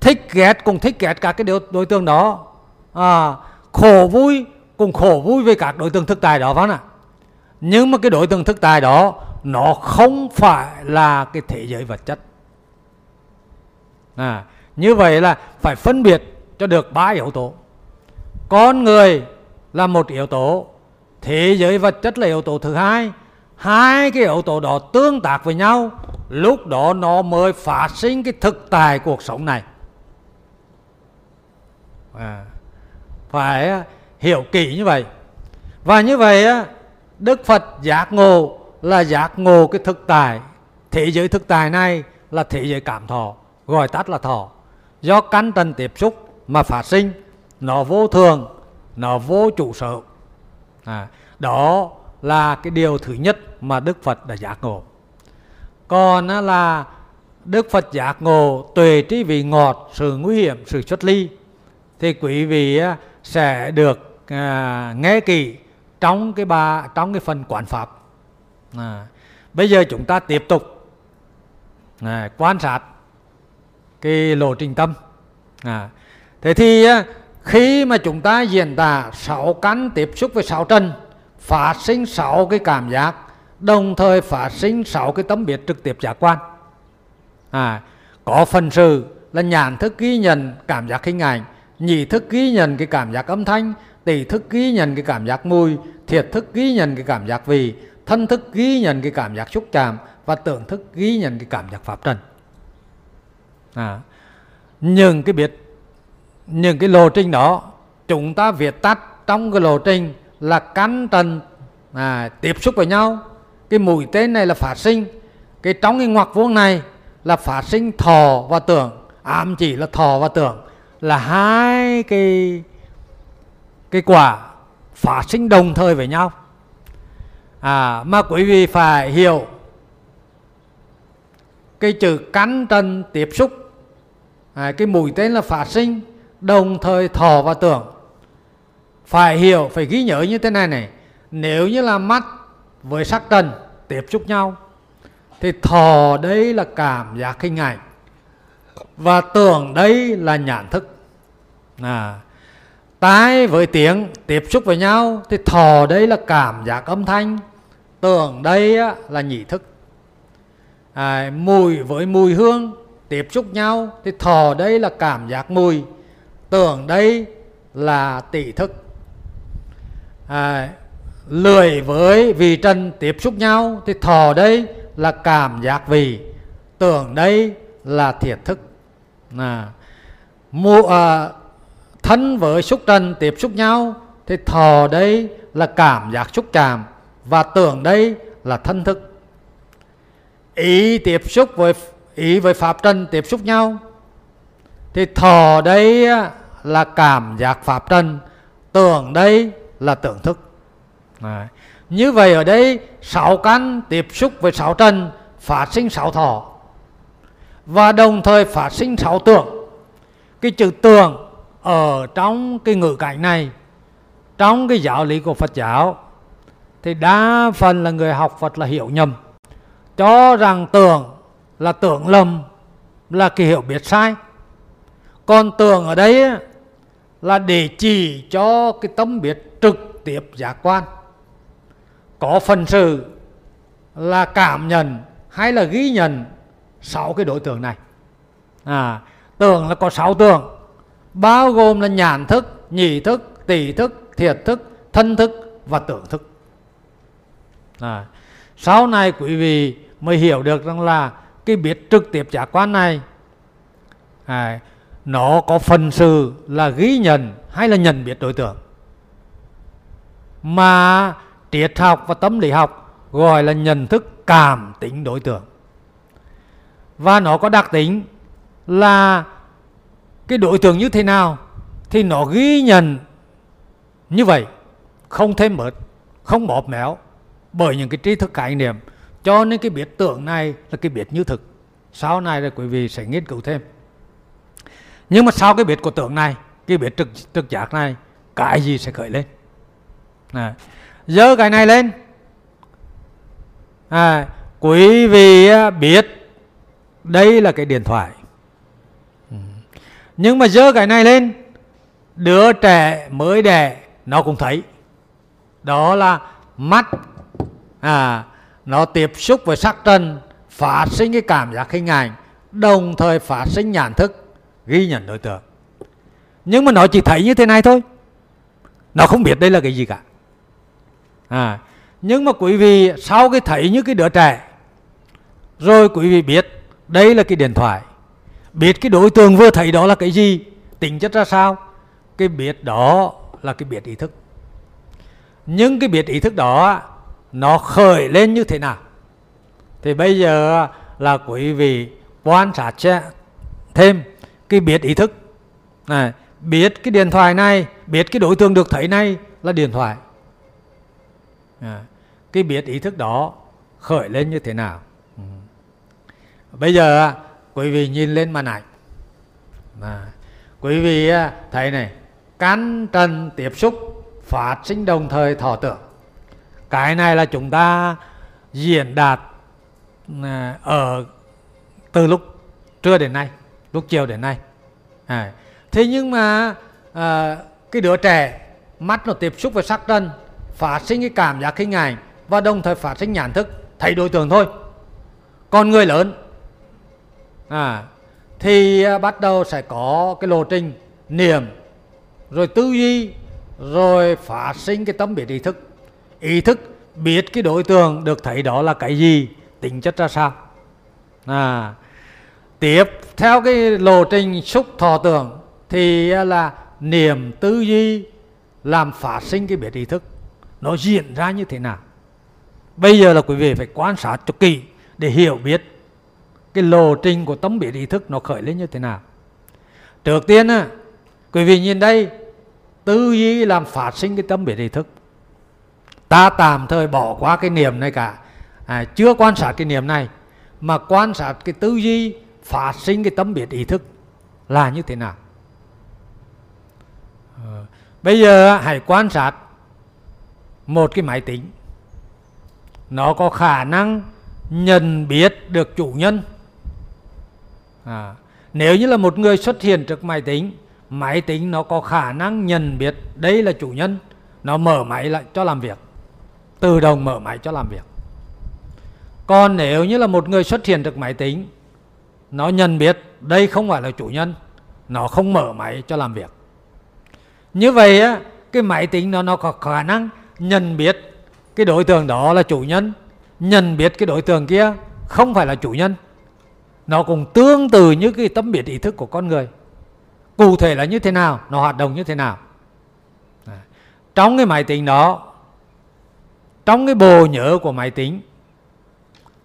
Thích ghét cùng thích ghét các cái đối, đối tượng đó. À, khổ vui cùng khổ vui với các đối tượng thực tại đó phải không ạ. Nhưng mà cái đối tượng thực tại đó nó không phải là cái thế giới vật chất. À, như vậy là phải phân biệt cho được ba yếu tố. Con người là một yếu tố thế giới vật chất là yếu tố thứ hai. Hai cái yếu tố đó tương tác với nhau lúc đó nó mới phát sinh cái thực tài cuộc sống này. À, phải à, hiểu kỹ như vậy. Và như vậy à, đức phật giác ngộ là giác ngộ cái thực tại. Thế giới thực tại này là thế giới cảm thọ gọi tắt là thọ do căn trần tiếp xúc mà phát sinh nó vô thường nó vô chủ sở. À, đó là cái điều thứ nhất mà Đức Phật đã giác ngộ. Còn là Đức Phật giác ngộ tuệ trí vị ngọt sự nguy hiểm sự xuất ly thì quý vị sẽ được à, nghe kỹ trong cái ba trong cái phần quản pháp. À, bây giờ chúng ta tiếp tục. À, quan sát cái lộ trình tâm. À, thế thì khi mà chúng ta diễn tả sáu căn tiếp xúc với sáu trần phát sinh sáu cái cảm giác đồng thời phát sinh sáu cái tấm biệt trực tiếp giác quan. À, có phần sự là nhãn thức ghi nhận cảm giác hình ảnh nhị thức ghi nhận cái cảm giác âm thanh tỷ thức ghi nhận cái cảm giác mùi thiệt thức ghi nhận cái cảm giác vị thân thức ghi nhận cái cảm giác xúc chạm và tưởng thức ghi nhận cái cảm giác pháp trần à, những cái biết những cái lộ trình đó chúng ta viết tắt trong cái lộ trình là cắn trần à, tiếp xúc với nhau. Cái mũi tên này là phát sinh. Cái trong cái ngoặc vuông này là phát sinh thọ và tưởng. Ám chỉ là thọ và tưởng. Là hai cái cái quả phát sinh đồng thời với nhau. À, mà quý vị phải hiểu cái chữ cắn trần tiếp xúc à, cái mũi tên là phát sinh đồng thời thọ và tưởng phải hiểu phải ghi nhớ như thế này này nếu như là mắt với sắc trần tiếp xúc nhau thì thọ đây là cảm giác hình ảnh và tưởng đây là nhãn thức. À, tai với tiếng tiếp xúc với nhau thì thọ đây là cảm giác âm thanh tưởng đây là nhị thức à, mùi với mùi hương tiếp xúc nhau thì thọ đây là cảm giác mùi tưởng đây là tỷ thức. À, lười với vị trần tiếp xúc nhau thì thọ đây là cảm giác vị tưởng đây là thiệt thức. À, mù, à, thân với xúc trần tiếp xúc nhau thì thọ đây là cảm giác xúc chạm và tưởng đây là thân thức ý tiếp xúc với ý với pháp trần tiếp xúc nhau. Thì thọ đây là cảm giác pháp trần, tưởng đây là tưởng thức. Đấy. như vậy ở đây, sáu căn tiếp xúc với sáu trần, phát sinh sáu thọ. Và đồng thời phát sinh sáu tưởng. Cái chữ tưởng ở trong cái ngữ cảnh này, trong cái giáo lý của Phật giáo, thì đa phần là người học Phật là hiểu nhầm cho rằng tưởng là tưởng lầm là cái hiểu biết sai. Còn tưởng ở đây là để chỉ cho cái tâm biết trực tiếp giác quan. Có phần sự là cảm nhận hay là ghi nhận sáu cái đối tượng này. À tưởng là có sáu tưởng bao gồm là nhãn thức nhị thức tỷ thức thiệt thức thân thức và tưởng thức. À, sau này quý vị mới hiểu được rằng là cái biết trực tiếp giác quan này à, nó có phần sự là ghi nhận hay là nhận biết đối tượng. Mà triết học và tâm lý học gọi là nhận thức cảm tính đối tượng. Và nó có đặc tính là cái đối tượng như thế nào thì nó ghi nhận như vậy không thêm bớt không bóp méo bởi những cái tri thức khái niệm cho nên cái biết tưởng này là cái biết như thực. Sau này là quý vị sẽ nghiên cứu thêm. Nhưng mà sau cái biết của tưởng này cái biết trực trực giác này cái gì sẽ khởi lên? À, dơ cái này lên. À, quý vị biết đây là cái điện thoại. Nhưng mà dơ cái này lên đứa trẻ mới đẻ nó cũng thấy. Đó là mắt. À nó tiếp xúc với sắc trần phát sinh cái cảm giác hình ảnh, đồng thời phát sinh nhãn thức, ghi nhận đối tượng. Nhưng mà nó chỉ thấy như thế này thôi. Nó không biết đây là cái gì cả. À nhưng mà quý vị, sau cái thấy như cái đứa trẻ, rồi quý vị biết đây là cái điện thoại, biết cái đối tượng vừa thấy đó là cái gì, tính chất ra sao, cái biết đó là cái biết ý thức. Nhưng cái biết ý thức đó nó khởi lên như thế nào? Thì bây giờ là quý vị quan sát thêm cái biết ý thức. Này biết cái điện thoại này biết cái đối tượng được thấy này là điện thoại. À, cái biết ý thức đó khởi lên như thế nào? Ừ. bây giờ quý vị nhìn lên màn ảnh. À, quý vị à, thấy này cán trần tiếp xúc phát sinh đồng thời thọ tưởng cái này là chúng ta diễn đạt à, ở từ lúc trưa đến nay lúc chiều đến nay. À, thế nhưng mà à, cái đứa trẻ mắt nó tiếp xúc với sắc trần phát sinh cái cảm giác hình ảnh và đồng thời phát sinh nhãn thức thấy đối tượng thôi. Còn người lớn à, thì à, bắt đầu sẽ có cái lộ trình niệm rồi tư duy rồi phát sinh cái tâm biệt ý thức ý thức biết cái đối tượng được thấy đó là cái gì tính chất ra sao. À, tiếp theo cái lộ trình xúc thọ tưởng thì là niềm tư duy làm phát sinh cái biết ý thức. Nó diễn ra như thế nào? Bây giờ là quý vị phải quan sát cho kỹ để hiểu biết cái lộ trình của tâm biết ý thức nó khởi lên như thế nào. Trước tiên quý vị nhìn đây tư duy làm phát sinh cái tâm biết ý thức ta tạm thời bỏ qua cái niềm này cả. À, chưa quan sát cái niềm này mà quan sát cái tư duy phát sinh cái tâm biệt ý thức là như thế nào. À, bây giờ hãy quan sát một cái máy tính. Nó có khả năng nhận biết được chủ nhân. À, nếu như là một người xuất hiện trước máy tính máy tính nó có khả năng nhận biết đây là chủ nhân. Nó mở máy lại cho làm việc tự động mở máy cho làm việc. Còn nếu như là một người xuất hiện được máy tính, nó nhận biết đây không phải là chủ nhân, nó không mở máy cho làm việc. Như vậy á, cái máy tính nó nó có khả năng nhận biết cái đối tượng đó là chủ nhân, nhận biết cái đối tượng kia không phải là chủ nhân. Nó cũng tương tự như cái tấm biệt ý thức của con người. Cụ thể là như thế nào, nó hoạt động như thế nào. Trong cái máy tính đó trong cái bộ nhớ của máy tính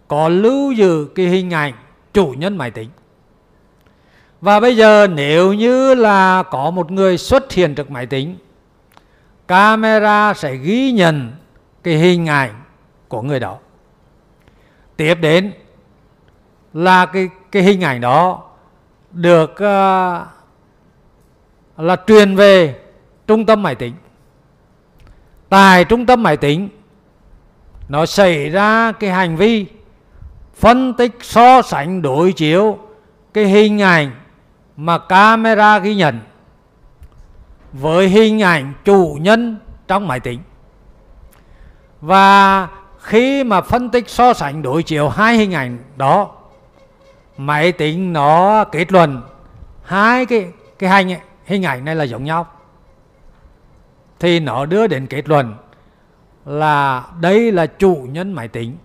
có lưu giữ cái hình ảnh chủ nhân máy tính. Và bây giờ nếu như là có một người xuất hiện trước máy tính camera sẽ ghi nhận cái hình ảnh của người đó. Tiếp đến là cái cái hình ảnh đó được uh, là truyền về trung tâm máy tính. Tại trung tâm máy tính nó xảy ra cái hành vi phân tích, so sánh, đối chiếu cái hình ảnh mà camera ghi nhận với hình ảnh chủ nhân trong máy tính. Và khi mà phân tích, so sánh, đối chiếu hai hình ảnh đó, máy tính nó kết luận hai cái cái hình hình ảnh này là giống nhau. Thì nó đưa đến kết luận là đây là chủ nhân máy tính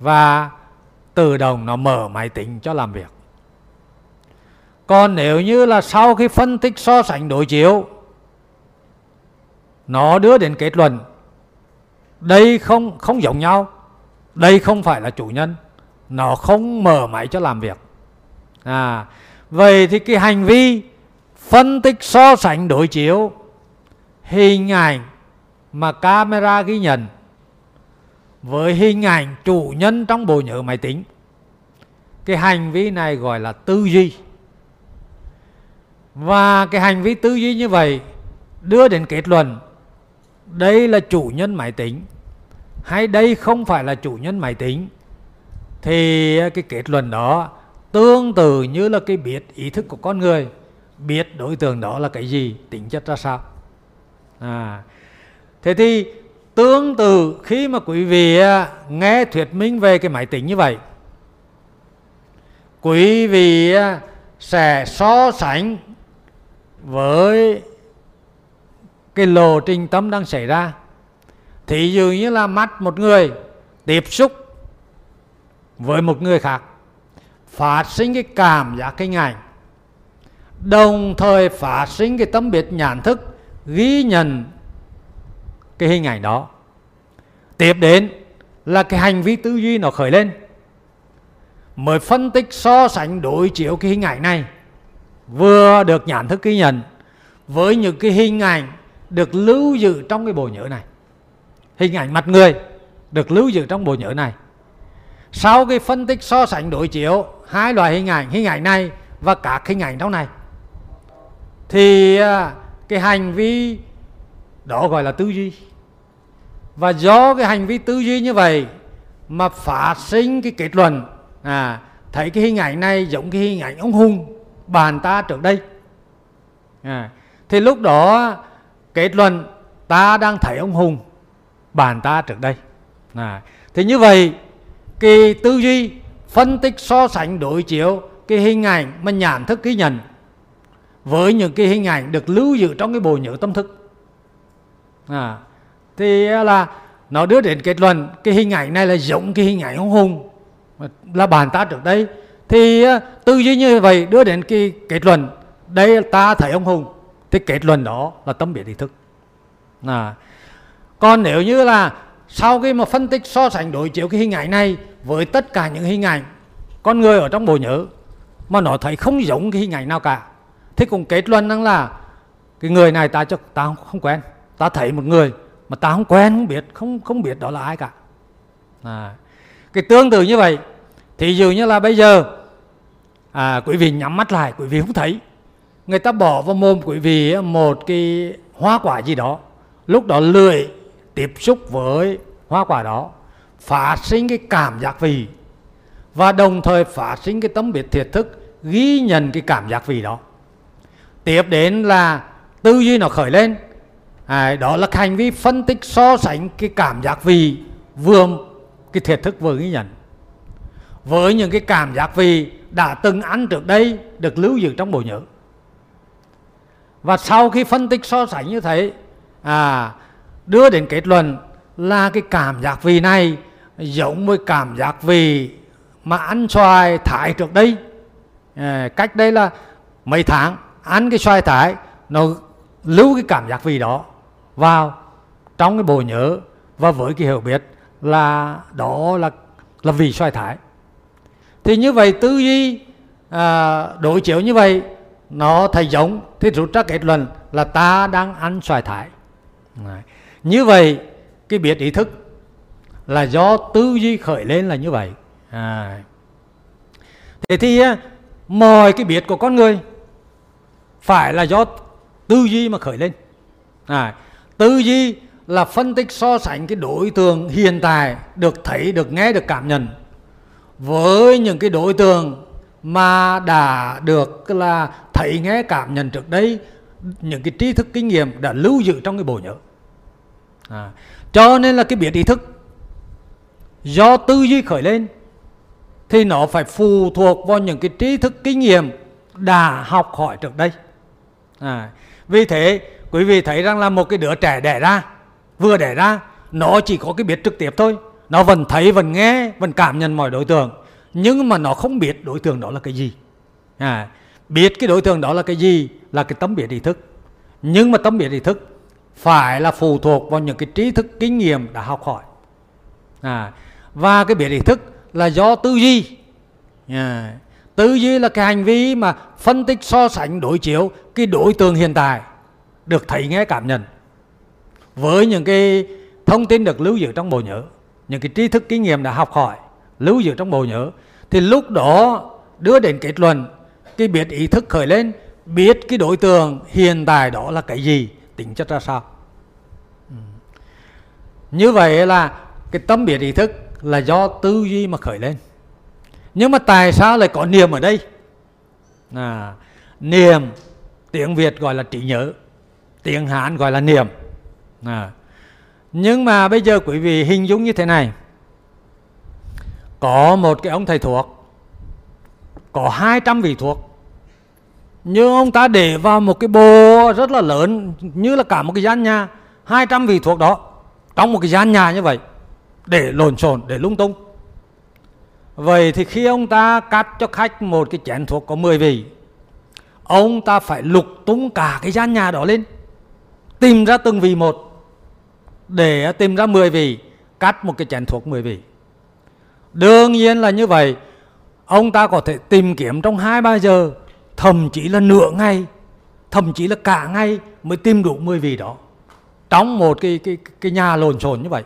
và tự động nó mở máy tính cho làm việc. Còn nếu như là sau khi phân tích so sánh đối chiếu, nó đưa đến kết luận, đây không không giống nhau, đây không phải là chủ nhân, nó không mở máy cho làm việc. À vậy thì cái hành vi phân tích so sánh đối chiếu, hình ảnh mà camera ghi nhận với hình ảnh chủ nhân trong bộ nhớ máy tính. Cái hành vi này gọi là tư duy. Và cái hành vi tư duy như vậy đưa đến kết luận, đây là chủ nhân máy tính hay đây không phải là chủ nhân máy tính, thì cái kết luận đó tương tự như là cái biết ý thức của con người, biết đối tượng đó là cái gì, tính chất ra sao. À thế thì tương tự khi mà quý vị à, nghe thuyết minh về cái máy tính như vậy, quý vị à, sẽ so sánh với cái lộ trình tâm đang xảy ra. Thì dường như là mắt một người tiếp xúc với một người khác, phát sinh cái cảm giác cái ảnh, đồng thời phát sinh cái tâm biệt nhãn thức, ghi nhận cái hình ảnh đó. Tiếp đến là cái hành vi tư duy nó khởi lên. Mới phân tích so sánh đối chiếu cái hình ảnh này, vừa được nhãn thức ghi nhận với những cái hình ảnh được lưu giữ trong cái bộ nhớ này. Hình ảnh mặt người được lưu giữ trong bộ nhớ này. Sau cái phân tích so sánh đối chiếu hai loại hình ảnh hình ảnh này và các hình ảnh trong này, thì à, cái hành vi đó gọi là tư duy. Và do cái hành vi tư duy như vậy mà phát sinh cái kết luận à thấy cái hình ảnh này giống cái hình ảnh ông hùng bàn ta trước đây. À, thì lúc đó kết luận ta đang thấy ông hùng bàn ta trước đây. À, thì như vậy cái tư duy phân tích so sánh đối chiếu cái hình ảnh mà nhãn thức ghi nhận với những cái hình ảnh được lưu giữ trong cái bộ nhớ tâm thức à, thì à, là nó đưa đến kết luận cái hình ảnh này là giống cái hình ảnh ông hùng là bàn ta trước đây thì à, tư duy như vậy đưa đến cái kết luận đây ta thấy ông hùng thì kết luận đó là tâm biệt ý thức à. còn nếu như là sau khi mà phân tích so sánh đối chiếu cái hình ảnh này với tất cả những hình ảnh con người ở trong bộ nhớ mà nó thấy không giống cái hình ảnh nào cả thì cũng kết luận rằng là cái người này ta cho ta không quen ta thấy một người mà ta không quen không biết không không biết đó là ai cả. À, cái tương tự như vậy thì dụ như là bây giờ à, quý vị nhắm mắt lại quý vị không thấy. Người ta bỏ vào mồm quý vị một cái hoa quả gì đó lúc đó lười tiếp xúc với hoa quả đó phát sinh cái cảm giác vị và đồng thời phát sinh cái tấm biệt thiệt thức ghi nhận cái cảm giác vị đó. Tiếp đến là tư duy nó khởi lên à, đó là hành vi phân tích so sánh cái cảm giác vị vừa cái thiệt thức vừa ghi nhận. Với những cái cảm giác vị đã từng ăn trước đây được lưu giữ trong bộ nhớ. Và sau khi phân tích so sánh như thế à, đưa đến kết luận là cái cảm giác vị này giống với cảm giác vị mà ăn xoài thái trước đây. À, cách đây là mấy tháng ăn cái xoài thái nó lưu cái cảm giác vị đó vào trong cái bộ nhớ và với cái hiểu biết là đó là là vì xoay thái thì như vậy tư duy à, đối chiếu như vậy nó thấy giống thì rút ra kết luận là ta đang ăn xoài thái Đấy. như vậy cái biết ý thức là do tư duy khởi lên là như vậy à. thế thì à, mọi cái biết của con người phải là do tư duy mà khởi lên à tư duy là phân tích so sánh cái đối tượng hiện tại được thấy được nghe được cảm nhận. Với những cái đối tượng mà đã được là thấy nghe cảm nhận trước đây những cái tri thức kinh nghiệm đã lưu giữ trong cái bộ nhớ. À, cho nên là cái biết ý thức do tư duy khởi lên thì nó phải phụ thuộc vào những cái tri thức kinh nghiệm đã học hỏi trước đây. À, vì thế quý vị thấy rằng là một cái đứa trẻ đẻ ra vừa đẻ ra nó chỉ có cái biết trực tiếp thôi. Nó vẫn thấy vẫn nghe vẫn cảm nhận mọi đối tượng. Nhưng mà nó không biết đối tượng đó là cái gì. À, biết cái đối tượng đó là cái gì là cái tấm biết ý thức. Nhưng mà tấm biết ý thức phải là phụ thuộc vào những cái trí thức kinh nghiệm đã học hỏi. À, và cái biết ý thức là do tư duy. À, tư duy là cái hành vi mà phân tích so sánh đối chiếu cái đối tượng hiện tại được thấy nghe cảm nhận. Với những cái thông tin được lưu giữ trong bộ nhớ những cái tri thức kinh nghiệm đã học hỏi lưu giữ trong bộ nhớ thì lúc đó đưa đến kết luận cái biết ý thức khởi lên biết cái đối tượng hiện tại đó là cái gì tính chất ra sao. Ừ. như vậy là cái tâm biết ý thức là do tư duy mà khởi lên. Nhưng mà tại sao lại có niềm ở đây? À, niềm tiếng việt gọi là trí nhớ tiếng hán gọi là niệm, à, nhưng mà bây giờ quý vị hình dung như thế này. Có một cái ông thầy thuốc có 200 vị thuốc nhưng ông ta để vào một cái bồ rất là lớn như là cả một cái gian nhà 200 vị thuốc đó trong một cái gian nhà như vậy để lộn xộn để lung tung. Vậy thì khi ông ta cắt cho khách một cái chén thuốc có 10 vị ông ta phải lục tung cả cái gian nhà đó lên tìm ra từng vị một để tìm ra 10 vị cắt một cái chén thuốc 10 vị. Đương nhiên là như vậy ông ta có thể tìm kiếm trong hai ba giờ thậm chí là nửa ngày thậm chí là cả ngày mới tìm đủ 10 vị đó. Trong một cái cái cái nhà lộn xộn như vậy.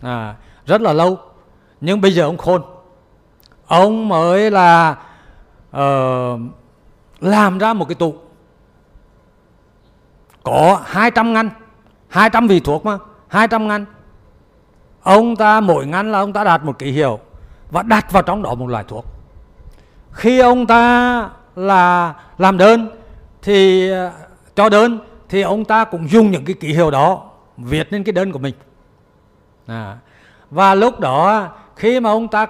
À, rất là lâu nhưng bây giờ ông khôn. Ông mới là uh, làm ra một cái tụ có 200 ngăn 200 vị thuốc mà 200 ngăn ông ta mỗi ngăn là ông ta đạt một ký hiệu và đặt vào trong đó một loại thuốc khi ông ta là làm đơn thì, cho đơn thì ông ta cũng dùng những cái ký hiệu đó viết lên cái đơn của mình à. và lúc đó, khi mà ông ta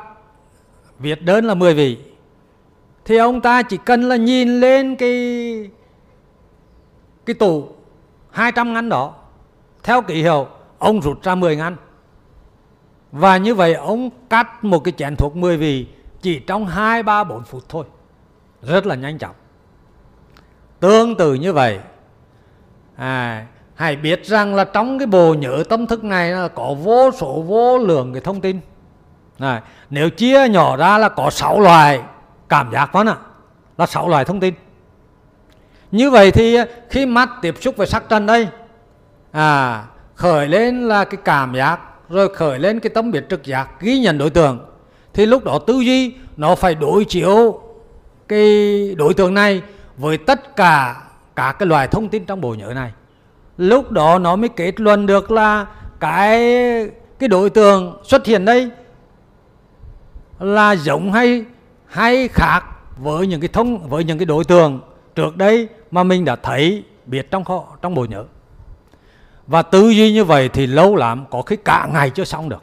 viết đơn là 10 vị, thì ông ta chỉ cần là nhìn lên cái cái tủ 200 ngăn đó theo ký hiệu ông rút ra 10 ngăn và như vậy ông cắt một cái chén thuốc 10 vị chỉ trong 2, 3, 4 phút thôi. Rất là nhanh chóng. Tương tự như vậy, à, hãy biết rằng là trong cái bộ nhớ tâm thức này là có vô số vô lượng cái thông tin. À, nếu chia nhỏ ra là có 6 loại cảm giác vâng đó nè, là 6 loại thông tin. Như vậy thì à, khi mắt tiếp xúc với sắc trần đây, à, khởi lên là cái cảm giác rồi khởi lên cái tâm biệt trực giác ghi nhận đối tượng thì lúc đó tư duy nó phải đối chiếu cái đối tượng này với tất cả các cái loài thông tin trong bộ nhớ này. Lúc đó nó mới kết luận được là cái cái đối tượng xuất hiện đây là giống hay hay khác với những cái thông với những cái đối tượng trước đây mà mình đã thấy biết trong họ trong bộ nhớ. Và tư duy như vậy thì lâu lắm có khi cả ngày chưa xong được.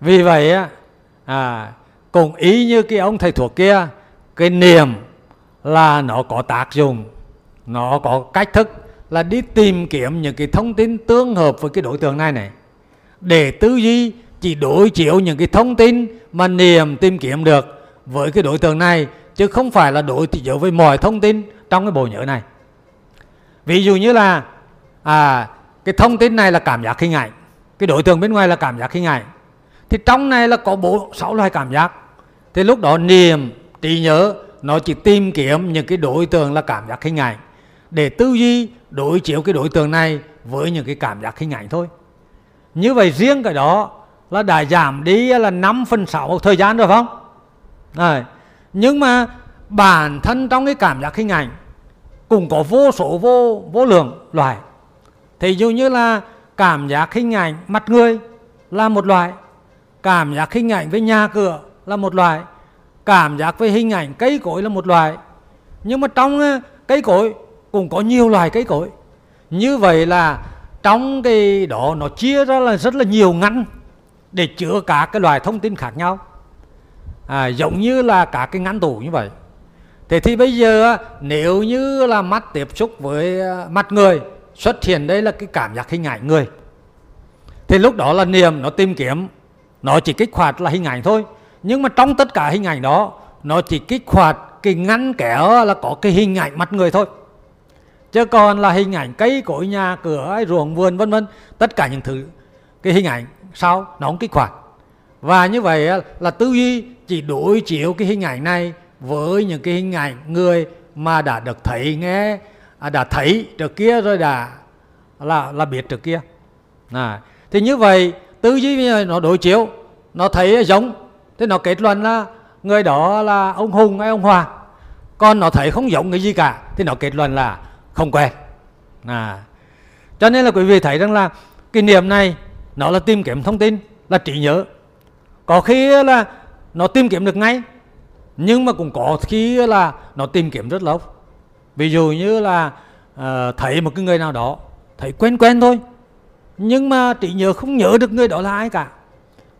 Vì vậy á à, cùng ý như cái ông thầy thuộc kia cái niềm là nó có tác dụng nó có cách thức là đi tìm kiếm những cái thông tin tương hợp với cái đối tượng này này. Để tư duy chỉ đối chiếu những cái thông tin mà niềm tìm kiếm được với cái đối tượng này chứ không phải là đối chiếu với mọi thông tin trong cái bộ nhớ này. Ví dụ như là à cái thông tin này là cảm giác hình ảnh cái đối tượng bên ngoài là cảm giác hình ảnh. Thì trong này là có bộ sáu loại cảm giác. Thì lúc đó niềm trí nhớ nó chỉ tìm kiếm những cái đối tượng là cảm giác hình ảnh để tư duy đối chiếu cái đối tượng này với những cái cảm giác hình ảnh thôi. Như vậy riêng cái đó là đã giảm đi là 5 phần 6 thời gian rồi không? À, nhưng mà bản thân trong cái cảm giác hình ảnh cũng có vô số, vô vô lượng loại. Thì dụ như là cảm giác hình ảnh mặt người là một loại, cảm giác hình ảnh với nhà cửa là một loại, cảm giác với hình ảnh cây cối là một loại. Nhưng mà trong ờ, cây cối cũng có nhiều loài cây cối. Như vậy là trong cái đó nó chia ra là rất là nhiều ngăn để chứa cả cái loài thông tin khác nhau à, giống như là cả cái ngăn tủ như vậy. Thế thì bây giờ nếu như là mắt tiếp xúc với mắt mặt người xuất hiện đây là cái cảm giác hình ảnh người thì lúc đó là niềm nó tìm kiếm nó chỉ kích hoạt là hình ảnh thôi. Nhưng mà trong tất cả hình ảnh đó nó chỉ kích hoạt cái ngăn kéo là có cái hình ảnh mặt người thôi. Chứ còn là hình ảnh cây cối nhà cửa ruộng vườn vân vân tất cả những thứ cái hình ảnh sau nó không kích hoạt. Và như vậy là tư duy chỉ đối chiếu cái hình ảnh này với những cái hình ảnh người mà đã được thấy nghe. À, đã thấy trước kia rồi đã là là biết trước kia. À, thì như vậy tư duy nó đối chiếu nó thấy giống thế nó kết luận là người đó là ông hùng hay ông hòa. Còn nó thấy không giống cái gì cả thì nó kết luận là không quen. À cho nên là quý vị thấy rằng là cái niệm này nó là tìm kiếm thông tin là trí nhớ. Có khi là nó tìm kiếm được ngay. Nhưng mà cũng có khi là nó tìm kiếm rất lâu. Ví dụ như là uh, thấy một cái người nào đó thấy quen quen thôi. Nhưng mà trí nhớ không nhớ được người đó là ai cả.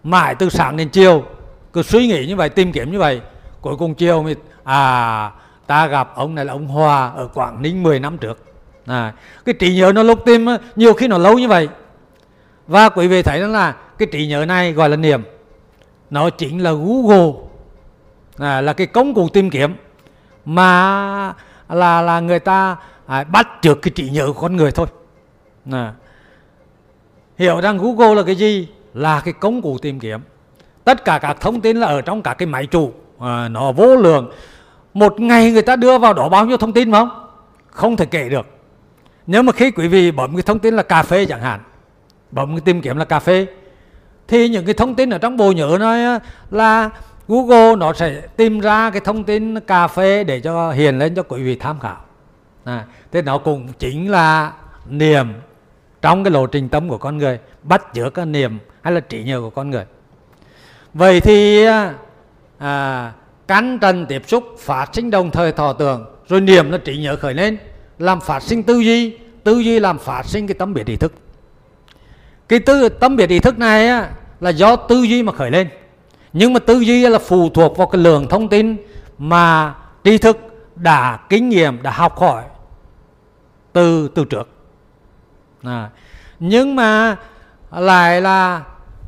Mãi từ sáng đến chiều cứ suy nghĩ như vậy tìm kiếm như vậy. Cuối cùng chiều mới à ta gặp ông này là ông Hòa ở Quảng Ninh 10 năm trước. À, cái trí nhớ nó lúc tìm ờ, nhiều khi nó lâu như vậy. Và quý vị thấy rằng là cái trí nhớ này gọi là niệm nó chính là Google. À, là cái công cụ tìm kiếm. Mà là là người ta à, bắt trước cái trí nhớ của con người thôi. À. hiểu rằng Google là cái gì? Là cái công cụ tìm kiếm. Tất cả các thông tin là ở trong các cái máy chủ. À, nó vô lượng. Một ngày người ta đưa vào đó bao nhiêu thông tin không? Không thể kể được. Nếu mà khi quý vị bấm cái thông tin là cà phê chẳng hạn bấm cái tìm kiếm là cà phê thì những cái thông tin ở trong bộ nhớ nó là Google nó sẽ tìm ra cái thông tin cà phê để cho hiền lên cho quý vị tham khảo. À, thế nó cũng chính là niềm trong cái lộ trình tâm của con người bắt giữa cái niềm hay là trí nhớ của con người. Vậy thì à, à cắn trần tiếp xúc phát sinh đồng thời thọ tưởng rồi niềm là trí nhớ khởi lên làm phát sinh tư duy tư duy làm phát sinh cái tâm biệt ý thức. Cái tư tâm biệt ý thức này á, là do tư duy mà khởi lên. Nhưng mà tư duy là phụ thuộc vào cái lượng thông tin mà tri thức đã kinh nghiệm đã học hỏi từ từ trước. À. nhưng mà lại là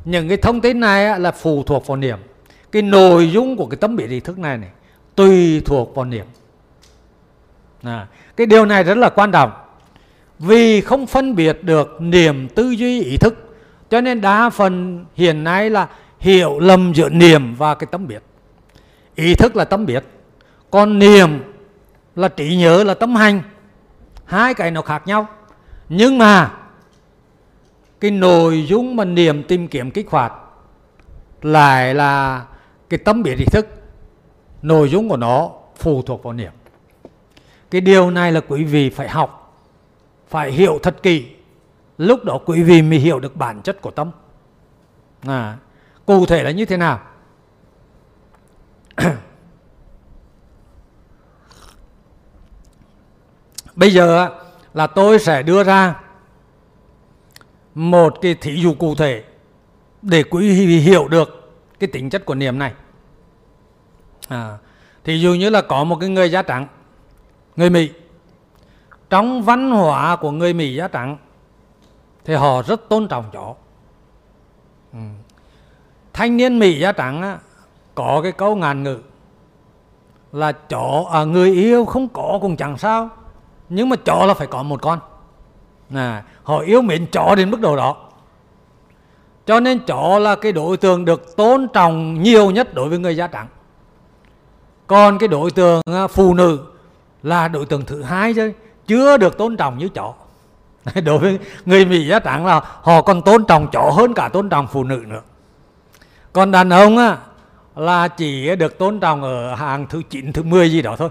những cái thông tin này là phụ thuộc vào niệm. Cái nội dung của cái tấm bị ý thức này này tùy thuộc vào niệm. À, cái điều này rất là quan trọng. Vì không phân biệt được niềm tư duy ý thức cho nên đa phần hiện nay là hiểu lầm giữa niềm và cái tâm biệt. Ý thức là tâm biệt, còn niềm là trí nhớ là tâm hành. Hai cái nó khác nhau. Nhưng mà cái nội dung mà niềm tìm kiếm kích hoạt lại là cái tâm biệt ý thức. Nội dung của nó phụ thuộc vào niệm. Cái điều này là quý vị phải học, phải hiểu thật kỹ lúc đó quý vị mới hiểu được bản chất của tâm. À, cụ thể là như thế nào? Bây giờ là tôi sẽ đưa ra một cái thí dụ cụ thể để quý vị hiểu được cái tính chất của niệm này. À, thì dụ như là có một cái người da trắng người mỹ. Trong văn hóa của người mỹ da trắng thì họ rất tôn trọng chó ừ. thanh niên mỹ da trắng á, có cái câu ngàn ngữ là chó à, người yêu không có cũng chẳng sao nhưng mà chó là phải có một con. À, họ yêu mến chó đến mức độ đó. Cho nên chó là cái đối tượng được tôn trọng nhiều nhất đối với người da trắng. Còn cái đối tượng à, phụ nữ là đối tượng thứ hai chứ chưa được tôn trọng như chó đối với người mỹ da trắng là họ còn tôn trọng chó hơn cả tôn trọng phụ nữ nữa. Còn đàn ông á là chỉ được tôn trọng ở hàng thứ 9, thứ 10 gì đó thôi.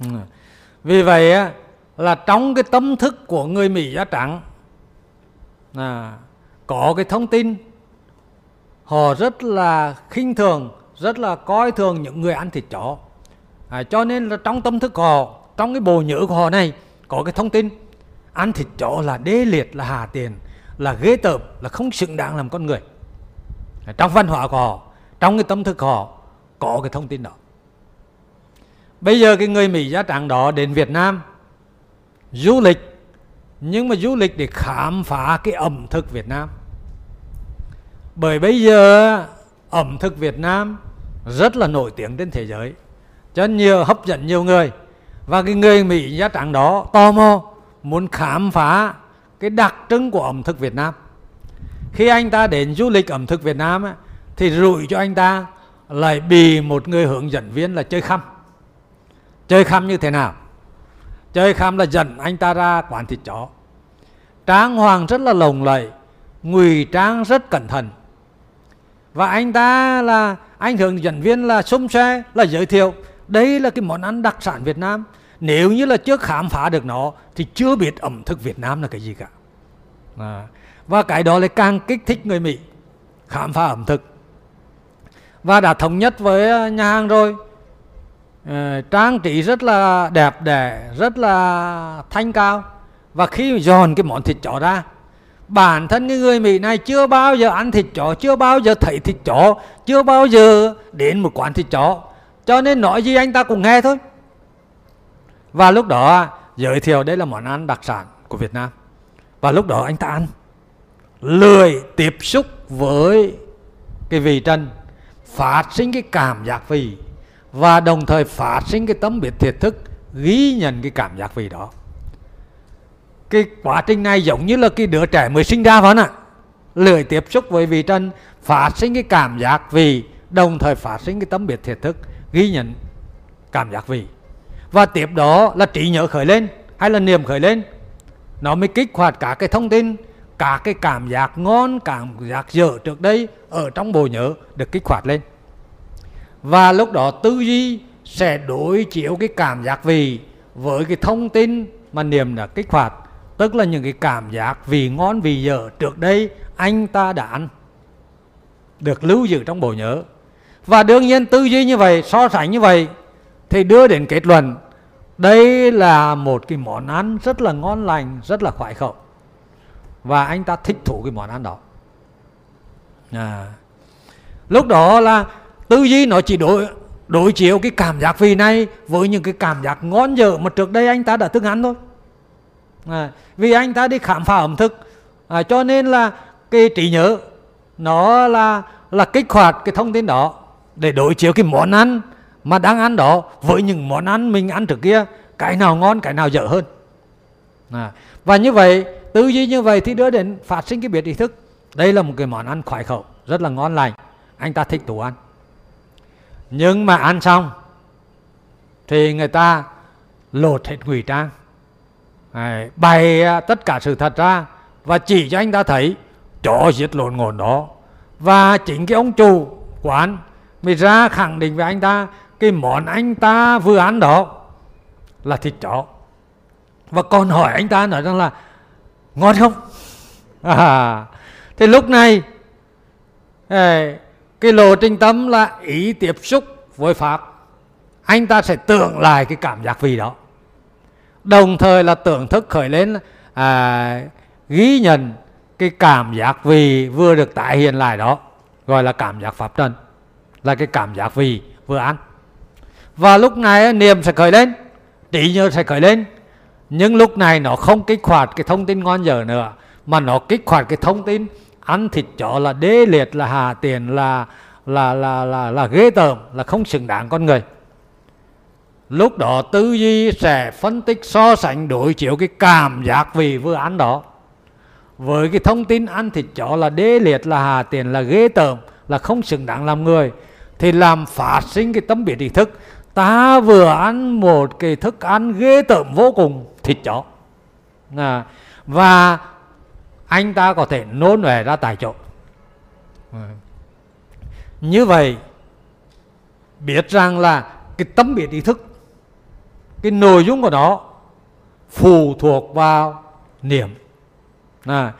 Ừ. Vì vậy á là trong cái tâm thức của người mỹ da trắng à, có cái thông tin. Họ rất là khinh thường rất là coi thường những người ăn thịt chó. À, cho nên là trong tâm thức họ trong cái bộ nhớ của họ này có cái thông tin ăn thịt chó là đê liệt, là hà tiền, là ghê tởm, là không xứng đáng làm con người. Trong văn hóa của họ, trong cái tâm thức của họ, có cái thông tin đó. Bây giờ cái người mỹ gia trạng đó đến việt nam, du lịch, nhưng mà du lịch để khám phá cái ẩm thực việt nam. Bởi bây giờ ẩm thực việt nam rất là nổi tiếng trên thế giới, cho nhiều, hấp dẫn nhiều người. Và cái người Mỹ da trắng đó tò mò muốn khám phá cái đặc trưng của ẩm thực Việt Nam. Khi anh ta đến du lịch ẩm thực Việt Nam thì rủi cho anh ta lại bị một người hướng dẫn viên là chơi khăm. Chơi khăm như thế nào? Chơi khăm là dẫn anh ta ra quán thịt chó. Trang hoàng rất là lồng lẫy, ngụy trang rất cẩn thận. Và anh ta là, anh hướng dẫn viên là xung xe là giới thiệu, đây là cái món ăn đặc sản Việt Nam nếu như là chưa khám phá được nó thì chưa biết ẩm thực Việt Nam là cái gì cả. À. và cái đó lại càng kích thích người Mỹ khám phá ẩm thực. Và đã thống nhất với à, nhà hàng rồi. À, trang trí rất là đẹp đẽ rất là thanh cao. Và khi dọn cái món thịt chó ra bản thân cái người Mỹ này chưa bao giờ ăn thịt chó chưa bao giờ thấy thịt chó chưa bao giờ đến một quán thịt chó. Cho nên nói gì anh ta cũng nghe thôi và lúc đó, giới thiệu đây là món ăn đặc sản của Việt Nam. Và lúc đó anh ta ăn. Lười tiếp xúc với cái vị trần, phát sinh cái cảm giác vị, và đồng thời phát sinh cái tấm biệt thiệt thức, ghi nhận cái cảm giác vị đó. Cái quá trình này giống như là cái đứa trẻ mới sinh ra vậy không ạ? Lười tiếp xúc với vị trần, phát sinh cái cảm giác vị, đồng thời phát sinh cái tấm biệt thiệt thức, ghi nhận cảm giác vị và tiếp đó là trí nhớ khởi lên, hay là niềm khởi lên. Nó mới kích hoạt cả cái thông tin, cả cái cảm giác ngon, cảm giác dở trước đây ở trong bộ nhớ được kích hoạt lên. Và lúc đó tư duy sẽ đối chiếu cái cảm giác vị với cái thông tin mà niềm đã kích hoạt, tức là những cái cảm giác vị ngon, vị dở trước đây anh ta đã ăn, được lưu giữ trong bộ nhớ. Và đương nhiên tư duy như vậy, so sánh như vậy thì đưa đến kết luận đây là một cái món ăn rất là ngon lành rất là khoái khẩu. Và anh ta thích thú cái món ăn đó. À. lúc đó là tư duy nó chỉ đối đối chiếu cái cảm giác vị này với những cái cảm giác ngon dở mà trước đây anh ta đã từng ăn thôi. À, vì anh ta đi khám phá ẩm thực à, cho nên là cái trí nhớ nó là là kích hoạt cái thông tin đó để đối chiếu cái món ăn mà đang ăn đó với những món ăn mình ăn trước kia cái nào ngon cái nào dở hơn. À, và như vậy tư duy như vậy thì đưa đến phát sinh cái biệt ý thức. Đây là một cái món ăn khoái khẩu rất là ngon lành. Anh ta thích tủ ăn. Nhưng mà ăn xong thì người ta lột hết ngụy trang. À, bày à, tất cả sự thật ra và chỉ cho anh ta thấy chó giết lộn ngồn đó. Và chính cái ông chủ quán mới ra khẳng định với anh ta cái món anh ta vừa ăn đó là thịt chó. Và còn hỏi anh ta nói rằng là ngon không? À, thì lúc này cái lộ trình tâm là ý tiếp xúc với pháp. Anh ta sẽ tưởng lại cái cảm giác vị đó. Đồng thời là tưởng thức khởi lên à, ghi nhận cái cảm giác vị vừa được tái hiện lại đó gọi là cảm giác pháp trần là cái cảm giác vị vừa ăn và lúc này niềm sẽ khởi lên trí nhớ sẽ khởi lên. Nhưng lúc này nó không kích hoạt cái thông tin ngon dở nữa, mà nó kích hoạt cái thông tin ăn thịt chó là đê liệt, là hà tiền là là là là là ghê tởm, là không xứng đáng con người. Lúc đó tư duy sẽ phân tích so sánh đối chiếu cái cảm giác vì vừa ăn đó. Với cái thông tin ăn thịt chó là đê liệt, là hà tiền là ghê tởm, là không xứng đáng làm người, thì làm phát sinh cái tâm biệt ý thức ta vừa ăn một cái thức ăn ghê tởm vô cùng thịt chó. À, và anh ta có thể nôn về ra tại chỗ. Như vậy biết rằng là cái tâm biệt ý thức cái nội dung của nó phụ thuộc vào niệm. À,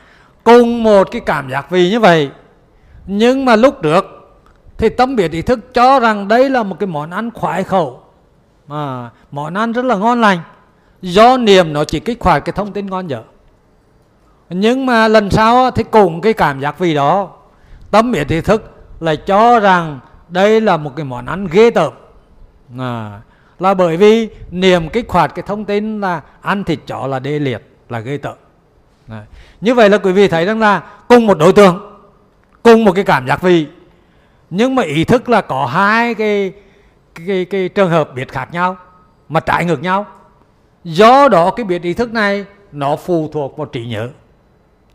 cùng một cái cảm giác vì như vậy nhưng mà lúc trước thì tâm biệt ý thức cho rằng đây là một cái món ăn khoái khẩu. Mà món ăn rất là ngon lành. Do niềm nó chỉ kích hoạt cái thông tin ngon dở. Nhưng mà lần sau thì cùng cái cảm giác vì đó tâm biệt ý thức lại cho rằng đây là một cái món ăn ghê tởm. À, là bởi vì niềm kích hoạt cái thông tin là ăn thịt chó là đê liệt là ghê tởm. À, như vậy là quý vị thấy rằng là cùng một đối tượng cùng một cái cảm giác vị nhưng mà ý thức là có hai cái cái, cái, cái trường hợp biệt khác nhau mà trái ngược nhau. Do đó cái biệt ý thức này nó phụ thuộc vào trí nhớ.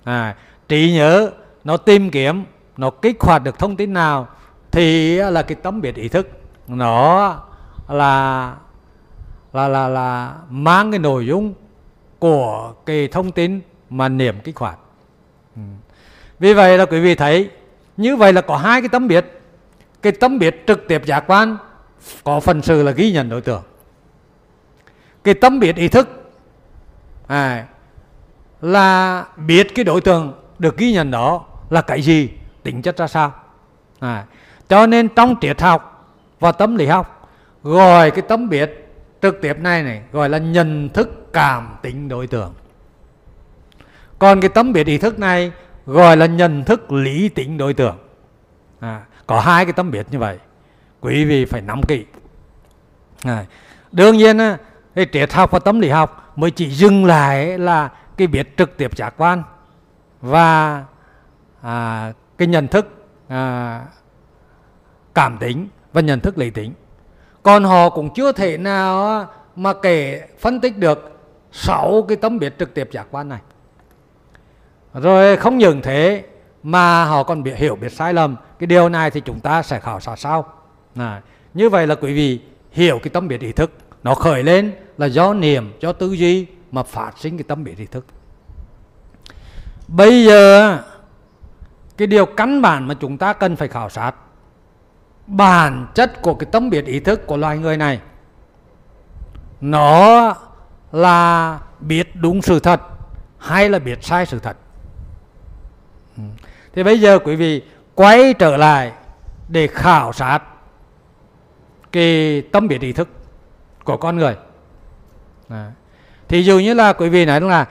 À, trí nhớ nó tìm kiếm nó kích hoạt được thông tin nào thì là cái tấm biệt ý thức. Nó là là là là mang cái nội dung của cái thông tin mà niệm kích hoạt. Ừ. Vì vậy là quý vị thấy như vậy là có hai cái tấm biệt cái tấm biệt trực tiếp giác quan có phần sự là ghi nhận đối tượng. Cái tấm biệt ý thức à, là biết cái đối tượng được ghi nhận đó là cái gì tính chất ra sao. À, cho nên trong triết học và tâm lý học gọi cái tấm biệt trực tiếp này này gọi là nhận thức cảm tính đối tượng. Còn cái tấm biệt ý thức này gọi là nhận thức lý tính đối tượng. À, có hai cái tấm biệt như vậy. Quý vị phải nắm kỹ. À, đương nhiên cái triết học và tâm lý học mới chỉ dừng lại là cái biết trực tiếp giác quan và à, cái nhận thức à, cảm tính và nhận thức lý tính. Còn họ cũng chưa thể nào mà kể phân tích được sáu cái tấm biệt trực tiếp giác quan này. Rồi không những thế mà họ còn bị hiểu biết sai lầm cái điều này thì chúng ta sẽ khảo sát sau. À, như vậy là quý vị hiểu cái tâm biệt ý thức. Nó khởi lên là do niềm do tư duy mà phát sinh cái tâm biệt ý thức. Bây giờ cái điều căn bản mà chúng ta cần phải khảo sát bản chất của cái tâm biệt ý thức của loài người này nó là biết đúng sự thật hay là biết sai sự thật thì bây giờ quý vị quay trở lại để khảo sát cái tâm biệt ý thức của con người. À. thì dù như là quý vị nói là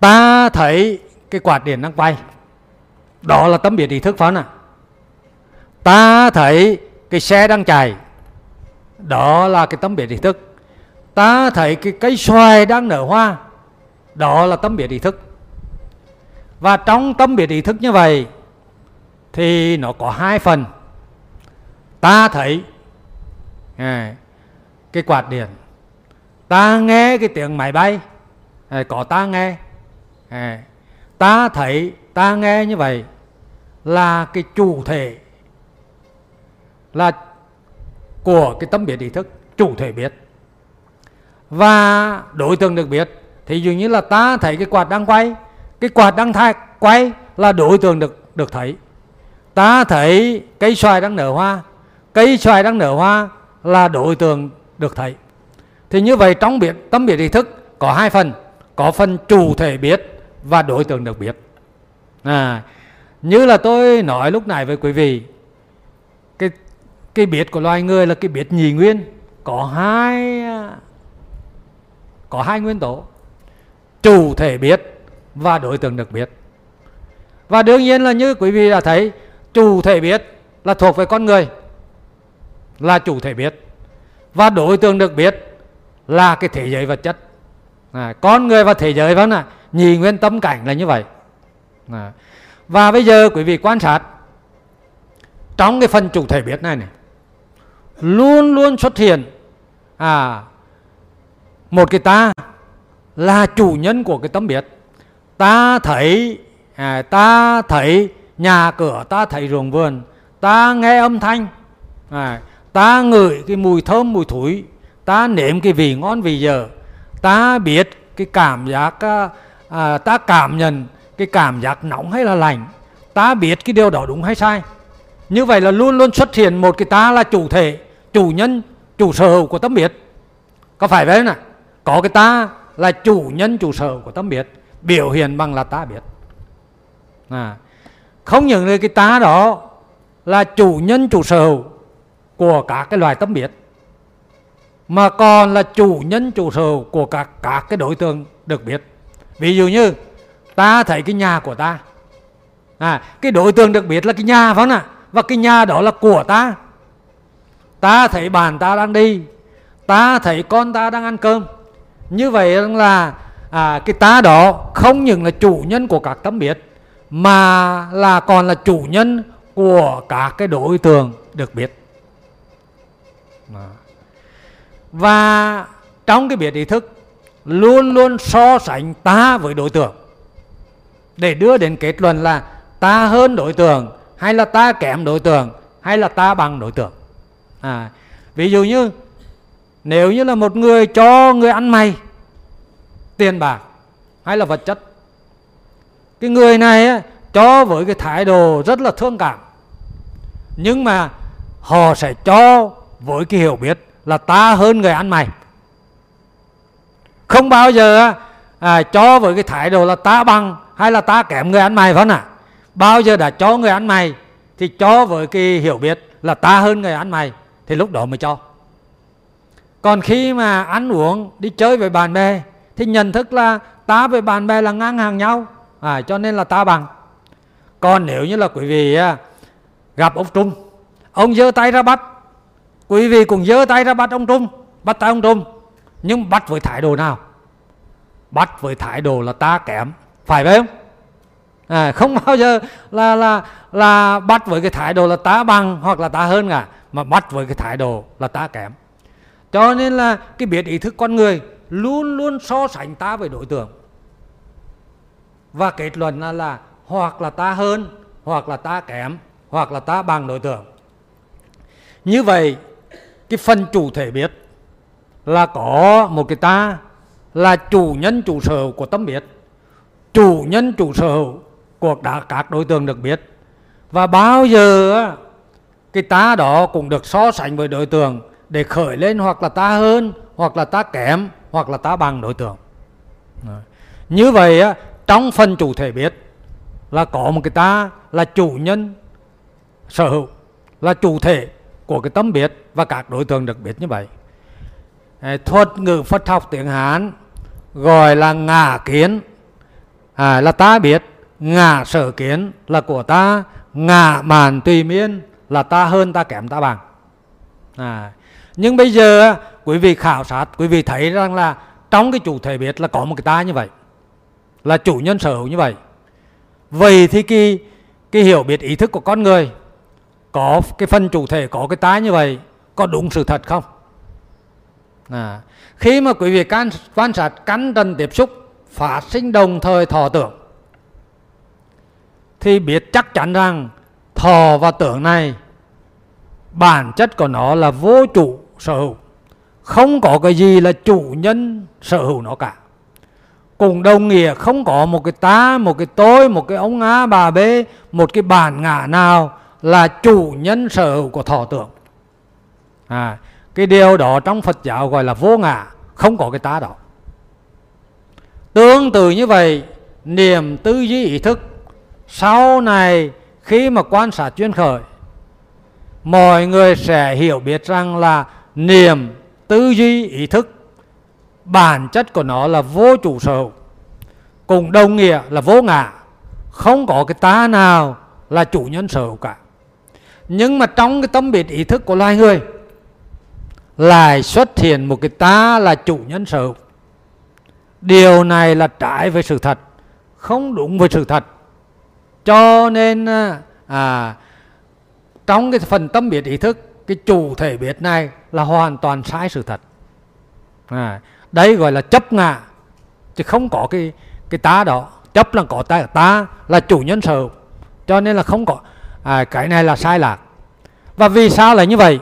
ta thấy cái quạt điện đang quay. Đó là tâm biệt ý thức phải không ạ ta thấy cái xe đang chạy. Đó là cái tâm biệt ý thức. Ta thấy cái cây xoài đang nở hoa. Đó là tâm biệt ý thức. Và trong tâm biệt ý thức như vậy thì nó có hai phần. Ta thấy à, cái quạt điện ta nghe cái tiếng máy bay à, có ta nghe à, ta thấy ta nghe như vậy là cái chủ thể là của cái tâm biết ý thức chủ thể biết. Và đối tượng được biết thì dường như là ta thấy cái quạt đang quay cái quạt đang thay quay là đối tượng được được thấy ta thấy cây xoài đang nở hoa. Cây xoài đang nở hoa là đối tượng được thấy. Thì như vậy trong biệt tâm biệt ý thức có hai phần. Có phần chủ thể biết và đối tượng được biết. À, như là tôi nói lúc này với quý vị cái cái biết của loài người là cái biết nhị nguyên. Có hai có hai nguyên tố. Chủ thể biết và đối tượng được biết. Và đương nhiên là như quý vị đã thấy chủ thể biết là thuộc về con người là chủ thể biết. Và đối tượng được biết là cái thế giới vật chất. À, con người và thế giới vâng ạ nhì nguyên tâm cảnh là như vậy. À, và bây giờ quý vị quan sát trong cái phần chủ thể biết này này luôn luôn xuất hiện à một cái ta là chủ nhân của cái tâm biết. Ta thấy à, ta thấy nhà cửa ta thấy ruộng vườn ta nghe âm thanh. À, ta ngửi cái mùi thơm mùi thúi. Ta nếm cái vị ngon vị dở. Ta biết cái cảm giác à, à, ta cảm nhận cái cảm giác nóng hay là lạnh. Ta biết cái điều đó đúng hay sai. Như vậy là luôn luôn xuất hiện một cái ta là chủ thể chủ nhân chủ sở hữu của tâm biết có phải vậy không có cái ta là chủ nhân chủ sở hữu của tâm biết biểu hiện bằng là ta biết. À, không những là cái ta đó là chủ nhân chủ sở hữu của các cái loài tâm biết mà còn là chủ nhân chủ sở hữu của các các cái đối tượng được biết. Ví dụ như ta thấy cái nhà của ta. À, cái đối tượng được biết là cái nhà phải không ạ? Và cái nhà đó là của ta. Ta thấy bạn ta đang đi ta thấy con ta đang ăn cơm. Như vậy là à, cái ta đó không những là chủ nhân của các tấm biết mà là còn là chủ nhân của các cái đối tượng được biết. Và trong cái biết ý thức luôn luôn so sánh ta với đối tượng. Để đưa đến kết luận là ta hơn đối tượng hay là ta kém đối tượng hay là ta bằng đối tượng. À, ví dụ như nếu như là một người cho người ăn mày tiền bạc hay là vật chất cái người này ấy, cho với cái thái độ rất là thương cảm. Nhưng mà họ sẽ cho với cái hiểu biết là ta hơn người ăn mày. Không bao giờ à, cho với cái thái độ là ta bằng hay là ta kém người ăn mày phải không ạ. Bao giờ đã cho người ăn mày thì cho với cái hiểu biết là ta hơn người ăn mày thì lúc đó mới cho. Còn khi mà ăn uống đi chơi với bạn bè thì nhận thức là ta với bạn bè là ngang hàng nhau à, cho nên là ta bằng. Còn nếu như là quý vị à, gặp ông Trung ông giơ tay ra bắt. Quý vị cũng giơ tay ra bắt ông Trung bắt tay ông Trung. Nhưng bắt với thái độ nào? Bắt với thái độ là ta kém. Phải không? À, không bao giờ là là là bắt với cái thái độ là ta bằng hoặc là ta hơn cả mà bắt với cái thái độ là ta kém. Cho nên là cái biết ý thức con người luôn luôn so sánh ta với đối tượng và kết luận là, là hoặc là ta hơn hoặc là ta kém hoặc là ta bằng đối tượng. Như vậy cái phần chủ thể biết là có một cái ta là chủ nhân chủ sở hữu của tâm biết chủ nhân chủ sở hữu của đã các đối tượng được biết. Và bao giờ cái ta đó cũng được so sánh với đối tượng để khởi lên hoặc là ta hơn hoặc là ta kém hoặc là ta bằng đối tượng. Như vậy á trong phần chủ thể biết là có một cái ta là chủ nhân sở hữu là chủ thể của cái tâm biết và các đối tượng được biết như vậy. Thuật ngữ Phật học tiếng Hán gọi là ngã kiến. À, là ta biết ngã sở kiến là của ta ngã màn tùy miên là ta hơn ta kém ta bằng. À, nhưng bây giờ quý vị khảo sát quý vị thấy rằng là trong cái chủ thể biết là có một cái ta như vậy là chủ nhân sở hữu như vậy. Vậy thì cái cái hiểu biết ý thức của con người có cái phần chủ thể có cái tái như vậy có đúng sự thật không? À, khi mà quý vị can, quan sát cắn trần tiếp xúc phát sinh đồng thời thọ tưởng thì biết chắc chắn rằng thọ và tưởng này bản chất của nó là vô chủ sở hữu. Không có cái gì là chủ nhân sở hữu nó cả cùng đồng nghĩa không có một cái ta một cái tôi một cái ông a bà b một cái bản ngã nào là chủ nhân sở hữu của thọ tưởng à, cái điều đó trong phật giáo gọi là vô ngã không có cái ta đó. Tương tự như vậy niềm tư duy ý thức sau này khi mà quan sát chuyên khởi mọi người sẽ hiểu biết rằng là niềm tư duy ý thức bản chất của nó là vô chủ sở hữu cùng đồng nghĩa là vô ngã. Không có cái ta nào là chủ nhân sở hữu cả. Nhưng mà trong cái tâm biệt ý thức của loài người lại xuất hiện một cái ta là chủ nhân sở hữu. Điều này là trái với sự thật không đúng với sự thật. Cho nên à, à trong cái phần tâm biệt ý thức cái chủ thể biệt này là hoàn toàn sai sự thật. À, đấy gọi là chấp ngã chứ không có cái cái tá đó. Chấp là có ta ta là chủ nhân sở hữu cho nên là không có à, cái này là sai lạc. Và vì sao lại như vậy?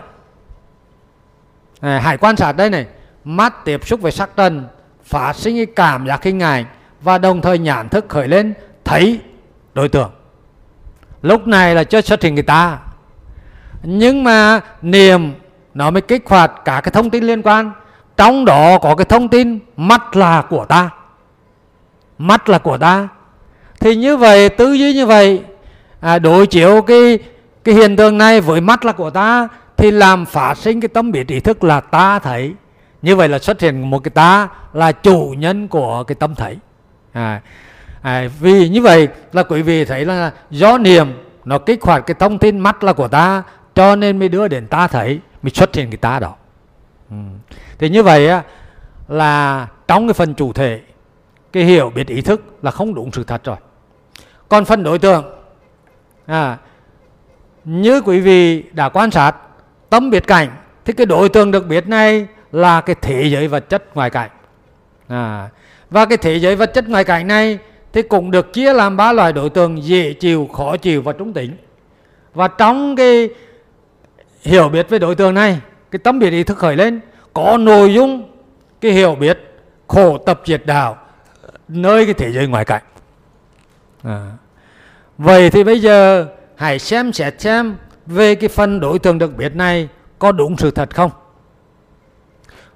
À, hãy quan sát đây này mắt tiếp xúc với sắc trần phát sinh cái cảm giác hình ảnh và đồng thời nhãn thức khởi lên thấy đối tượng. Lúc này là chưa xuất hiện người ta nhưng mà niềm nó mới kích hoạt cả cái thông tin liên quan trong đó có cái thông tin mắt là của ta. Mắt là của ta. Thì như vậy tư duy như vậy à, đối chiếu cái cái hiện tượng này với mắt là của ta thì làm phát sinh cái tâm biết ý thức là ta thấy. Như vậy là xuất hiện một cái ta là chủ nhân của cái tâm thấy. À, à, vì như vậy là quý vị thấy là do niệm nó kích hoạt cái thông tin mắt là của ta cho nên mới đưa đến ta thấy mới xuất hiện cái ta đó. Ừ thì như vậy á, là trong cái phần chủ thể cái hiểu biết ý thức là không đúng sự thật rồi. Còn phần đối tượng à, như quý vị đã quan sát tâm biệt cảnh thì cái đối tượng được biết này là cái thế giới vật chất ngoài cảnh. À, và cái thế giới vật chất ngoài cảnh này thì cũng được chia làm ba loại đối tượng dễ chịu khó chịu và trung tính. Và trong cái hiểu biết về đối tượng này cái tâm biệt ý thức khởi lên có nội dung, cái hiểu biết, khổ tập diệt đạo nơi cái thế giới ngoài cảnh à. vậy thì bây giờ hãy xem xét xem về cái phần đối tượng được biết này có đúng sự thật không?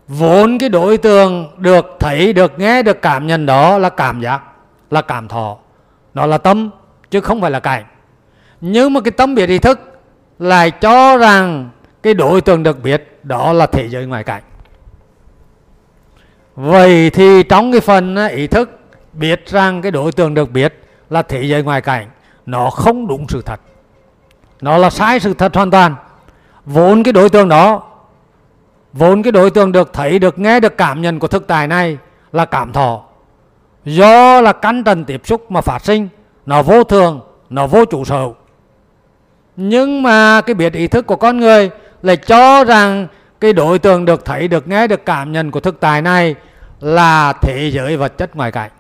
Vốn cái đối tượng được thấy, được nghe, được cảm nhận đó là cảm giác, là cảm thọ. Nó là tâm, chứ không phải là cảnh. Nhưng mà cái tâm biệt ý thức lại cho rằng cái đối tượng được biết đó là thế giới ngoài cảnh vậy thì trong cái phần ý thức, biết rằng cái đối tượng được biết là thế giới ngoài cảnh, nó không đúng sự thật. Nó là sai sự thật hoàn toàn. Vốn cái đối tượng đó, vốn cái đối tượng được thấy, được nghe, được cảm nhận của thực tại này là cảm thọ. Do là căn trần tiếp xúc mà phát sinh, nó vô thường, nó vô chủ sở nhưng mà cái biết ý thức của con người lại cho rằng cái đối tượng được thấy, được nghe, được cảm nhận của thực tại này là thế giới vật chất ngoài cảnh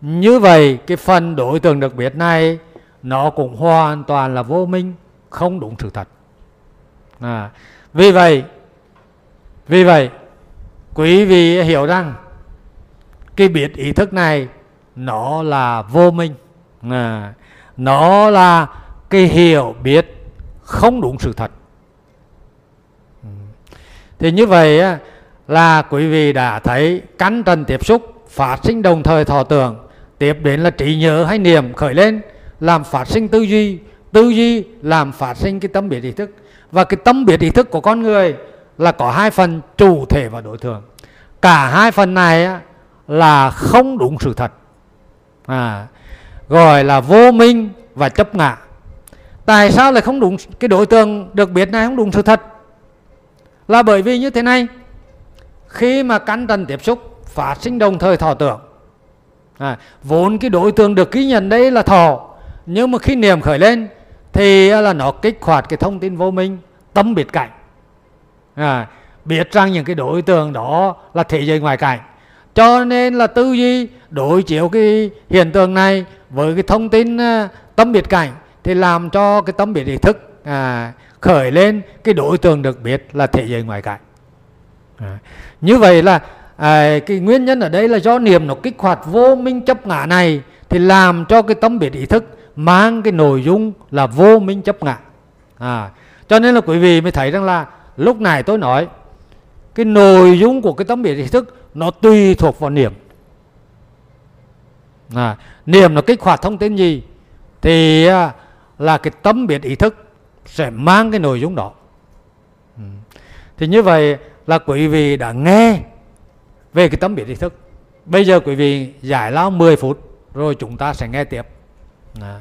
như vậy cái phần đối tượng được biết này nó cũng hoàn toàn là vô minh không đúng sự thật. À, vì vậy vì vậy quý vị hiểu rằng cái biết ý thức này nó là vô minh. À, nó là cái hiểu biết không đúng sự thật. Ừ. Thì như vậy á, là quý vị đã thấy cắn trần tiếp xúc phát sinh đồng thời thọ tưởng. Tiếp đến là trí nhớ hay niệm khởi lên làm phát sinh tư duy. Tư duy làm phát sinh cái tâm biệt ý thức. Và cái tâm biệt ý thức của con người là có hai phần chủ thể và đối tượng. Cả hai phần này là không đúng sự thật. À, gọi là vô minh và chấp ngã. Tại sao lại không đúng cái đối tượng được biết này không đúng sự thật? Là bởi vì như thế này khi mà căn trần tiếp xúc phát sinh đồng thời thọ tưởng. À, vốn cái đối tượng được ghi nhận đây là thọ nhưng mà khi niệm khởi lên thì à, là nó kích hoạt cái thông tin vô minh tâm biệt cảnh. À, biết rằng những cái đối tượng đó là thế giới ngoài cảnh. Cho nên là tư duy đối chiếu cái hiện tượng này với cái thông tin à, tâm biệt cảnh thì làm cho cái tâm biệt ý thức à, khởi lên cái đối tượng được biết là thế giới ngoài cảnh à, như vậy là à, cái nguyên nhân ở đây là do niệm nó kích hoạt vô minh chấp ngã này thì làm cho cái tâm biệt ý thức mang cái nội dung là vô minh chấp ngã. À, cho nên là quý vị mới thấy rằng là lúc này tôi nói cái nội dung của cái tâm biệt ý thức nó tùy thuộc vào niệm. À, niệm nó kích hoạt thông tin gì thì à, là cái tâm biệt ý thức sẽ mang cái nội dung đó. Ừ. thì như vậy là quý vị đã nghe về cái tâm biết ý thức bây giờ quý vị giải lao 10 phút, rồi chúng ta sẽ nghe tiếp Đấy.